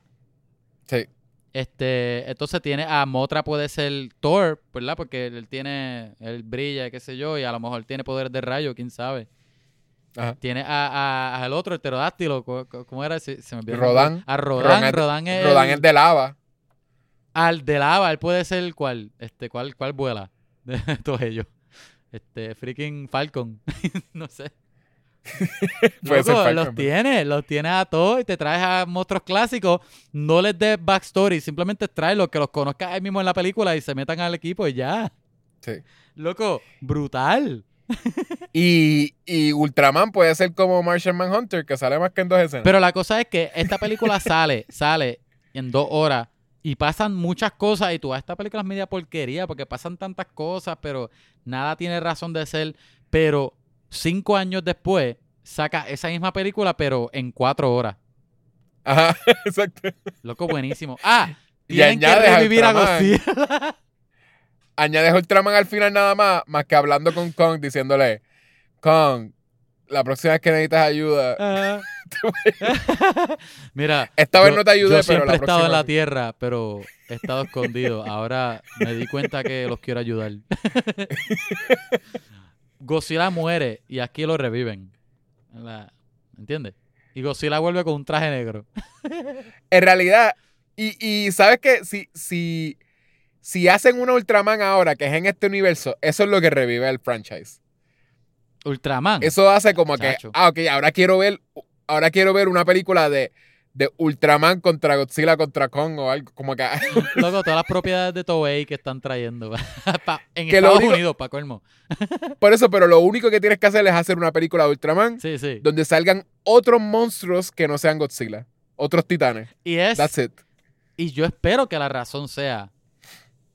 Sí. Este, entonces tiene a Motra puede ser Thor, ¿verdad? Porque él tiene, él brilla, qué sé yo, y a lo mejor tiene poder de rayo, quién sabe. Ajá. Tiene a, a- al otro, el pterodáctilo, ¿cómo, era? Se, se me olvidó Rodán. A Rodán, es- Rodán es, Rodan el- es de lava. al de lava, él puede ser cuál, este, cuál, cuál vuela de todos ellos. Este, freaking Falcon, no sé. Loco, los pero- tienes, los tienes a todos y te traes a monstruos clásicos. No les des backstory, simplemente tráelos, que los conozcas ahí mismo en la película y se metan al equipo y ya. Sí. Loco, brutal. Y, y Ultraman puede ser como Martian Manhunter, que sale más que en dos escenas. Pero la cosa es que esta película sale, sale en dos horas y pasan muchas cosas y tú a esta película es media porquería porque pasan tantas cosas, pero nada tiene razón de ser. Pero cinco años después saca esa misma película, pero en cuatro horas. Ajá, exacto. Loco, buenísimo. Ah, Y tienen que añades a revivir a. Godzilla. Añades Ultraman al final nada más, más que hablando con Kong, diciéndole, Kong, la próxima vez que necesitas ayuda. Mira, esta vez yo- no te ayudé, yo pero siempre la he estado en la sí". tierra, pero he estado escondido. Ahora me di cuenta que los quiero ayudar. Godzilla muere y aquí lo reviven. La- ¿Entiendes? Y Godzilla vuelve con un traje negro. En realidad, y, y sabes que si, si, si hacen una Ultraman ahora, que es en este universo, eso es lo que revive el franchise. Ultraman. Eso hace como que, ah, ok, ahora quiero ver, ahora quiero ver una película de, de Ultraman contra Godzilla contra Kong o algo, como que Loco, todas las propiedades de Toei que están trayendo. Pa- en Que Estados único- Unidos, para colmo. por eso, pero lo único que tienes que hacer es hacer una película de Ultraman Sí, sí. donde salgan otros monstruos que no sean Godzilla, otros titanes. Y es That's it. Y yo espero que la razón sea,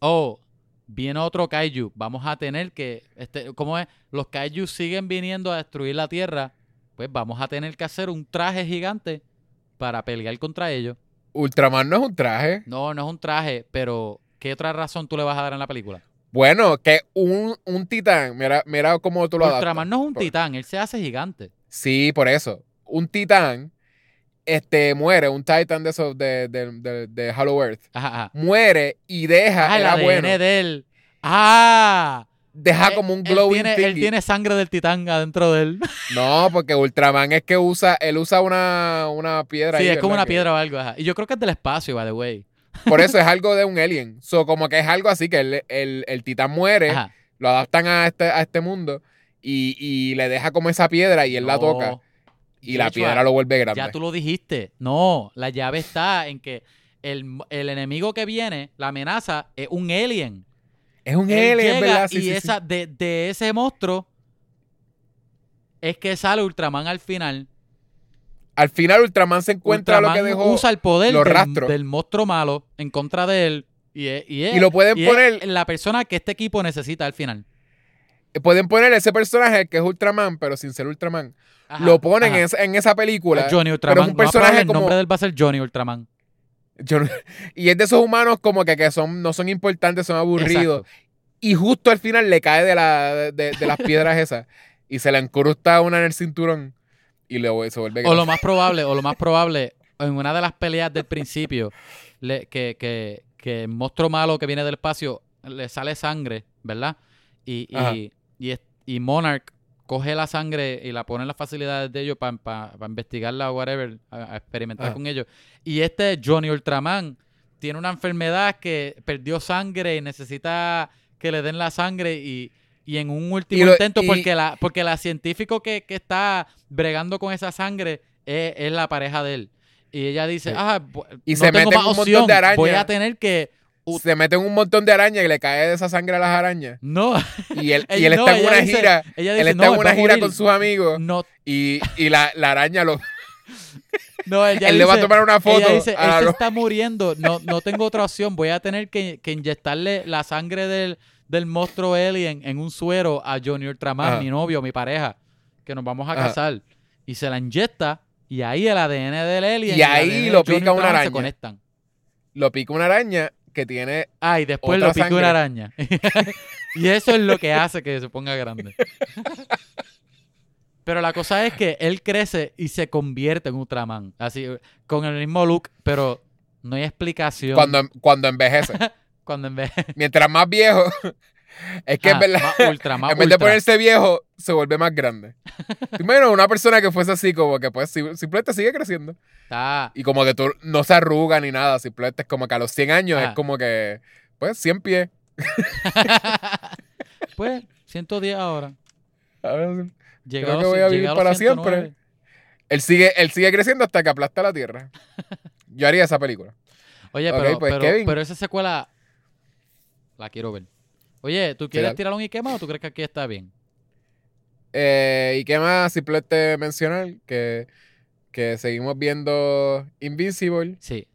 oh, viene otro kaiju, vamos a tener que, este, ¿cómo es? Los kaiju siguen viniendo a destruir la Tierra, pues vamos a tener que hacer un traje gigante para pelear contra ellos. Ultraman no es un traje. No, no es un traje, pero ¿qué otra razón tú le vas a dar en la película? Bueno, que un, un titán, mira, mira cómo tú lo adaptas. Ultraman no es un Por- titán, él se hace gigante. Sí, por eso. Un titán este, muere, un titán de esos de, de, de, de Hollow Earth, Ajá, ajá. muere y deja, Ah, el ADN bueno, de él. Ah, deja él- como un él glowing tiene, él tiene sangre del titán adentro de él. No, porque Ultraman es que usa, él usa una, una piedra. Sí, ahí, es como una Que- piedra o algo. ajá. Y yo creo que es del espacio, by the way. Por eso es algo de un alien. So, como que es algo así, que el, el, el titán muere, Ajá. lo adaptan a este, a este mundo y, y le deja como esa piedra y él la toca. Y la piedra lo vuelve grande. Ya tú lo dijiste. No, la llave está en que el, el enemigo que viene, la amenaza, es un alien. Es un alien, llega ¿verdad? Sí, y sí, sí. esa, De, de ese monstruo es que sale Ultraman al final. Al final Ultraman se encuentra Ultraman lo que dejó. usa el poder los del, monstruo malo en contra de él. Y, es- y, es- Y lo pueden y es poner- la persona que este equipo necesita al final. Pueden poner ese personaje que es Ultraman, pero sin ser Ultraman. Ajá, lo ponen en, esa- en esa película. Johnny pero Ultraman. es un personaje probable, El como- nombre del va a ser Johnny Ultraman. Yo y es de esos humanos como que, que son, no son importantes, son aburridos. Exacto. Y justo al final le cae de, la, de, de las piedras esas. Y se le encrusta una en el cinturón. Y luego se vuelve O lo más probable, o lo más probable, en una de las peleas del principio, le- que, que, que el monstruo malo que viene del espacio le sale sangre, ¿verdad? Y, y, y, y Monarch coge la sangre y la pone en las facilidades de ellos para investigarla o whatever, a, a experimentar Ajá. con ellos. Y este Johnny Ultraman tiene una enfermedad que perdió sangre y necesita que le den la sangre y Y en un último lo- intento, y- porque la, porque la científico que, que está bregando con esa sangre es, es la pareja de él. Y ella dice, Sí. ah, Y no se tengo meten más un montón opción, de arañas. voy a tener que... u- Se meten un montón de arañas y le cae de esa sangre a las arañas. No, Y él, y él no, está en una dice- gira. ella Él dice, está no, en una gira con sus amigos. no, Y, y la, la araña lo. no, Él le va a dice- tomar una foto Ella dice, él se lo- está muriendo, no, no tengo otra opción, voy a tener que, que inyectarle la sangre del, del monstruo alien en un suero a Johnny Ultraman, Ajá. mi novio, mi pareja, que nos vamos a Ajá. casar. Y se la inyecta y ahí el ADN del alien Y ahí lo pica una Ultraman se araña. conectan. Lo pica una araña que tiene. Ah, y después Otra lo sangre. una araña. y eso es lo que hace que se ponga grande. Pero la cosa es que él crece y se convierte en Ultraman. Así, con el mismo look, pero no hay explicación. Cuando, cuando envejece. Cuando en vez, Mientras más viejo. Es que Ah, en verdad. ultra, en vez de ponerse viejo, se vuelve más grande. ¿Tú imaginas una persona que fuese así, como que pues sim- simplemente sigue creciendo? Y como que tú no se arruga ni nada, simplemente es como que a los 100 años Ah. es como que, pues 100 pies. pues, 110 ahora. A ver, Creo que voy a vivir para 109. siempre. Él sigue, él sigue creciendo hasta que aplasta la tierra. Yo haría esa película. Oye, pero, pues, pero esa secuela la quiero ver. Oye, ¿tú quieres tirar un Ikema o tú crees que aquí está bien? Eh, ¿Y qué más? Simplemente mencionar que, que seguimos viendo Invincible. Sí.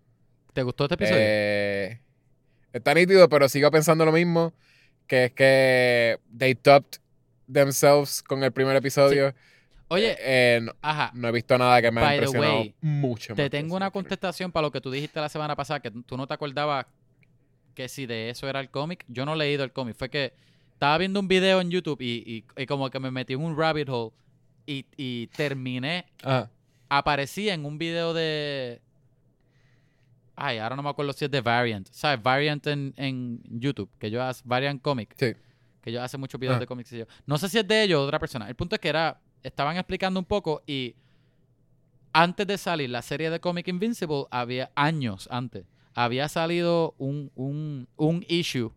¿Te gustó este episodio? Eh, está nítido, pero sigo pensando lo mismo. Que es que they topped themselves con el primer episodio. Oye, Eh, no, ajá. no he visto nada que me By ha the impresionado way, mucho. Te tengo una contestación para lo que tú dijiste la semana pasada, que tú no te acordabas que si de eso era el cómic. Yo no he leído el cómic. Fue que estaba viendo un video en YouTube y, y- y como que me metí en un rabbit hole y, y terminé. Ajá. Aparecía en un video de. Ay, ahora no me acuerdo si es de Variant. ¿Sabes? Variant en, en YouTube, que yo hace. Variant Comic. Sí. Que yo hace muchos videos Ah. de cómics y yo. No sé si es de ellos o de otra persona. El punto es que era. Estaban explicando un poco y antes de salir la serie de cómic Invincible, había años antes, había salido un, un, un issue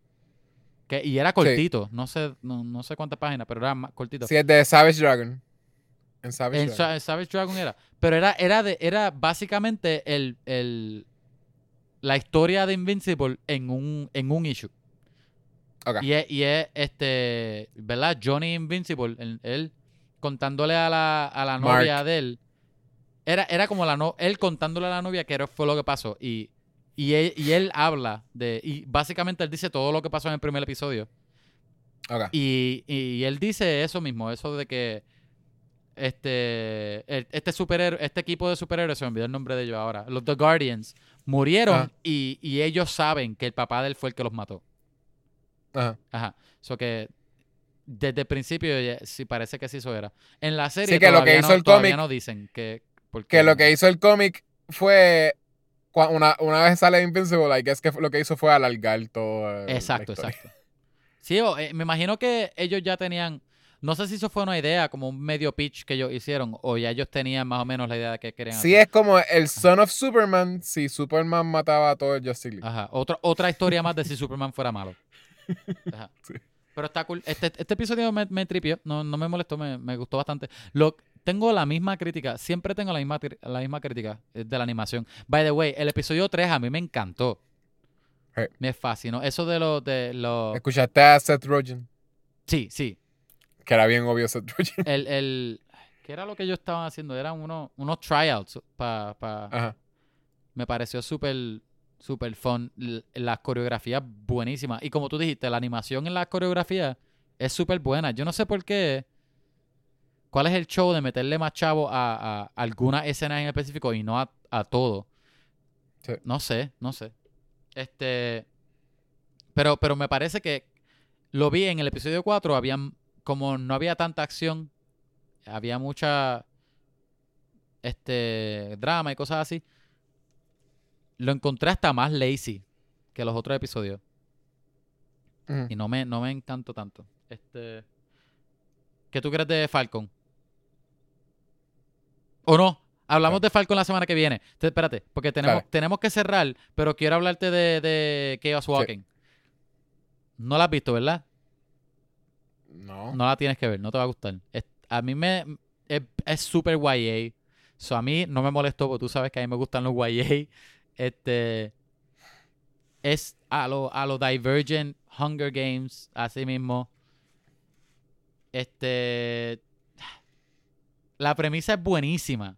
que, y era cortito, no sé no, no sé cuántas páginas, pero era más cortito. Sí, es de Savage Dragon. En Savage En Dragon. Sa- Savage Dragon era, pero era era de era básicamente el, el la historia de Invincible en un en un issue. Y es, y es, este, ¿verdad? Johnny Invincible, él, él contándole a la, a la Mark. novia de él. Era, era como la no, él contándole a la novia que era- fue lo que pasó. Y, y, él, y él habla de. Y básicamente él dice todo lo que pasó en el primer episodio. Ok. Y, y él dice eso mismo, eso de que este el- este superhéroe, este equipo de superhéroes, se me olvidó el nombre de ellos ahora, los The Guardians, murieron y, y ellos saben que el papá de él fue el que los mató. Ajá. Ajá. So que desde el principio sí parece que sí eso era. En la serie Sí, que lo que hizo no, el cómic- no dicen que porque Que lo que hizo el cómic fue. Una, una vez sale Invincible, I guess que lo que hizo fue alargar todo. eh, Exacto, exacto. Sí, o, eh, me imagino que ellos ya tenían no sé si eso fue una idea como un medio pitch que ellos hicieron o ya ellos tenían más o menos la idea de que querían Sí, hacer. es como el Son of Superman si Superman mataba a todo el Justice League. Ajá, otra otra historia más de si Superman fuera malo. Ajá. Sí. Pero está cool. Este, este episodio me, me tripió, no, no me molestó, me, me gustó bastante. Lo, tengo la misma crítica, siempre tengo la misma, la misma crítica eh, de la animación. By the way, el episodio 3 a mí me encantó. Sí. Me fascinó. Eso de los... De los ¿Escuchaste a Seth Rogen? sí, sí. Que era bien obvio Seth Rogen. El, el, ¿Qué era lo que ellos estaban haciendo? Eran unos, unos tryouts para... Ajá. me pareció súper súper fun. Las coreografías buenísimas. Y como tú dijiste, la animación en las coreografías es súper buena. Yo no sé por qué. ¿Cuál es el show de meterle más chavo a, a algunas escenas en específico y no a, a todo? Sí. No sé, no sé. Este. Pero, pero me parece que lo vi en el episodio 4. Habían, como no había tanta acción, había mucha este drama y cosas así. Lo encontré hasta más lazy que los otros episodios. Y no me, no me encantó tanto. Este. ¿Qué tú crees de Falcon? ¿O no? Hablamos de Falcon la semana que viene. Te- espérate, porque tenemos, Claro. tenemos que cerrar, pero quiero hablarte de, de Chaos Walking. No la has visto, ¿verdad? No. No la tienes que ver, no te va a gustar. Es- a mí me. Es súper YA. So, a mí no me molestó porque tú sabes que a mí me gustan los YA. Este. Es a lo, a lo Divergent Hunger Games, así mismo. Este. La premisa es buenísima.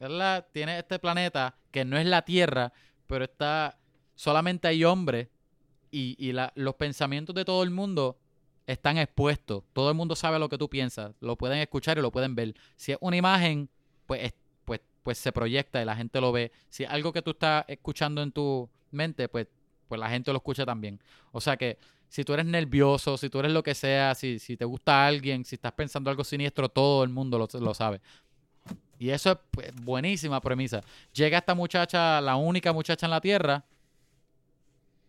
¿Verdad? Tiene este planeta que no es la Tierra, pero está. Solamente hay hombres y, los pensamientos de todo el mundo están expuestos. Todo el mundo sabe lo que tú piensas. Lo pueden escuchar y lo pueden ver. Si es una imagen, pues, es- pues, pues se proyecta y la gente lo ve. Si es algo que tú estás escuchando en tu mente, pues, pues la gente lo escucha también. O sea que si tú eres nervioso, si tú eres lo que sea, si, si te gusta alguien, si estás pensando algo siniestro, todo el mundo lo, lo sabe. Y eso es pues, buenísima premisa. Llega esta muchacha, la única muchacha en la Tierra,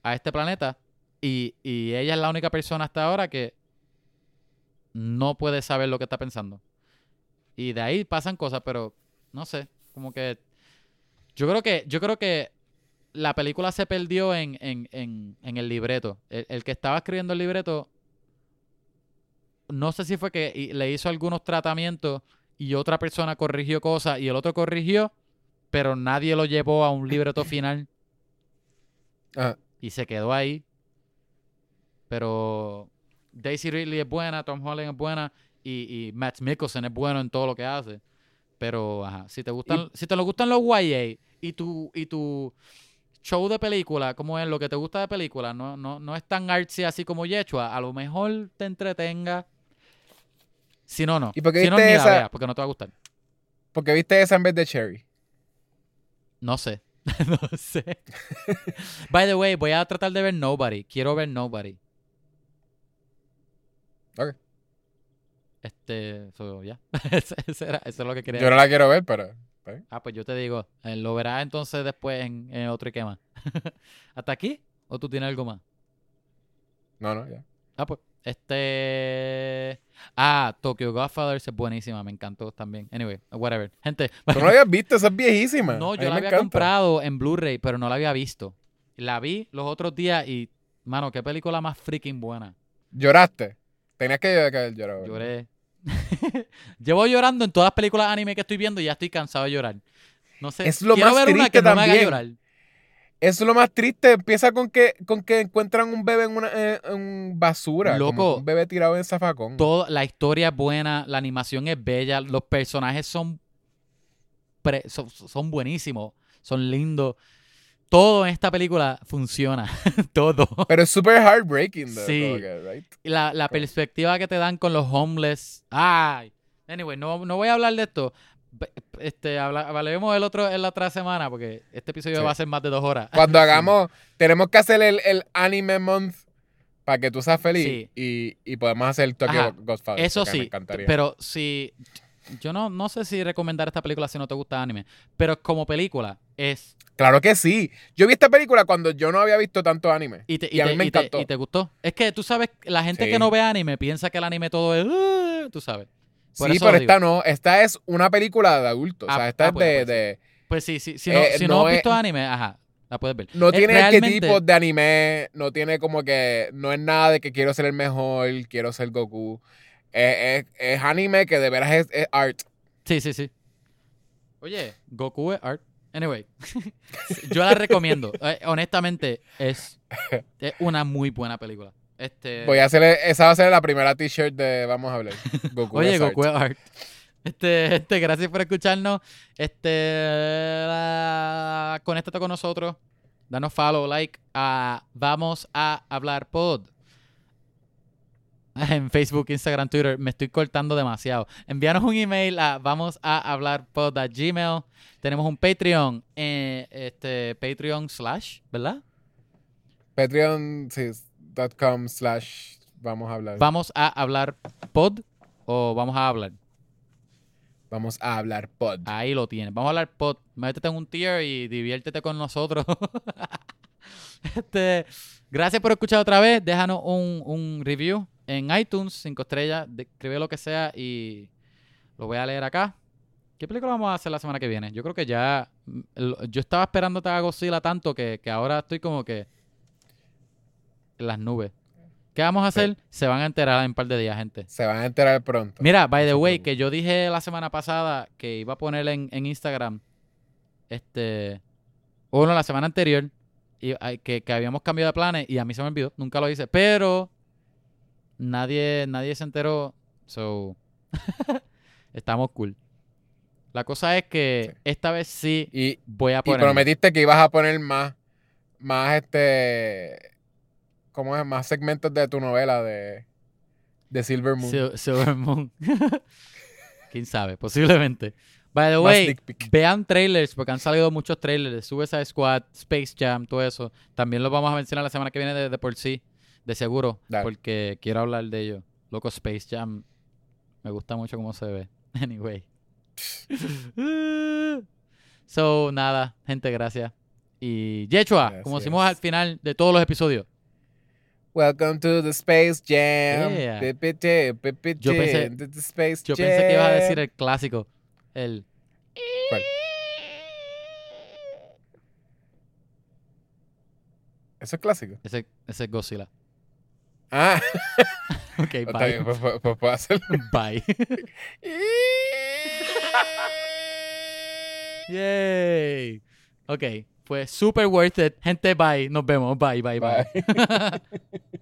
a este planeta, y, y ella es la única persona hasta ahora que no puede saber lo que está pensando. Y de ahí pasan cosas, pero no sé, como que yo creo que yo creo que la película se perdió en, en, en, en el libreto. El, el que estaba escribiendo el libreto no sé si fue que le hizo algunos tratamientos y otra persona corrigió cosas y el otro corrigió, pero nadie lo llevó a un libreto final Ajá. y se quedó ahí. Pero Daisy Ridley es buena, Tom Holland es buena y, y Matt Mikkelsen es bueno en todo lo que hace. Pero, ajá, si te gustan, si te lo gustan los YA y tu, y tu show de película, como es lo que te gusta de película, no, no, no es tan artsy así como Yechua, a lo mejor te entretenga. Si no, no. ¿Y por qué si no, viste ni la esa- veas, porque no te va a gustar. Porque viste esa en vez de Cherry. No sé. no sé. By the way, voy a tratar de ver Nobody. Quiero ver Nobody. Ok. Este, eso ya. Eso, eso era- eso es lo que quería. Yo no la quiero ver, pero. Ah, pues yo te digo, eh, lo verás entonces después en, en otro y qué más. ¿Hasta aquí? ¿O tú tienes algo más? No, no, ya. Ah, pues. Este. Ah, Tokyo Godfathers es buenísima, me encantó también. Anyway, whatever. Gente, Tú no la habías visto, esa es viejísima. no, yo la había encanta. comprado en Blu-ray, pero no la había visto. La vi los otros días y, mano, qué película más freaking buena. ¿Lloraste? Tenías que, llorado. Lloré. Llevo llorando en todas las películas anime que estoy viendo y ya estoy cansado de llorar. No sé. Es lo quiero más ver una que no me haga llorar. Es lo más triste. Empieza con que, con que encuentran un bebé en una en- en basura. como Loco. un bebé tirado en zafacón. Todo, la historia es buena, la animación es bella, los personajes son, pre- son, son buenísimos, son lindos. Todo en esta película funciona. Todo. Pero es súper heartbreaking. though, Sí. right? La, la perspectiva que te dan con los homeless. Ay. Anyway, no, no voy a hablar de esto. Este, habla, hablaremos el otro en la otra semana porque este episodio Sí. va a ser más de dos horas. Cuando hagamos, tenemos que hacer el, el anime month para que tú seas feliz y, y podemos hacer Tokyo Ajá. Godfather. Eso sí, pero si yo no, no sé si recomendar esta película si no te gusta anime, pero como película es Claro que sí. Yo vi esta película cuando yo no había visto tanto anime. y te, Y a mí te- me y te- y te gustó. Es que tú sabes, la gente Sí. que no ve anime piensa que el anime todo es, "Ah", tú sabes. Por sí, pero esta no. Esta es una película de adultos. Ah, o sea, esta ah, es bueno, de, pues sí. de- Pues sí, sí, si no, Eh, si no, no has es- visto anime, ajá, la puedes ver. No tiene realmente- arquetipos de anime. No tiene como que. No es nada de que quiero ser el mejor, quiero ser Goku. Es, es- es anime que de veras es, es art. Sí, sí, sí. Oye, Goku es art. Anyway, yo la recomiendo. Eh, honestamente, es, es una muy buena película. Este, Voy a hacer. Esa va a ser la primera t-shirt de Vamos a hablar. Goku Oye, es art. Goku es art. Este, este, gracias por escucharnos. Este, la- conéctate con nosotros. Danos follow, like. a vamos a hablar pod. En Facebook, Instagram, Twitter. Me estoy cortando demasiado. Envíanos un email a vamos a hablar Gmail. Tenemos un Patreon. eh, este, Patreon slash, ¿verdad? Patreon sí, dot com slash vamos a hablar. Vamos a hablar pod o vamos a hablar. Vamos a hablar pod. Ahí lo tienes. Vamos a hablar pod. Métete en un tier y diviértete con nosotros. este, gracias por escuchar otra vez. Déjanos un, un review en iTunes, cinco estrellas. de- Escribe lo que sea y lo voy a leer acá. ¿Qué película vamos a hacer la semana que viene? Yo creo que ya. mm, Yo estaba esperando a Godzilla tanto que, que ahora estoy como que. En las nubes. ¿Qué vamos a hacer? Se van a enterar en un par de días, gente. Se van a enterar pronto. Mira, by the way, que yo dije la semana pasada que iba a poner en, en Instagram, este, o no, la semana anterior, y, que, que habíamos cambiado de planes y a mí se me olvidó, nunca lo hice, pero nadie, nadie se enteró, so, estamos cool. La cosa es que Sí. esta vez sí Y, voy a y poner... prometiste que ibas a poner más, más este, ¿cómo es? Más segmentos de tu novela de, de Silver Moon. Sil- Silver Moon. Quién sabe, posiblemente. By the way, vean trailers, porque han salido muchos trailers de Suicide Squad, Space Jam, todo eso. También los vamos a mencionar la semana que viene de, de por sí, de seguro, Dale. porque quiero hablar de ellos. Loco, Space Jam, me gusta mucho cómo se ve. Anyway. so, nada, gente, gracias. Y Yechua, como decimos al final de todos los episodios, Welcome to the Space Jam. Yeah. Yo pensé- to the Space yo pensé que ibas a decir el clásico, el... ¿Cuál? Eso es clásico. Ese, ese es Godzilla. Ah, Ok, está bien, bye. pues, pues- pues puedo hacerlo. Bye. Yay. Ok, fue super worth it. Gente, bye. Nos vemos. Bye, bye, bye. Bye.